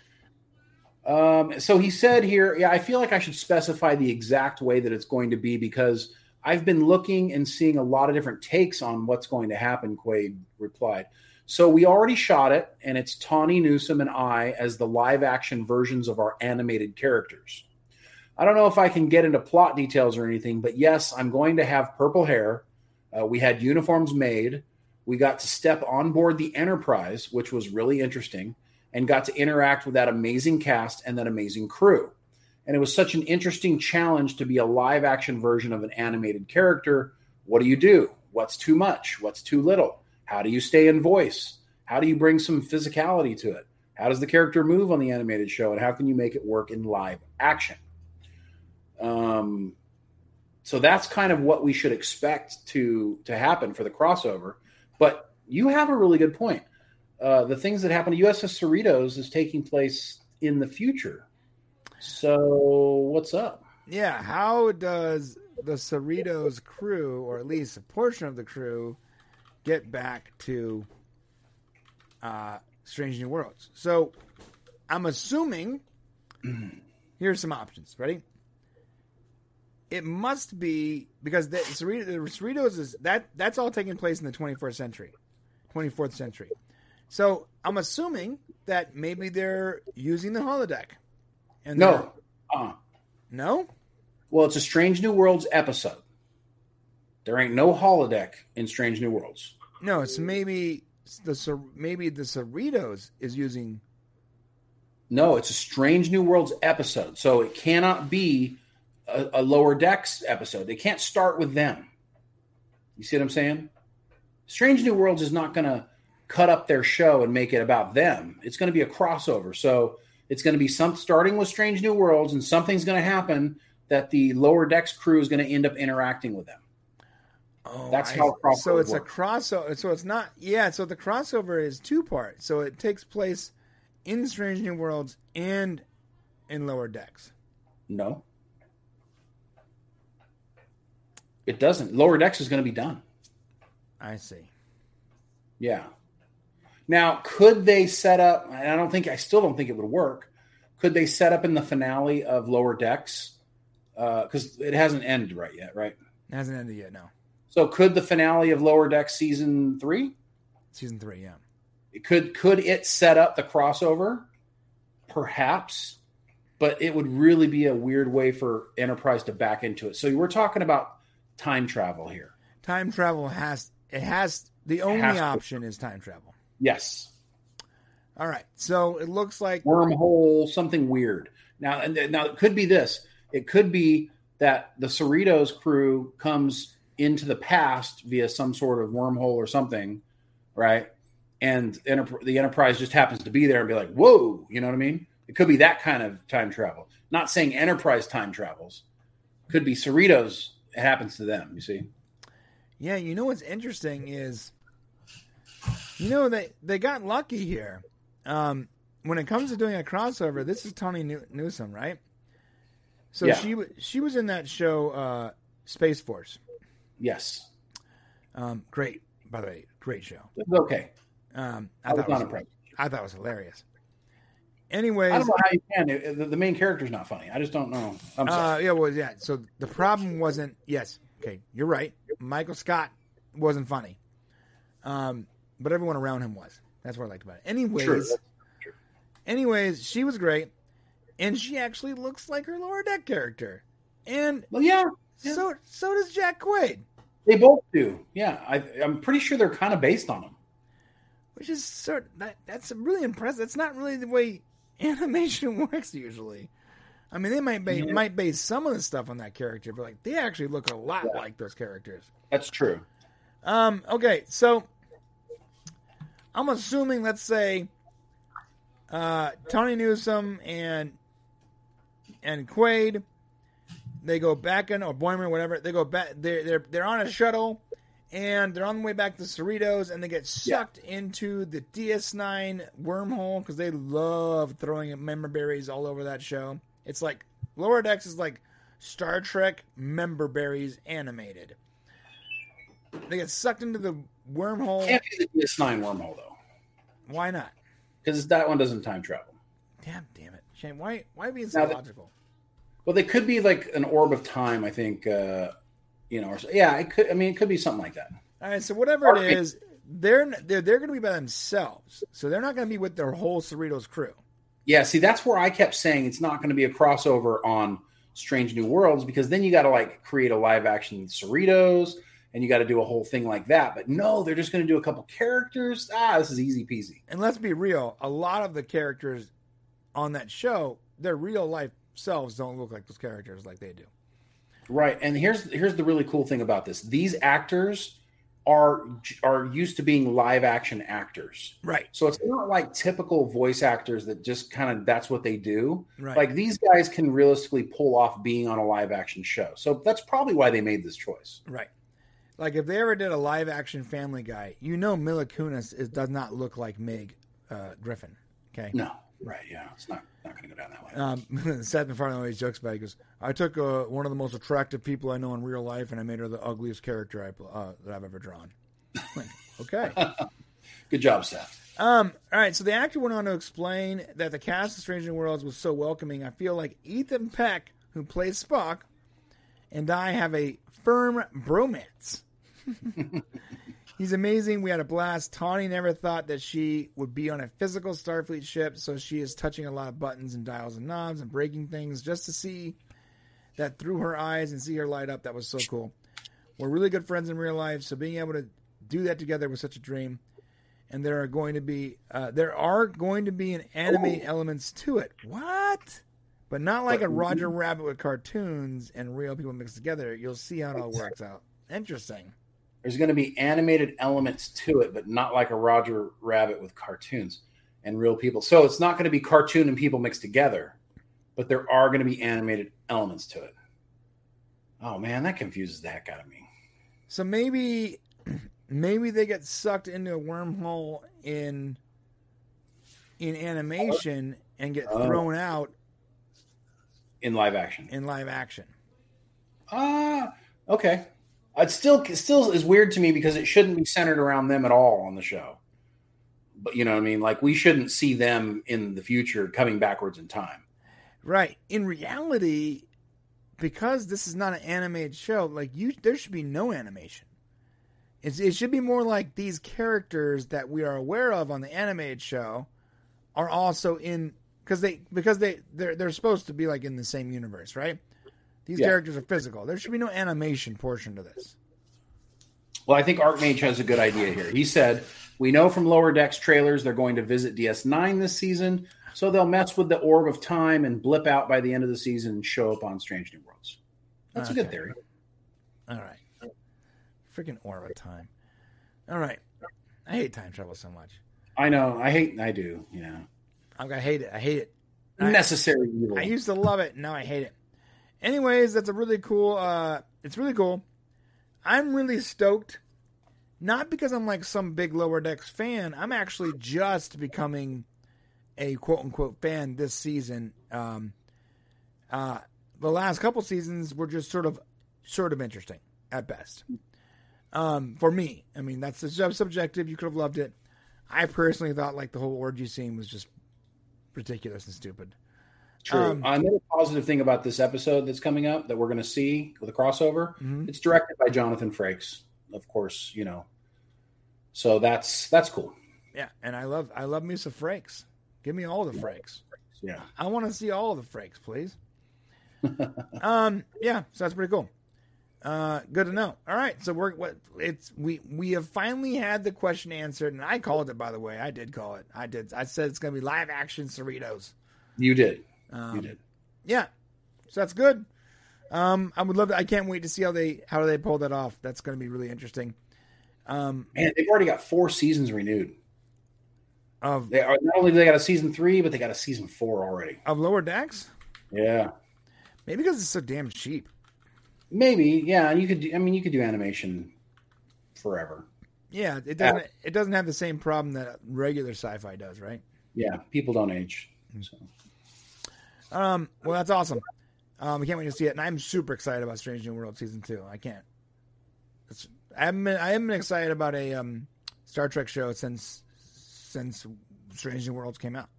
um, so he said here, yeah, I feel like I should specify the exact way that it's going to be because I've been looking and seeing a lot of different takes on what's going to happen, Quaid replied. So we already shot it, and it's Tawny Newsom and I as the live action versions of our animated characters. I don't know if I can get into plot details or anything, but yes, I'm going to have purple hair. Uh, we had uniforms made. We got to step on board the Enterprise, which was really interesting and got to interact with that amazing cast and that amazing crew. And it was such an interesting challenge to be a live action version of an animated character. What do you do? What's too much? What's too little? How do you stay in voice? How do you bring some physicality to it? How does the character move on the animated show? And how can you make it work in live action? Um, so that's kind of what we should expect to to happen for the crossover. But you have a really good point uh, the things that happen to USS Cerritos is taking place in the future. So what's up? Yeah, how does the Cerritos crew, or at least a portion of the crew, get back to uh, Strange New Worlds? So I'm assuming. here's some options. Ready? It must be because the Cerritos, the Cerritos is that that's all taking place in the 21st century, 24th century. So I'm assuming that maybe they're using the holodeck. And No. Uh, no. well, it's a Strange New Worlds episode. There ain't no holodeck in Strange New Worlds. No, it's maybe the maybe the Cerritos is using. No, it's a Strange New Worlds episode. So it cannot be a, a lower decks episode. They can't start with them. You see what I'm saying? Strange New Worlds is not going to cut up their show and make it about them. It's going to be a crossover. So it's going to be some starting with Strange New Worlds, and something's going to happen that the lower decks crew is going to end up interacting with them. Oh, That's how crossover So it's works. a crossover. So it's not. Yeah. So the crossover is two part. So it takes place in Strange New Worlds and in Lower Decks. No, it doesn't. Lower decks is going to be done. I see. Yeah. Now, could they set up? and I don't think. I still don't think it would work. Could they set up in the finale of Lower Decks? Uh, because it hasn't ended right yet, right? It hasn't ended yet. No, So, could the finale of Lower Decks season three? season three. Yeah. It Could could it set up the crossover? Perhaps, but it would really be a weird way for Enterprise to back into it. So we're talking about time travel here. Time travel has. It has. The only has to. option is time travel. Yes, All right. So it looks like wormhole, something weird. Now, and now it could be this. It could be that the Cerritos crew comes into the past via some sort of wormhole or something, right? And Enter- the Enterprise just happens to be there and be like, "Whoa," you know what I mean? It could be that kind of time travel. Not saying Enterprise time travels. Could be Cerritos. It happens to them. You see? Yeah, you know what's interesting is, you know they they got lucky here. Um, when it comes to doing a crossover, this is Tawny New- Newsom, right? So Yeah. she w- she was in that show, uh, Space Force. Yes. Um, great, by the way, great show. It's okay. Um, I, I was thought not it was. I thought it was hilarious. Anyways, I don't know how you can. It- The, the main character's not funny. I just don't know. I'm sorry. Uh, yeah, well, yeah. So the problem wasn't. Yes, okay, you're right. Michael Scott wasn't funny, um, but everyone around him was. That's what I liked about it. Anyways, True. anyways, she was great, and she actually looks like her lower deck character, and Well, yeah, Yeah. so so does Jack Quaid, They both do. Yeah, I, I'm pretty sure they're kind of based on them. which is sort that, that's really impressive. That's not really the way animation works usually. I mean, they might base, Yeah. might base some of the stuff on that character, but like they actually look a lot Yeah. like those characters. That's true. Um, okay, so I'm assuming, let's say, uh, Tawny Newsom and and Quaid, they go back in or Boyman, whatever. They go back. They're they're they're on a shuttle, and they're on the way back to Cerritos, and they get sucked into the DS9 wormhole because they love throwing member berries all over that show. It's like Lower Decks is like Star Trek member berries animated. They get sucked into the wormhole. Can't be the DS9 wormhole though, Why not? because that one doesn't time travel. Damn, damn it, Shane. Why, why being so Now logical? Well, they could be like an orb of time. I think. Uh, you know, or so- yeah, it could. I mean, it could be something like that. All right, so whatever it is, they're they're they're going to be by themselves. So they're not going to be with their whole Cerritos crew. Yeah, see, that's where I kept saying it's not going to be a crossover on Strange New Worlds because then you got to like create a live action Cerritos and you got to do a whole thing like that. But no, they're just going to do a couple characters. Ah, this is easy peasy. And let's be real, a lot of the characters on that show, their real life selves don't look like those characters like they do. Right. And here's here's the really cool thing about this. These actors are are used to being live action actors. Right. So it's not like typical voice actors that just kind of that's what they do. Right. Like these guys can realistically pull off being on a live action show. So that's probably why they made this choice. right. Like if they ever did a live action Family Guy, you know Mila Kunis is, does not look like Meg uh, Griffin. Okay. No. Right, yeah. It's not not going to go down that way. Um, Seth MacFarlane always jokes about. It. He goes, "I took uh, one of the most attractive people I know in real life, and I made her the ugliest character I, uh, that I've ever drawn." Like, okay. Good job, Seth. Um, all right, so the actor went on to explain that the cast of Stranger Worlds was so welcoming. I feel like Ethan Peck, who plays Spock, and I have a firm bromance. He's amazing. We had a blast. Tawny never thought that she would be on a physical Starfleet ship, so she is touching a lot of buttons and dials and knobs and breaking things just to see that through her eyes and see her light up. That was so cool. We're really good friends in real life, so being able to do that together was such a dream. And there are going to be uh, there are going to be an anime elements to it. What? But not like a Roger Rabbit with cartoons and real people mixed together. You'll see how it all works out. Interesting. There's going to be animated elements to it, but not like a Roger Rabbit with cartoons and real people. So it's not going to be cartoon and people mixed together, but there are going to be animated elements to it. Oh man, that confuses the heck out of me. So maybe maybe they get sucked into a wormhole in in animation and get Oh. thrown out In live action. in live action. Ah, okay. It still still is weird to me because it shouldn't be centered around them at all on the show. But you know what I mean? Like we shouldn't see them in the future coming backwards in time. Right. In reality, because this is not an animated show, like you there should be no animation. It's, it should be more like these characters that we are aware of on the animated show are also in because they because they they're they're supposed to be like in the same universe, right? These Yeah. characters are physical. There should be no animation portion to this. Well, I think Archmage has a good idea here. He said, "We know from Lower Decks trailers they're going to visit DS9 this season, so they'll mess with the orb of time and blip out by the end of the season and show up on Strange New Worlds." That's a good theory. All right. Freaking orb of time. All right. I hate time travel so much. I know. I hate. I do. You know, I'm gonna hate it. I hate it. I- necessary evil. I used to love it. Now I hate it. Anyways, that's a really cool. Uh, it's really cool. I'm really stoked. Not because I'm like some big lower decks fan. I'm actually just becoming a quote unquote fan this season. Um, uh, the last couple seasons were just sort of, sort of interesting at best. Um, for me, I mean that's subjective. You could have loved it. I personally thought like the whole orgy scene was just ridiculous and stupid. True. Um, Another positive thing about this episode that's coming up that we're going to see with a crossover, Mhm. it's directed by Jonathan Frakes, of course. You know, so that's that's cool. Yeah, and I love I love me some Frakes. Give me all the Frakes. Yeah. I want to see all the Frakes, please. um, yeah, so that's pretty cool. Uh, good to know. All right, so we're what it's we we have finally had the question answered, and I called it by the way. I did call it. I did. I said it's gonna be live action Cerritos. You did. Um, You did. Yeah, so that's good. Um, I would love. To, I can't wait to see how they how they pull that off. That's going to be really interesting. Um, Man, they've already got four seasons renewed. of They are not only do they got a season three, but they got a season four already. of lower decks, Yeah. maybe because it's so damn cheap. Maybe, yeah, and you could. Do, I mean, you could do animation forever. Yeah, it doesn't. It doesn't have the same problem that regular sci-fi does, right? Yeah, people don't age. Hmm. So. Um. Well, that's awesome. Um, I can't wait to see it, and I'm super excited about Strange New World season two. I can't. It's, I haven't been. I haven't been excited about a um, Star Trek show since since Strange New Worlds came out.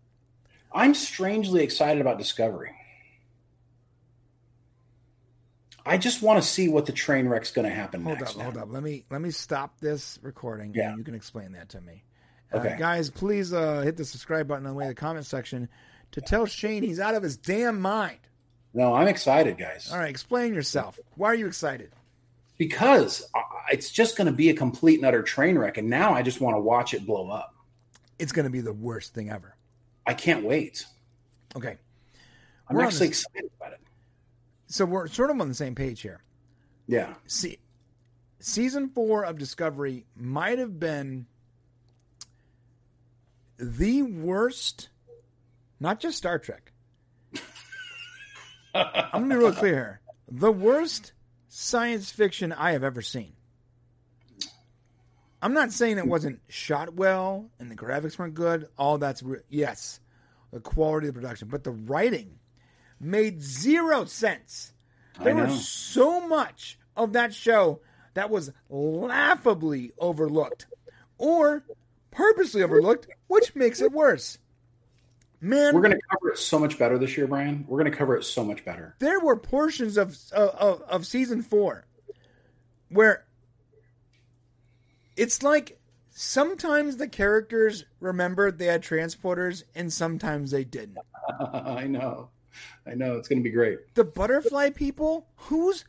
I'm strangely excited about Discovery. I just want to see what the train wreck's going to happen Hold next. up, hold up. Let me let me stop this recording, Yeah. you can explain that to me. Uh, guys, please uh, hit the subscribe button on the way to the comment section to tell Shane he's out of his damn mind. No, I'm excited, guys, All right, explain yourself. Why are you excited? because it's just going to be a complete and utter train wreck, and now I just want to watch it blow up. It's going to be the worst thing ever. I can't wait. Okay, I'm We're actually this- excited about it. so we're sort of on the same page here. Yeah, See, season four of Discovery might have been the worst, not just Star Trek. I'm gonna be real clear here. The worst science fiction I have ever seen. I'm not saying it wasn't shot well and the graphics weren't good. All that's re- yes, the quality of the production, but the writing made zero sense. There was so much of that show that was laughably overlooked or purposely overlooked, which makes it worse. Man, we're going to cover it so much better this year, Brian. We're going to cover it so much better. There were portions of of, of season four where it's like sometimes the characters remembered they had transporters and sometimes they didn't. I know. I know. It's going to be great. The butterfly people, whose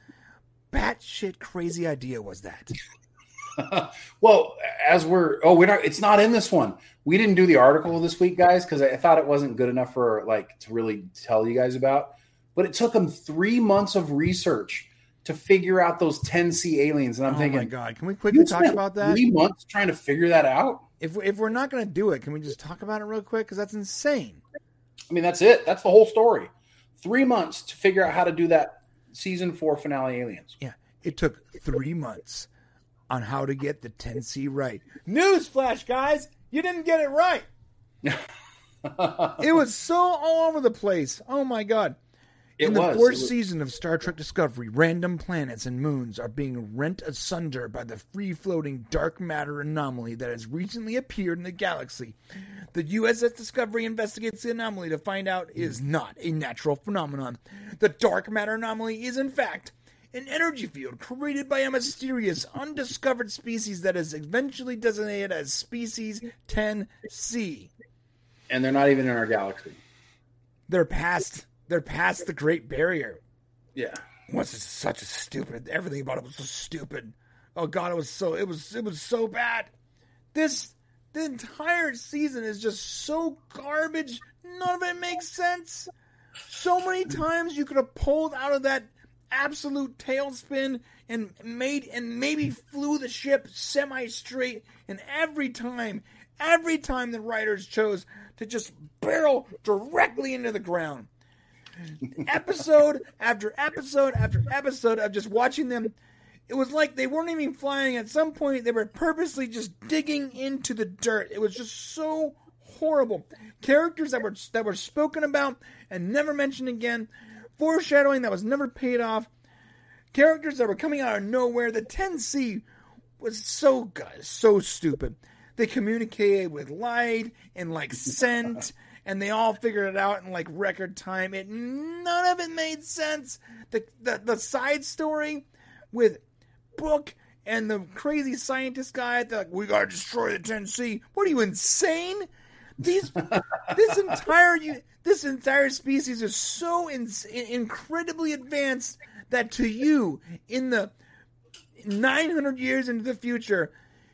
batshit crazy idea was that? well, as we're oh, we're not. It's not in this one. We didn't do the article this week, guys, because I thought it wasn't good enough for like to really tell you guys about. But it took them three months of research to figure out those 10C aliens, and I'm oh thinking, my god, can we quickly talk about that? Three months trying to figure that out. If if we're not going to do it, can we just talk about it real quick? Because that's insane. I mean, that's it. That's the whole story. Three months to figure out how to do that season four finale aliens. Yeah, it took three months on how to get the 10C right. Newsflash, guys, you didn't get it right. it was so all over the place. Oh my god. It In the was. fourth was- season of Star Trek Discovery, random planets and moons are being rent asunder by the free floating dark matter anomaly that has recently appeared in the galaxy. The USS Discovery investigates the anomaly to find out it is not a natural phenomenon. The dark matter anomaly is, in fact, an energy field created by a mysterious, undiscovered species that is eventually designated as Species 10C. and they're not even in our galaxy. They're past. They're past the Great Barrier. Yeah. was just such a stupid. Everything about it was so stupid. Oh god, it was so it was it was so bad. This the entire season is just so garbage. None of it makes sense. So many times you could have pulled out of that absolute tailspin and made and maybe flew the ship semi straight. And every time, every time the writers chose to just barrel directly into the ground episode after episode after episode of just watching them. It was like they weren't even flying. At some point, they were purposely just digging into the dirt. It was just so horrible. Characters that were that were spoken about and never mentioned again. Foreshadowing that was never paid off. Characters that were coming out of nowhere. The 10C was so good, so stupid. They communicated with light and like scent, and they all figured it out in like record time. It none of it made sense. The the, the side story with Book and the crazy scientist guy. They're like, we gotta destroy the 10C. What are you insane? These this entire this entire species is so in, incredibly advanced that to you in the 900 years into the future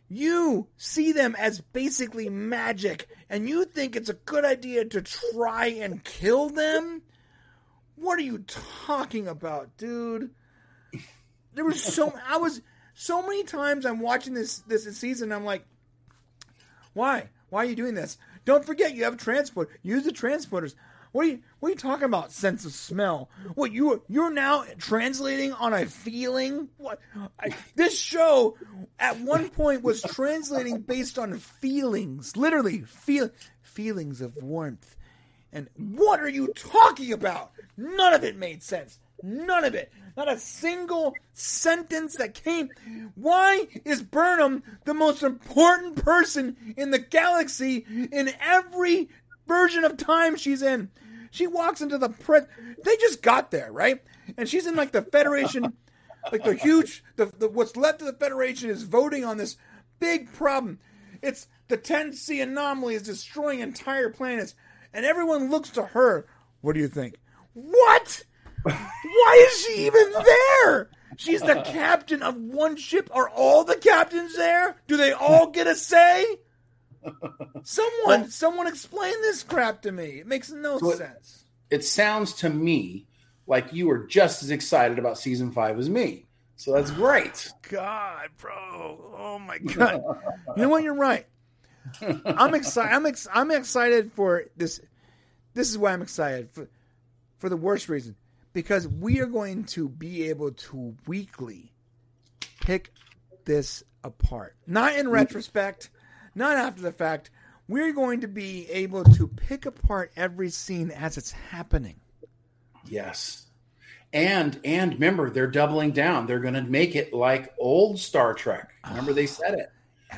you see them as basically magic and you think it's a good idea to try and kill them? What are you talking about dude? There was so i was so many times i'm watching this this season i'm like why? Why are you doing this don't forget you have transport use the transporters. What are you what are you talking about sense of smell? What you you're now translating on a feeling? What? I, this show at one point was translating based on feelings literally feel feelings of warmth. And what are you talking about? None of it made sense none of it not a single sentence that came why is burnham the most important person in the galaxy in every version of time she's in she walks into the press. They just got there, right? And she's in like the Federation, like the huge, the, the what's left of the Federation is voting on this big problem. It's the 10C anomaly is destroying entire planets, and everyone looks to her. What do you think? What? Why is she even there? She's the captain of one ship. Are all the captains there? Do they all get a say? Someone, someone explain this crap to me. It makes no So sense. It sounds to me like you are just as excited about season five as me. So that's great. God, bro. Oh my god. you know what? You're right. I'm excited. I'm ex- I'm excited for this. This is why I'm excited for for the worst reason because we are going to be able to weekly pick this apart. Not in retrospect, not after the fact. we're going to be able to pick apart every scene as it's happening. Yes. And and remember, they're doubling down. They're going to make it like old Star Trek. Remember, they said it.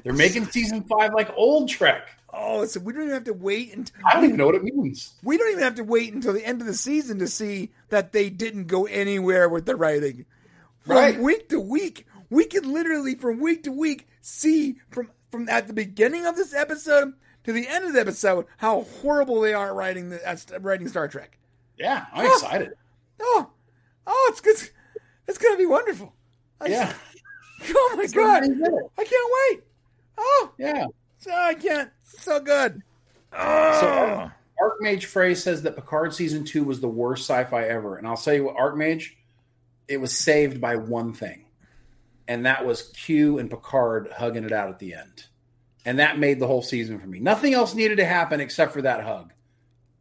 They're making season five like old Trek. Oh, so we don't even have to wait until I don't even know what it means. we don't even have to wait until the end of the season to see that they didn't go anywhere with the writing. From Right. week to week, we can literally from week to week see from from at the beginning of this episode to the end of the episode how horrible they are at writing the, at writing Star Trek. Yeah, I'm excited. Oh, oh, it's good. It's gonna be wonderful. I- Yeah, Oh my god! be good. I can't wait. Oh, yeah. so I can't. So good. Oh. So Oh. Archmage Frey says that Picard season two was the worst sci-fi ever, and I'll tell you what, Archmage, it was saved by one thing, and that was Q and Picard hugging it out at the end, and that made the whole season for me. Nothing else needed to happen except for that hug,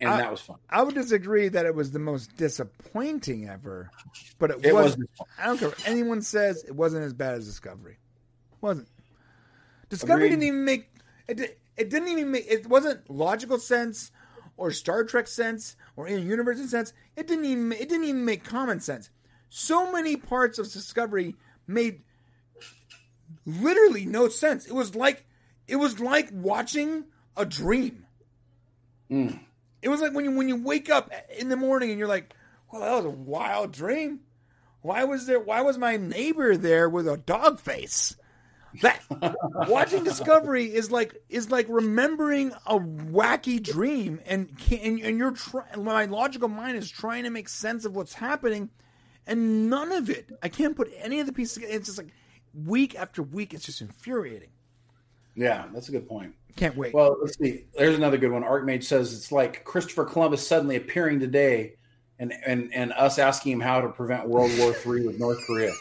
and I- that was fun. I would disagree that it was the most disappointing ever, but it, It was. was. I don't care what anyone says. It wasn't as bad as Discovery. It wasn't. Discovery Agreed. didn't even make it. It didn't even make. It wasn't logical sense, or Star Trek sense, or in universe sense. It didn't even. It didn't even make common sense. So many parts of Discovery made literally no sense. It was like it was like watching a dream. Mm. It was like when you when you wake up in the morning and you're like, "Well, that was a wild dream. Why was there? Why was my neighbor there with a dog face?" That watching Discovery is like is like remembering a wacky dream, and can, and, and you're trying. My logical mind is trying to make sense of what's happening, and none of it. I can't put any of the pieces. together. It's just like week after week. It's just infuriating. Yeah, that's a good point. Can't wait. Well, let's see. There's another good one. Archmage says it's like Christopher Columbus suddenly appearing today and, and, and us asking him how to prevent World War III with North Korea.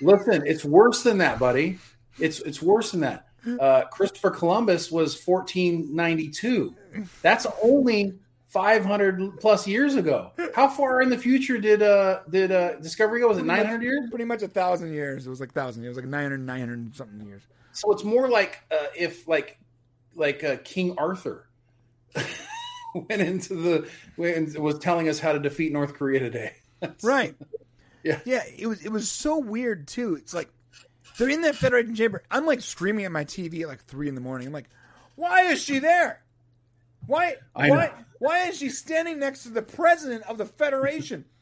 Listen, it's worse than that, buddy. It's it's worse than that. Uh, Christopher Columbus was 1492. That's only 500 plus years ago. How far in the future did uh did uh Discovery go? Was it 900 years? Pretty much a thousand years. It was like thousand years. It was like 900, 900 something years. So it's more like uh, if like like uh, King Arthur went into the went, was telling us how to defeat North Korea today. Right. Yeah. Yeah. It was it was so weird too. It's like they're in that Federation chamber. I'm like screaming at my TV at like three in the morning. I'm like, why is she there? Why why why is she standing next to the president of the Federation?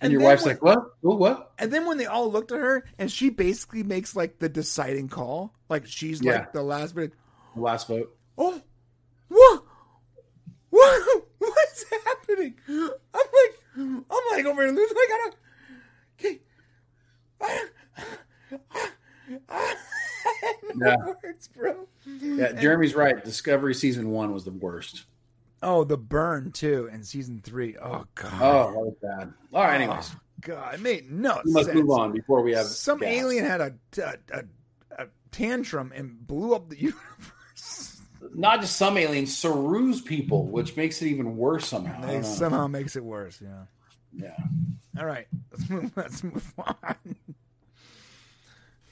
And, your wife's when- like, "What? Ooh, what?" and then when they all looked at her and she basically makes like the deciding call, like she's Yeah. like the last bit. Last vote. Oh, what? What? What's happening? I'm like, I'm like over here losing. I gotta. Okay. I, I, no Yeah. words, bro. Yeah, Jeremy's right. Discovery season one was the worst. Oh, the burn too, in season three. Oh god. Oh, that was bad. All right, anyways, Oh, god, it made no we must sense. move on before we have Some gas. alien had a, a, a, a tantrum and blew up the universe. Not just some aliens, Saru's people, which makes it even worse somehow. I It somehow makes it worse. Yeah. Yeah. All right, let's move. Let's move on.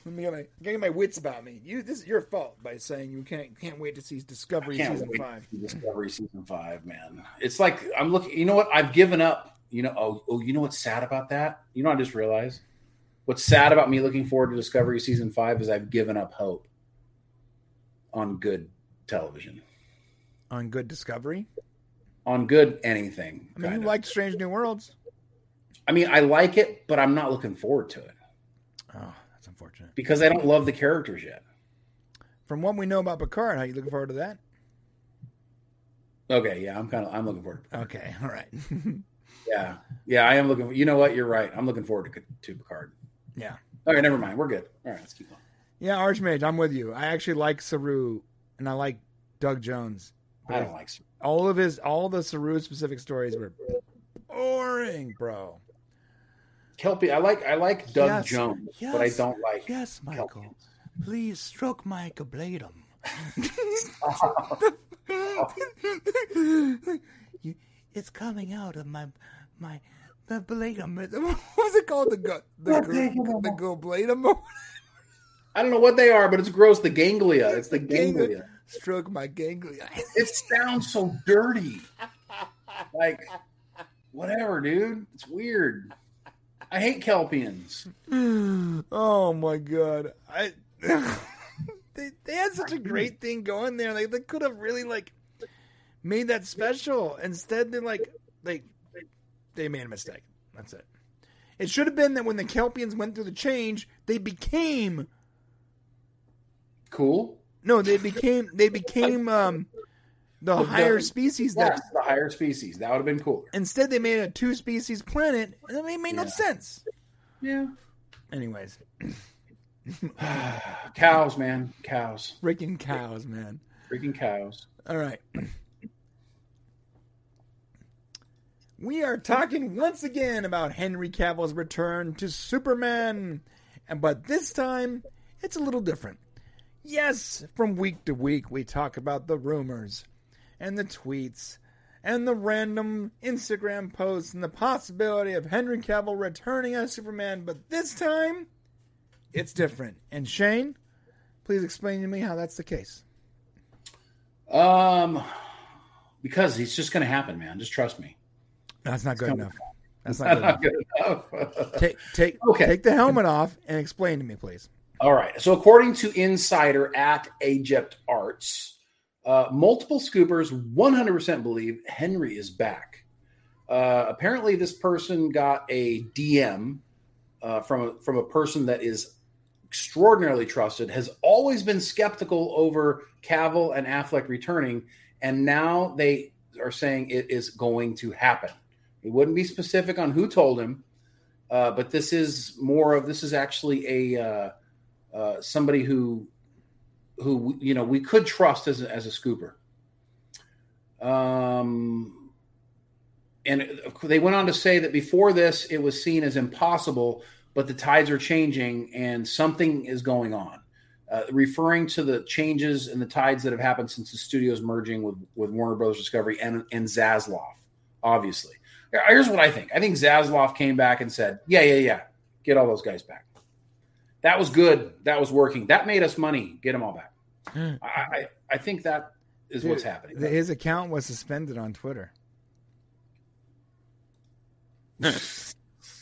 Let me get my get my wits about me. You, this is your fault by saying you can't can't wait to see Discovery can't season wait five. to see Discovery season five, man. It's like I'm looking. You know what? I've given up. You know. Oh, oh. You know what's sad about that? You know, I just realized. What's sad about me looking forward to Discovery season five is I've given up hope on good television, on Good Discovery. on good anything. I mean, you of. liked Strange New Worlds. I mean, I like it, but I'm not looking forward to it Oh, unfortunate. because I don't love the characters yet. From what we know about Picard, how you looking forward to that? Okay, yeah, I'm kind of I'm looking forward. To Okay, all right. Yeah, yeah, I am looking. You know what? You're right. I'm looking forward to to Picard. yeah, Okay, never mind. We're good. All right, let's keep on. yeah. Archmage, I'm with you. I actually like Saru, and I like Doug Jones. I don't like. All of his, all the Saru specific stories were boring, bro. Kelpie, I like I like Doug Yes, Jones, but I don't like Yes, Michael. Kelpiens. Please stroke my gablatum. You- it's coming out of my my the bladum. What was it called? The gut the the goblatum. I don't know what they are, but it's gross. The ganglia. It's the ganglia. Stroke my ganglia. It sounds so dirty. Like, whatever, dude. It's weird. I hate Kelpiens. oh my god! I they they had such a great thing going there. Like they could have really like made that special. Instead, they like like they made a mistake. That's it. It should have been that when the Kelpiens went through the change, they became cool. No, they became they became um the higher species. Yes, that, the higher species. That would have been cool. Instead, they made a two species planet, and it made yeah. no sense. Yeah. Anyways. cows, man. Cows. Freaking cows, man. Freaking cows. All right. We are talking once again about Henry Cavill's return to Superman. And but this time it's a little different. Yes, from week to week we talk about the rumors and the tweets and the random Instagram posts and the possibility of Henry Cavill returning as Superman, but this time it's different. And Shane, please explain to me how that's the case. Um because it's just going to happen, man. Just trust me. That's not good enough. That's not, not good, enough. enough. take take okay. take the helmet off and explain to me, please. All right. So according to Insider at Egypt Arts, uh, multiple scoopers 100% believe Henry is back. Uh, apparently, this person got a DM uh, from a, from a person that is extraordinarily trusted, has always been skeptical over Cavill and Affleck returning, and now they are saying it is going to happen. He wouldn't be specific on who told him, uh, but this is more of this is actually a uh, uh, somebody who who you know we could trust as a, as a scooper. Um, and they went on to say that before this, it was seen as impossible, but the tides are changing and something is going on. Uh, referring to the changes and the tides that have happened since the studio's merging with, with Warner Brothers Discovery and, and Zaslav, obviously. Here's what I think. I think Zaslav came back and said, "Yeah, yeah, yeah, get all those guys back. That was good. That was working. That made us money. Get them all back." Hmm. I, I, I think that is Dude, what's happening. His account was suspended on Twitter. I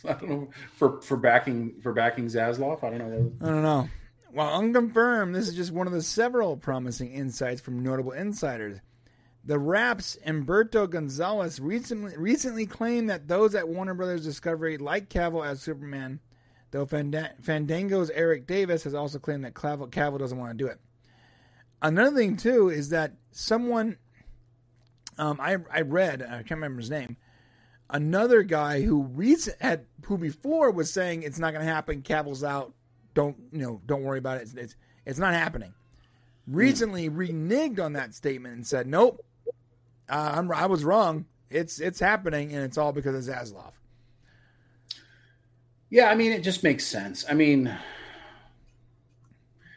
don't know for for backing for backing Zaslav. I don't know. I don't know. While unconfirmed, this is just one of the several promising insights from notable insiders. The Wrap's Humberto Gonzalez recently recently claimed that those at Warner Brothers Discovery like Cavill as Superman, though Fandango's Eric Davis has also claimed that Cavill, Cavill doesn't want to do it. Another thing too is that someone um, I I read I can't remember his name. Another guy who recent had who before was saying it's not going to happen. Cavill's out. Don't you know? Don't worry about it. It's it's, it's not happening. Recently reneged on that statement and said, "Nope, uh, i was wrong. It's it's happening, and it's all because of Zaslav. Yeah, I mean, it just makes sense. I mean,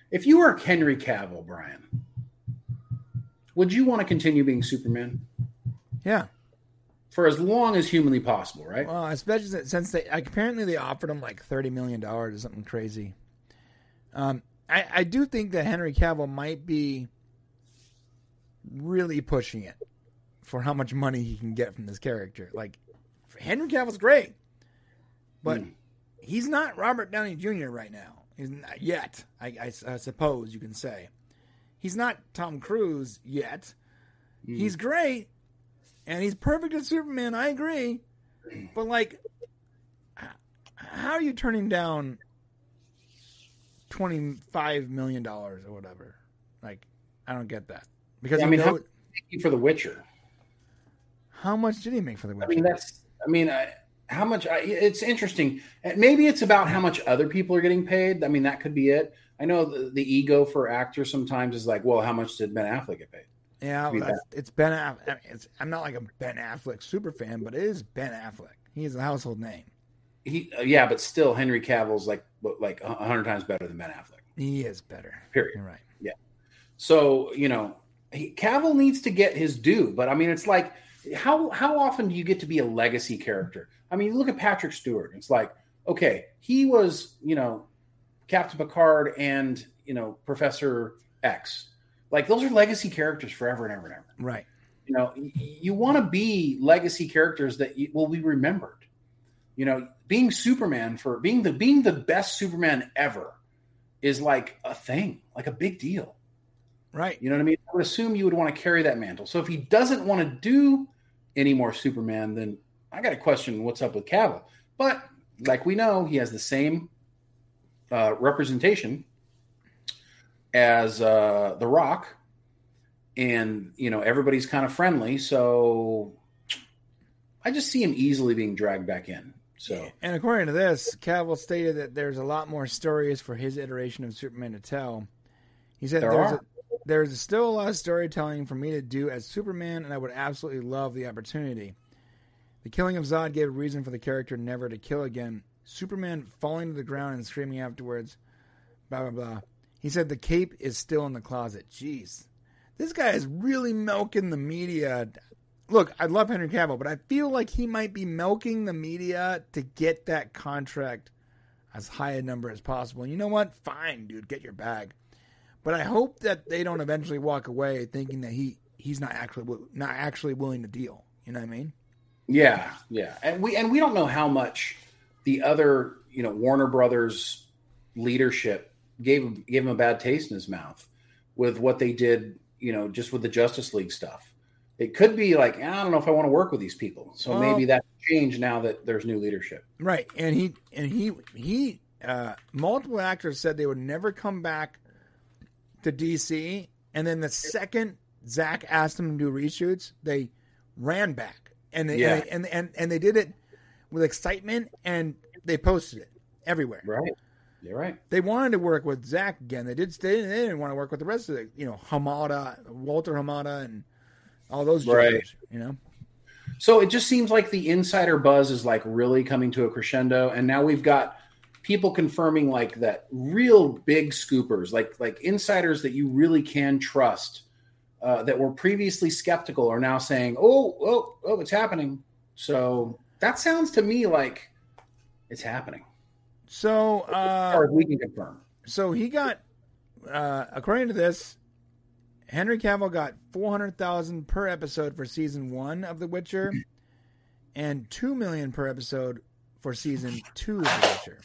if you were Henry Cavill, Brian, would you want to continue being Superman? Yeah, for as long as humanly possible, right? Well, especially since they apparently they offered him like thirty million dollars or something crazy. Um, I, I do think that Henry Cavill might be really pushing it for how much money he can get from this character. Like Henry Cavill's great, but mm. He's not Robert Downey Jr. right now. He's not yet. I, I, I, suppose you can say he's not Tom Cruise yet. Mm. He's great, and he's perfect as Superman. I agree, but like, how are you turning down twenty five million dollars or whatever? Like, I don't get that because yeah, I mean, know, how, for The Witcher. How much did he make for the Witcher? I mean, that's. I mean, I, how much? I, it's interesting. And maybe it's about how much other people are getting paid. I mean, that could be it. I know the, the ego for actors sometimes is like, well, how much did Ben Affleck get paid? Yeah, well, it's Ben. Affleck. I mean, it's, I'm not like a Ben Affleck super fan, but it is Ben Affleck. He is a household name. He, uh, yeah, but still, Henry Cavill's like like a hundred times better than Ben Affleck. He is better. Period. You're right. Yeah. So you know, he, Cavill needs to get his due, but I mean, it's like how how often do you get to be a legacy character? I mean, look at Patrick Stewart. It's like, okay, he was, you know, Captain Picard and, you know, Professor X. Like those are legacy characters forever and ever and ever. Right. You know, you want to be legacy characters that you, will be remembered. You know, being Superman for being the being the best Superman ever is like a thing, like a big deal. Right. You know what I mean? I would assume you would want to carry that mantle. So if he doesn't want to do any more Superman, then I got to question what's up with Cavill. But like we know, he has the same uh, representation as uh, The Rock, and you know everybody's kind of friendly. So I just see him easily being dragged back in. So And according to this, Cavill stated that there's a lot more stories for his iteration of Superman to tell. He said There there's, a, there's still a lot of storytelling for me to do as Superman, and I would absolutely love the opportunity. The killing of Zod gave a reason for the character never to kill again. Superman falling to the ground and screaming afterwards, blah, blah, blah. He said the cape is still in the closet. Jeez. This guy is really milking the media. Look, I love Henry Cavill, but I feel like he might be milking the media to get that contract as high a number as possible. And you know what? Fine, dude, get your bag. But I hope that they don't eventually walk away thinking that he he's not actually not actually willing to deal. You know what I mean? Yeah, yeah, and we and we don't know how much the other you know Warner Brothers leadership gave him gave him a bad taste in his mouth with what they did. You know, just with the Justice League stuff. It could be like I don't know if I want to work with these people. So Well- maybe that changed now that there's new leadership. Right. And he and he he uh multiple actors said they would never come back to DC and then the second Zach asked them to do reshoots, they ran back. And they, Yeah. and, they and and and they did it with excitement and they posted it everywhere. Right. You're right. They wanted to work with Zach again. They did. They didn't, they didn't want to work with the rest of the, you know, Hamada, Walter Hamada, and all those Right. jokers, You know, So it just seems like the insider buzz is like really coming to a crescendo, and now we've got people confirming like that real big scoopers, like like insiders that you really can trust, uh, that were previously skeptical are now saying, "Oh, oh, oh, it's happening." So that sounds to me like it's happening. so uh, far as we can confirm. so he got, uh, according to this, Henry Cavill got four hundred thousand per episode for season one of The Witcher, and two million per episode for season two of The Witcher.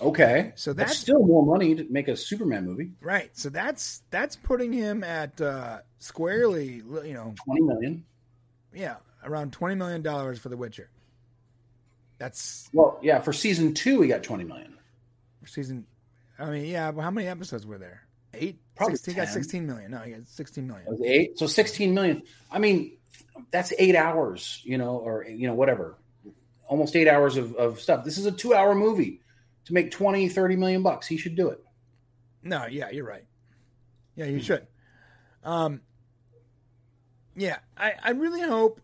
Okay, So that's that's still more money to make a Superman movie. right. So that's that's putting him at uh, squarely, you know, Twenty million. yeah, around twenty million dollars for The Witcher. That's Well, yeah, for season two, we got twenty million. season. I mean, yeah. But how many episodes were there? Eight. Probably 16, he got sixteen million. No, he got sixteen million. Was eight? So 16 million. I mean, that's eight hours, you know, or, you know, whatever. Almost eight hours of, of stuff. This is a two hour movie to make 20, 30 million bucks. He should do it. No, yeah, you're right. Yeah, you should. Um, yeah, I, I really hope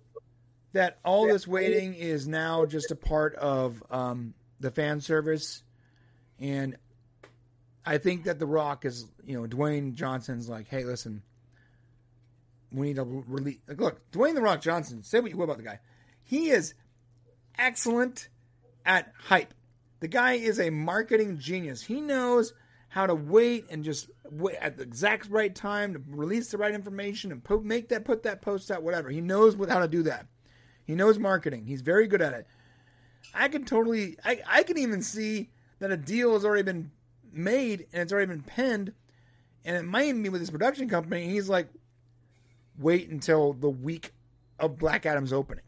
that all this waiting is now just a part of um, the fan service, and I think that The Rock is, you know, Dwayne Johnson's like, hey, listen, we need to release. Like, look, Dwayne The Rock Johnson. Say what you will about the guy, he is excellent at hype. The guy is a marketing genius. He knows how to wait and just wait at the exact right time to release the right information and put, make that put that post out whatever. He knows how to do that. He knows marketing. He's very good at it. I can totally I, I can even see that a deal has already been made and it's already been penned and it might be with his production company. And He's like, wait until the week of Black Adam's opening.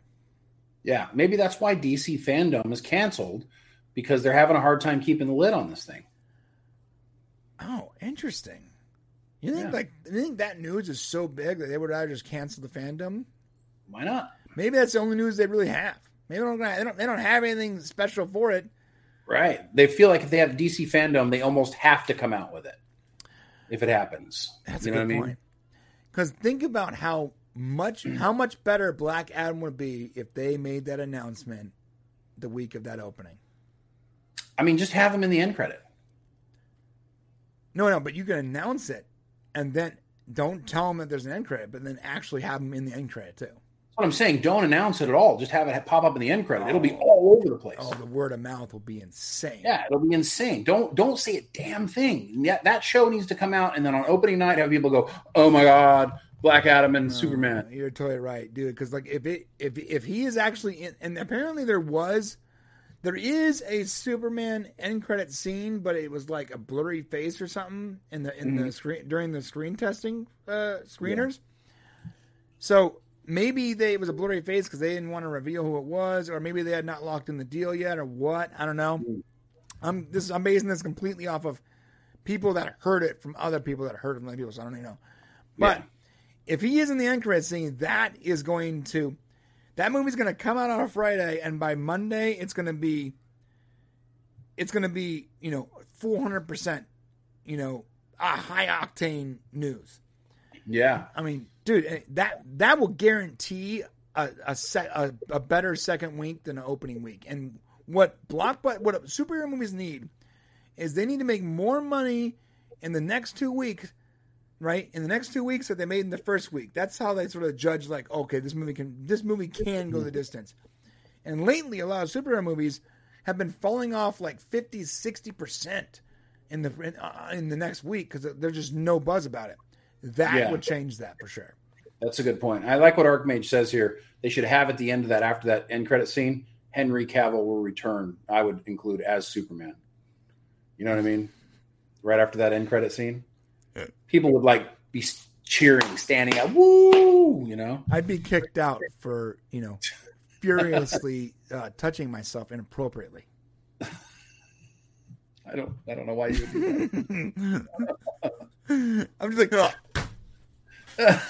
Yeah. Maybe that's why DC fandom is canceled because they're having a hard time keeping the lid on this thing. Oh, interesting. You think Yeah. like you think that news is so big that they would rather just cancel the fandom? Why not? Maybe that's the only news they really have. Maybe they don't, they don't, they don't have anything special for it. Right. They feel like if they have DC fandom, they almost have to come out with it if it happens. That's you a know good what I mean? point. Because think about how much how much better Black Adam would be if they made that announcement the week of that opening. I mean, just have them in the end credit. No, no, but you can announce it and then don't tell them that there's an end credit, but then actually have them in the end credit too. That's what I'm saying. Don't announce it at all. Just have it pop up in the end credit. It'll be oh. all over the place. Oh, the word of mouth will be insane. Yeah, it'll be insane. Don't don't say a damn thing. That, that show needs to come out, and then on opening night, have people go, "Oh my god, Black Adam and No, Superman." You're totally right, dude. Because like if it if if he is actually in, and apparently there was, there is a Superman end credit scene, but it was like a blurry face or something in the in the screen during the screen testing uh, screeners. So maybe they it was a blurry face because they didn't want to reveal who it was, or maybe they had not locked in the deal yet, or what? I don't know. I'm this I'm basing this completely off of people that heard it from other people that heard it from other people, so I don't even know. But Yeah. if he is in the end credit scene, that is going to that movie's going to come out on a Friday, and by Monday, it's going to be it's going to be you know 400 percent you know a high octane news. Yeah, I mean, dude, eh, that that will guarantee a a, set, a a better second week than an opening week. And what block but what superhero movies need is they need to make more money in the next two weeks, right? In the next two weeks that they made in the first week. That's how they sort of judge, like, okay, this movie can this movie can go the distance. And lately, a lot of superhero movies have been falling off like 50, 60 percent in the in, uh, in the next week because there's just no buzz about it. That Yeah. would change that for sure. that's a good point. I like what Archmage says here. They should have at the end of that, after that end credit scene, Henry Cavill will return. I would include as Superman. You know what I mean? Right after that end credit scene. People would like be cheering, standing up, woo! You know? I'd be kicked out for you know furiously uh, touching myself inappropriately. I don't, I don't know why you would do that. I'm just like, "Ugh."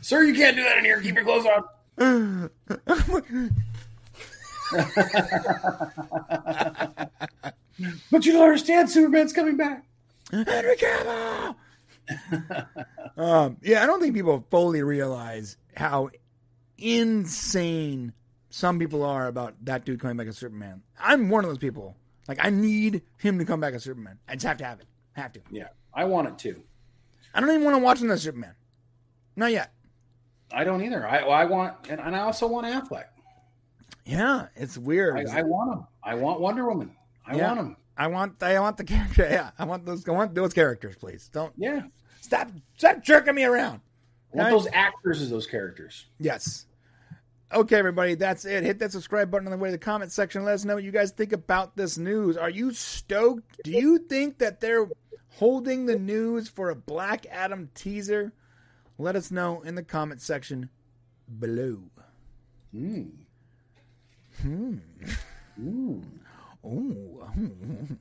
Sir, you can't do that in here. Keep your clothes on. But you don't understand. Superman's coming back. Henry Cavill. um, yeah, I don't think people fully realize how insane some people are about that dude coming back as Superman. I'm one of those people. Like, I need him to come back as Superman. I just have to have it. Have to. Yeah, I want it too. I don't even want to watch another Superman. Not yet. I don't either. I, I want, and, and I also want Affleck. Yeah, it's weird. I, I want him. I want Wonder Woman. I Yeah. want him. I want I want the character. Yeah, I want those. I want those characters, please. Don't Yeah, stop stop jerking me around. I want Right. those actors as those characters. Yes. Okay, everybody, that's it. Hit that subscribe button on the way to the comment section. Let us know what you guys think about this news. Are you stoked? Do you think that they're holding the news for a Black Adam teaser? Let us know in the comment section below. Mm. Hmm. Mm. Oh,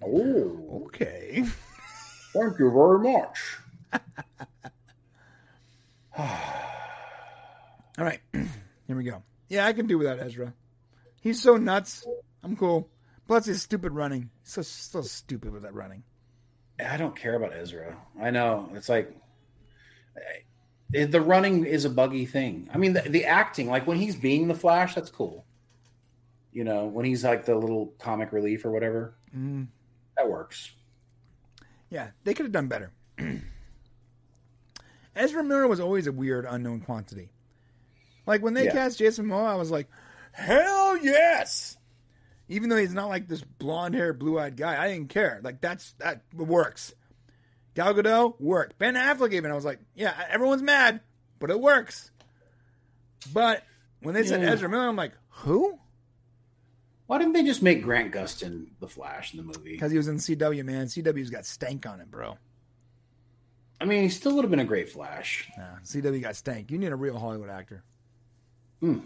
Oh, okay. thank you very much. All right, here we go. Yeah, I can do without Ezra. He's so nuts. I'm cool. Plus, his stupid running. So so stupid with that running. I don't care about Ezra. I know it's like the running is a buggy thing. I mean, the, the acting, like when he's being the Flash, that's cool. You know, when he's like the little comic relief or whatever, Mm, that works. yeah, they could have done better. Ezra Miller was always a weird unknown quantity. Like when they Yeah. cast Jason Momoa, I was like, hell yes. Even though he's not like this blonde haired, blue eyed guy, I didn't care. Like that's that works. Gal Gadot worked. Ben Affleck even I was like, yeah, everyone's mad, but it works. But when they said Yeah. Ezra Miller, I'm like, who? Why didn't they just make Grant Gustin the Flash in the movie? Because he was in CW, man. CW's got stank on it, bro. I mean, he still would have been a great Flash. Nah, CW got stank. You need a real Hollywood actor. Hmm.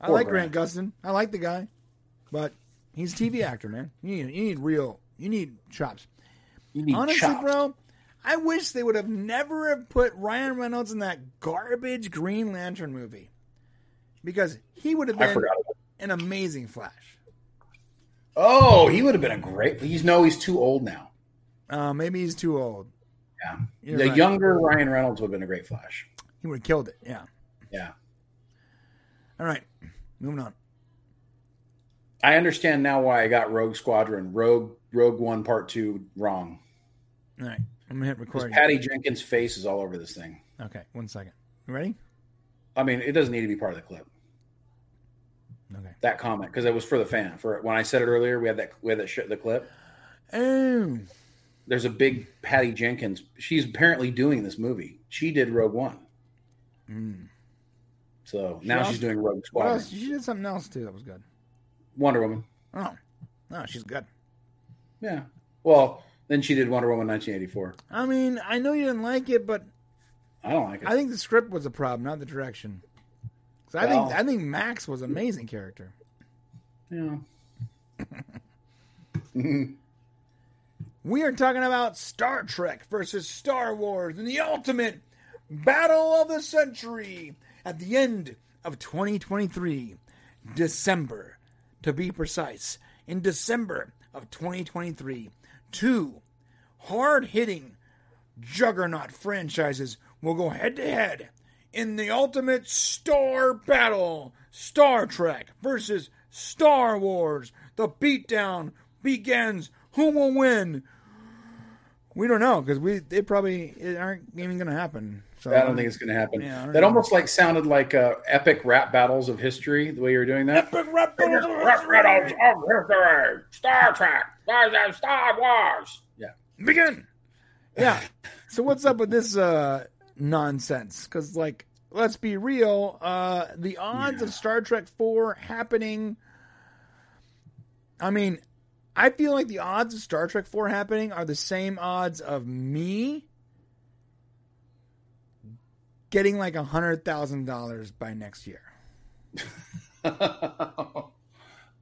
I like Grant Gustin. I like the guy, but he's a TV actor, man. You need you need real. You need chops. You need Honestly, chops. bro, I wish they would have never have put Ryan Reynolds in that garbage Green Lantern movie because he would have been an amazing Flash. Oh, he would have been a great. He's no, he's too old now. Uh, maybe he's too old. Yeah, You're the right. younger Ryan Reynolds would have been a great Flash. He would have killed it. Yeah. Yeah, All right, moving on. I understand now why I got Rogue Squadron, Rogue Rogue One Part Two wrong. All right, I'm gonna hit record. Patty Jenkins' face is all over this thing. Okay, one second. You ready? I mean, it doesn't need to be part of the clip. Okay. That comment because it was for the fan. For when I said it earlier, we had that we had that shit the clip. Oh, There's a big Patty Jenkins. She's apparently doing this movie. She did Rogue One, mm. so now also- she's doing Rogue Squadron. She did something else too. That was good. Wonder Woman. Oh, no, she's good. Yeah. Well, then she did Wonder Woman 1984. I mean, I know you didn't like it, but I don't like it. I think the script was a problem, not the direction. 'Cause I Well- think I think Max was an amazing character. yeah. We are talking about Star Trek versus Star Wars in the ultimate battle of the century at the end of 2023, December, to be precise. In December of 2023, two hard hitting juggernaut franchises will go head to head in the ultimate star battle Star Trek versus Star Wars. The beatdown begins. Who will win? We don't know because we they probably aren't even going to happen. So I don't think it's going to happen. Yeah, that know. almost like sounded like uh, epic rap battles of history. The way you were doing that. Epic rap battles of Rap battles of history. Star Trek. versus Star Wars. Yeah. begin. Yeah. So what's up with this uh, nonsense? Because like, let's be real. Uh, the odds of Star Trek Four happening. I mean, I feel like the odds of Star Trek Four happening are the same odds of me getting like a hundred thousand dollars by next year. uh,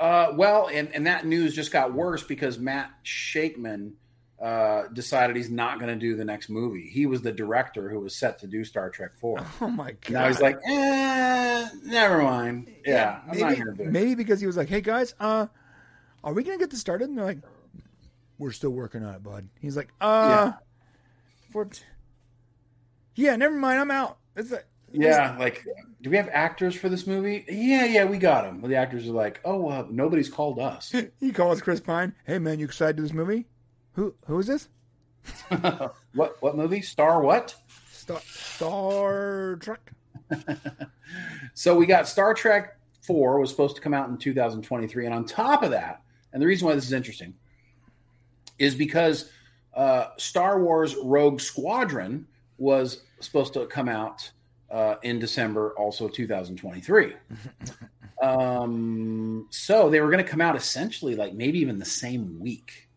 well, and, and that news just got worse because Matt Shakman uh, decided he's not going to do the next movie. He was the director who was set to do Star Trek 4. Oh my god! Now he's like, eh, never mind. Yeah, I'm not maybe, going to do it. maybe because he was like, "Hey guys, uh, are we gonna get this started?" And they're like, "We're still working on it, bud." He's like, "Uh, for t- yeah, never mind, I'm out." It's like, Yeah, like, do we have actors for this movie? Yeah, yeah, we got them. Well, the actors are like, oh, uh, nobody's called us. he calls Chris Pine. Hey man, you excited to this movie? Who who is this? what what movie? Star what? Star Star Trek. So we got Star Trek 4 was supposed to come out in 2023. And on top of that, and the reason why this is interesting is because uh, Star Wars Rogue Squadron was supposed to come out uh, in December, also 2023. um, so they were going to come out essentially like maybe even the same week.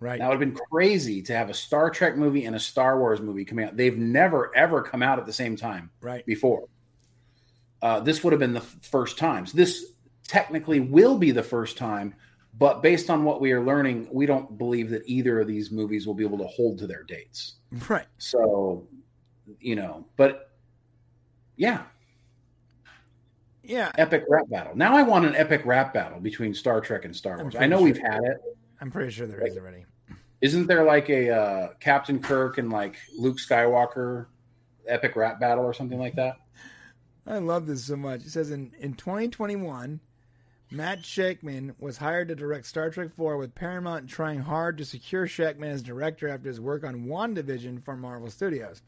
Right. That would have been crazy to have a Star Trek movie and a Star Wars movie coming out. They've never, ever come out at the same time right. before. Uh, this would have been the f- first time. So this technically will be the first time, but based on what we are learning, we don't believe that either of these movies will be able to hold to their dates. Right. So, you know, but yeah, Yeah. epic rap battle. Now I want an epic rap battle between Star Trek and Star Wars. I know sure. we've had it. I'm pretty sure there is already. Isn't there like a uh, Captain Kirk and like Luke Skywalker epic rap battle or something like that? I love this so much. It says in, in 2021, Matt Shakman was hired to direct Star Trek 4 with Paramount trying hard to secure Shakman as director after his work on WandaVision for Marvel Studios.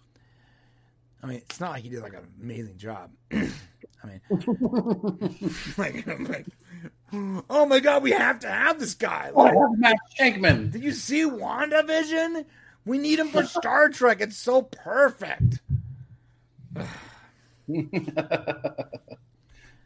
I mean, it's not like he did like an amazing job. I mean, like, I'm like, oh my god, we have to have this guy. Oh, like, Matt Shakman. did you see WandaVision? We need him for Star Trek. It's so perfect.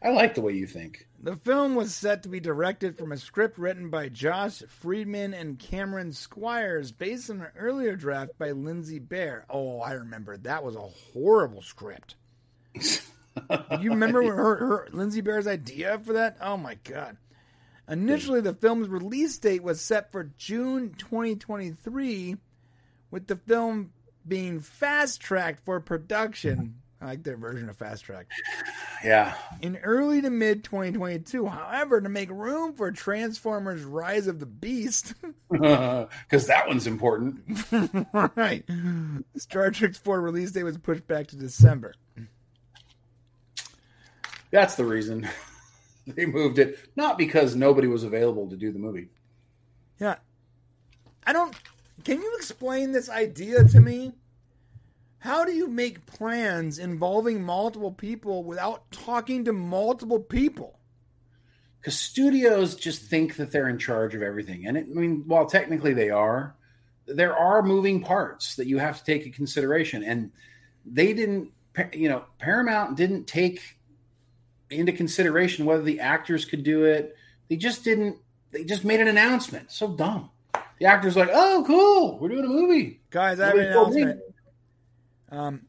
I like the way you think. The film was set to be directed from a script written by Josh Friedman and Cameron Squires, based on an earlier draft by Lindsey Beer. Oh, I remember that was a horrible script. You remember her, her Lindsey Beer's idea for that? Oh my god! Initially, the film's release date was set for June 2023, with the film being fast tracked for production. I like their version of fast track Yeah. in early to mid 2022. However, to make room for Transformers Rise of the Beast, Because that one's important. right, Star Trek 4 release date was pushed back to December. That's the reason they moved it. Not because nobody was available to do the movie. Yeah. I don't. Can you explain this idea to me? How do you make plans involving multiple people without talking to multiple people? Because studios just think that they're in charge of everything. And it, I mean, while technically they are, there are moving parts that you have to take into consideration. And they didn't, you know, Paramount didn't take into consideration whether the actors could do it. They just didn't, they just made an announcement. So dumb. The actor's like, oh, cool, we're doing a movie. Guys, I have an announcement. Um,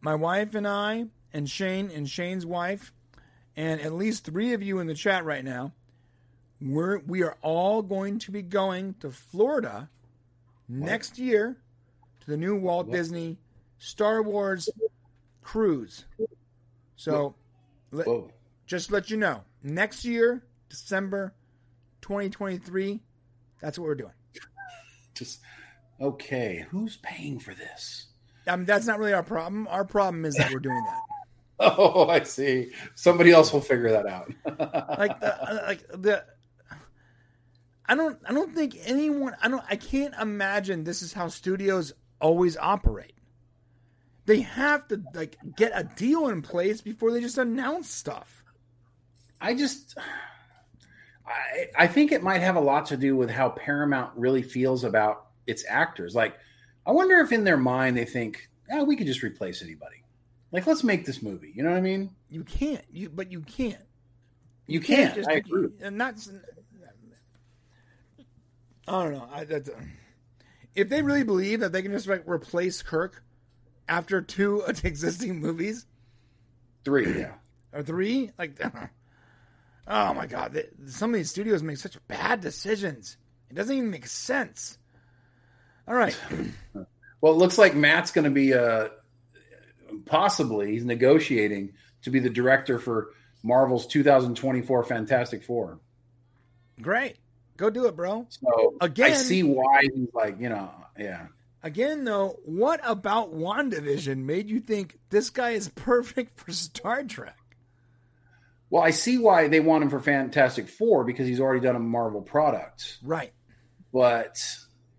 my wife and I, and Shane and Shane's wife, and at least three of you in the chat right now, we're we are all going to be going to Florida what? next year to the new Walt what? Disney Star Wars cruise. So, let, just let you know, next year, December 2023, that's what we're doing. Just okay. Who's paying for this? I mean, that's not really our problem. Our problem is that we're doing that. oh, I see. Somebody else will figure that out. like the, uh, like the. I don't. I don't think anyone. I don't. I can't imagine this is how studios always operate. They have to like get a deal in place before they just announce stuff. I just. I, I think it might have a lot to do with how Paramount really feels about its actors. Like, I wonder if in their mind they think, "Oh, we could just replace anybody." Like, let's make this movie. You know what I mean? You can't. You but you can't. You, you can't. can't. just, I agree. And that's. I don't know. I, that's, if they really believe that they can just like replace Kirk after two existing movies, three, yeah, or three, like, oh my god, some of these studios make such bad decisions. It doesn't even make sense. All right. well, it looks like Matt's going to be uh, possibly he's negotiating to be the director for Marvel's 2024 Fantastic Four. Great. Go do it, bro. So again, I see why he's like, you know, yeah. Again, though, what about WandaVision made you think this guy is perfect for Star Trek? Well, I see why they want him for Fantastic Four because he's already done a Marvel product. Right. But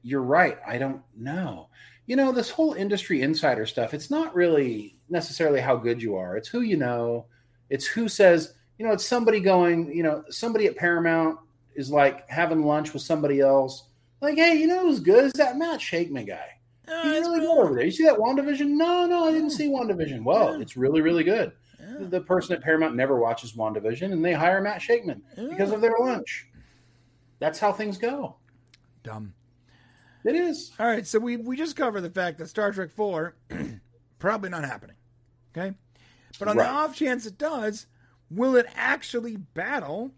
you're right. I don't know. You know, this whole industry insider stuff, it's not really necessarily how good you are. It's who you know. It's who says, you know, it's somebody going, you know, somebody at Paramount is like having lunch with somebody else. Like, hey, you know who's good? Is that Matt Shakman guy. Oh, He's really good over there. You see that WandaVision? No, no, I didn't oh. see WandaVision. Well, yeah. it's really, really good. Yeah. The person at Paramount never watches WandaVision, and they hire Matt Shakman yeah. because of their lunch. That's how things go. Dumb. It is. All right, so we we just covered the fact that Star Trek 4 probably not happening. Okay? But on right. the off chance it does, will it actually battle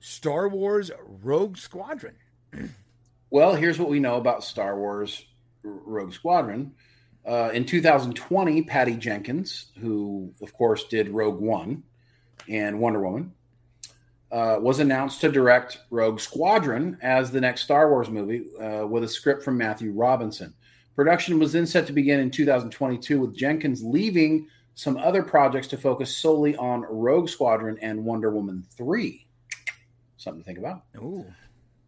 Star Wars Rogue Squadron? well, here's what we know about Star Wars Rogue Squadron. Uh, in 2020, Patty Jenkins, who of course did Rogue One and Wonder Woman, uh, was announced to direct Rogue Squadron as the next Star Wars movie uh, with a script from Matthew Robinson. Production was then set to begin in 2022, with Jenkins leaving some other projects to focus solely on Rogue Squadron and Wonder Woman 3. Something to think about.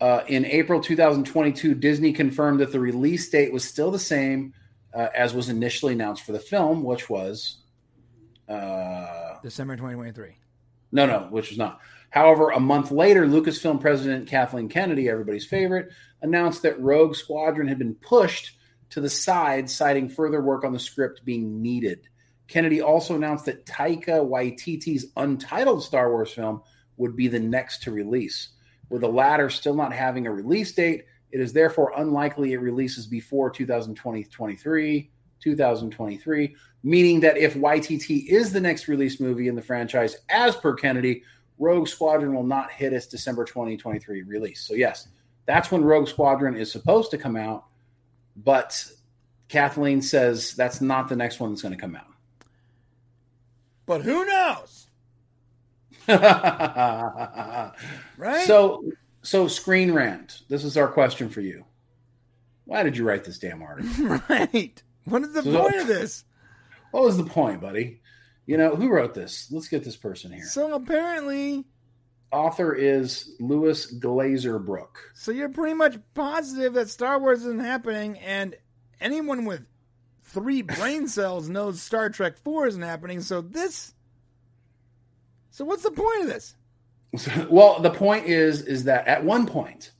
Uh, in April 2022, Disney confirmed that the release date was still the same uh, as was initially announced for the film, which was uh, December 2023. No, no, which was not. However, a month later, Lucasfilm president Kathleen Kennedy, everybody's favorite, announced that Rogue Squadron had been pushed to the side, citing further work on the script being needed. Kennedy also announced that Taika Waititi's untitled Star Wars film would be the next to release. With the latter still not having a release date, it is therefore unlikely it releases before 2023, 2023, meaning that if YTT is the next release movie in the franchise, as per Kennedy, Rogue Squadron will not hit its December 2023 release. So, yes, that's when Rogue Squadron is supposed to come out. But Kathleen says that's not the next one that's going to come out. But who knows? right? So, so Screen Rant. This is our question for you. Why did you write this damn article? right. What is the so, point of this? What was the point, buddy? You know, who wrote this? Let's get this person here. So apparently, author is Louis Glazebrook. So you're pretty much positive that Star Wars isn't happening, and anyone with three brain cells knows Star Trek Four isn't happening. So this. So what's the point of this? well, the point is, is that at one point,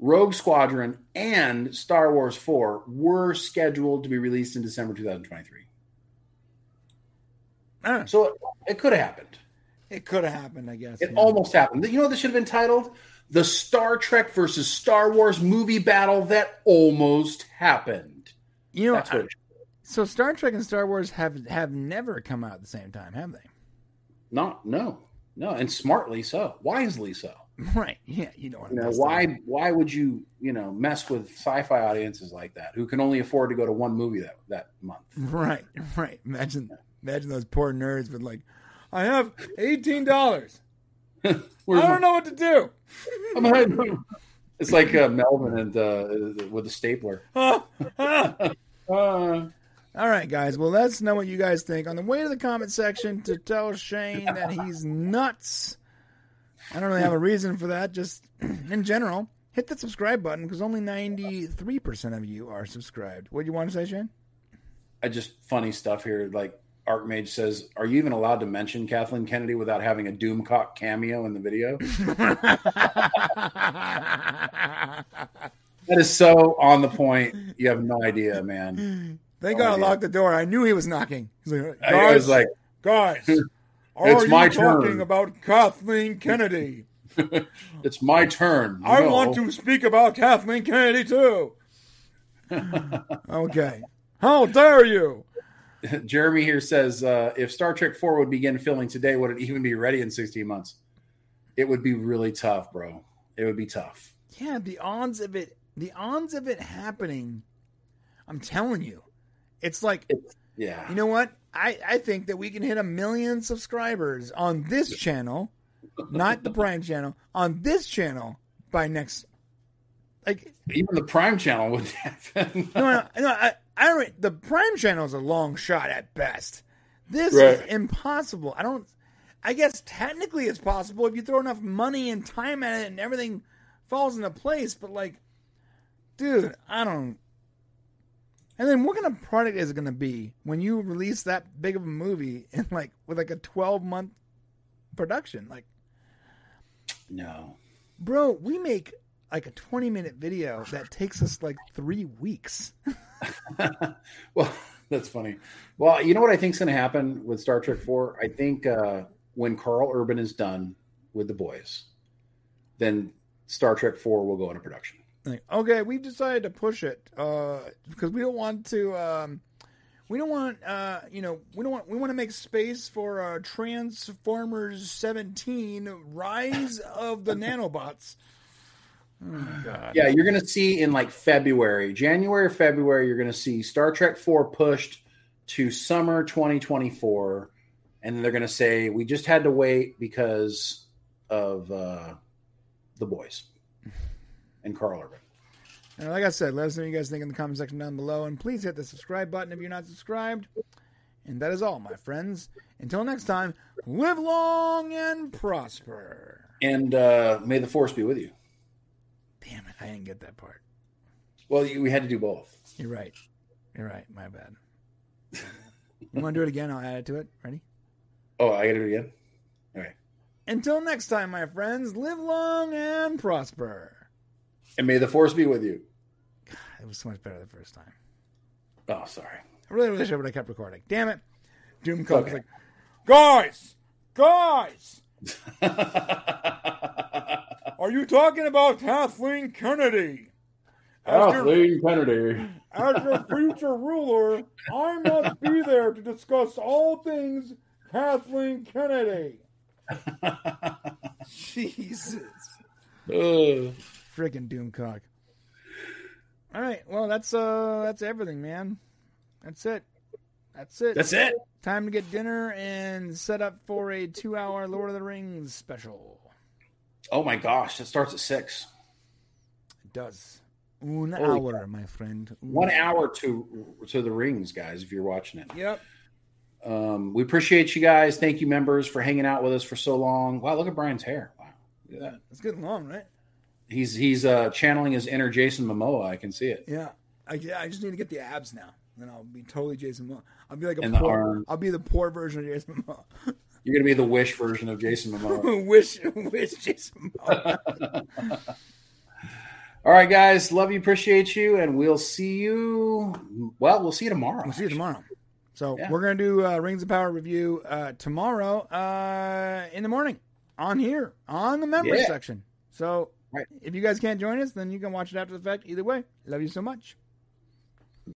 Rogue Squadron and Star Wars 4 were scheduled to be released in December 2023. Uh, So it, it could have happened. it could have happened, I guess. It yeah. almost happened. You know what this should have been titled? The Star Trek versus Star Wars movie battle that almost happened. you know, That's what it so Star Trek and Star Wars have have never come out at the same time, have they? Not no. No, and smartly so. Wisely so. Right. Yeah. You know what? You know, I'm why why would you, you know, mess with sci-fi audiences like that who can only afford to go to one movie that, that month? Right. Right. Imagine imagine those poor nerds with like, I have eighteen dollars. I don't know what to do. my- It's like uh, Melvin and uh, with the stapler. Ah, ah. Uh, All right, guys. Well, let us know what you guys think on the way to the comment section to tell Shane that he's nuts. I don't really have a reason for that. Just in general, hit that subscribe button because only ninety three percent of you are subscribed. What do you want to say, Shane? I just funny stuff here. Like Archmage says, "Are you even allowed to mention Kathleen Kennedy without having a Doomcock cameo in the video?" That is so on the point. You have no idea, man. They Oh, gotta yeah. lock the door. I knew he was knocking. He's like, I, I was guys, like, guys, are It's you my talking turn. about Kathleen Kennedy? "It's my turn." I No. want to speak about Kathleen Kennedy too. okay. How dare you? Jeremy here says, uh, "If Star Trek Four would begin filming today, would it even be ready in 16 months?" It would be really tough, bro. It would be tough. Yeah, the odds of it, the odds of it happening. I'm telling you, it's like Yeah. you know what? I I think that we can hit a million subscribers on this channel, not the Prime channel, on this channel by next. Like Even the Prime Channel would happen. no, no, no I, I don't. The Prime channel is a long shot at best. This Right. is impossible. I don't. I guess technically it's possible if you throw enough money and time at it and everything falls into place. But like, dude, I don't. And then what kind of product is it going to be when you release that big of a movie in like with like a twelve month production? Like, no. bro, we make like a twenty minute video that takes us like three weeks. well, that's funny. Well, you know what I think is going to happen with Star Trek Four? I think uh, when Karl Urban is done with the boys, then Star Trek Four will go into production. Like, okay, we've decided to push it uh, because we don't want to. Um, we don't want, uh, you know, we don't want. We want to make space for uh, Transformers 17: Rise of the Nanobots. Oh god! Yeah, you're going to see in like February, January or February, you're going to see Star Trek Four pushed to summer 2024, and then they're going to say we just had to wait because of uh, the boys and Karl Urban. And like I said, let us know what you guys think in the comment section down below, and please hit the subscribe button if you're not subscribed. And that is all, my friends. Until next time, live long and prosper. And uh, may the force be with you. Damn it, I didn't get that part. Well, you, we had to do both. You're right. You're right. My bad. you want to do it again? I'll add it to it. Ready? Oh, I got to do it again. Okay. Until next time, my friends, live long and prosper. And may the force be with you. It was so much better the first time. Oh, sorry. I really wish I would have kept recording. Damn it. Doom was okay. like, guys, guys, are you talking about Kathleen Kennedy? As your, Kathleen Kennedy. as your future ruler, I must be there to discuss all things Kathleen Kennedy. Jesus. Ugh. Freaking Doomcock. All right, well that's uh that's everything, man. That's it. That's it. That's it. Time to get dinner and set up for a two-hour Lord of the Rings special. Oh my gosh, it starts at six. It does. One Holy hour, my friend. Un- One hour to to the rings, guys. If you're watching it, Yep. um, we appreciate you guys. Thank you, members, for hanging out with us for so long. Wow, look at Brian's hair. Wow, look at that. It's getting long, right? He's he's uh, channeling his inner Jason Momoa. I can see it. Yeah. I, yeah, I just need to get the abs now. and I'll be totally Jason Momoa. I'll be like a And the poor. arm. I'll be the poor version of Jason Momoa. You're gonna be the Wish version of Jason Momoa. wish, wish Jason Momoa. All right, guys, love you, appreciate you, and we'll see you. Well, we'll see you tomorrow. We'll see you tomorrow. So Yeah. we're gonna do uh, Rings of Power review uh, tomorrow uh, in the morning on here on the members Yeah. section. So Right. if you guys can't join us, then you can watch it after the fact. Either way, love you so much.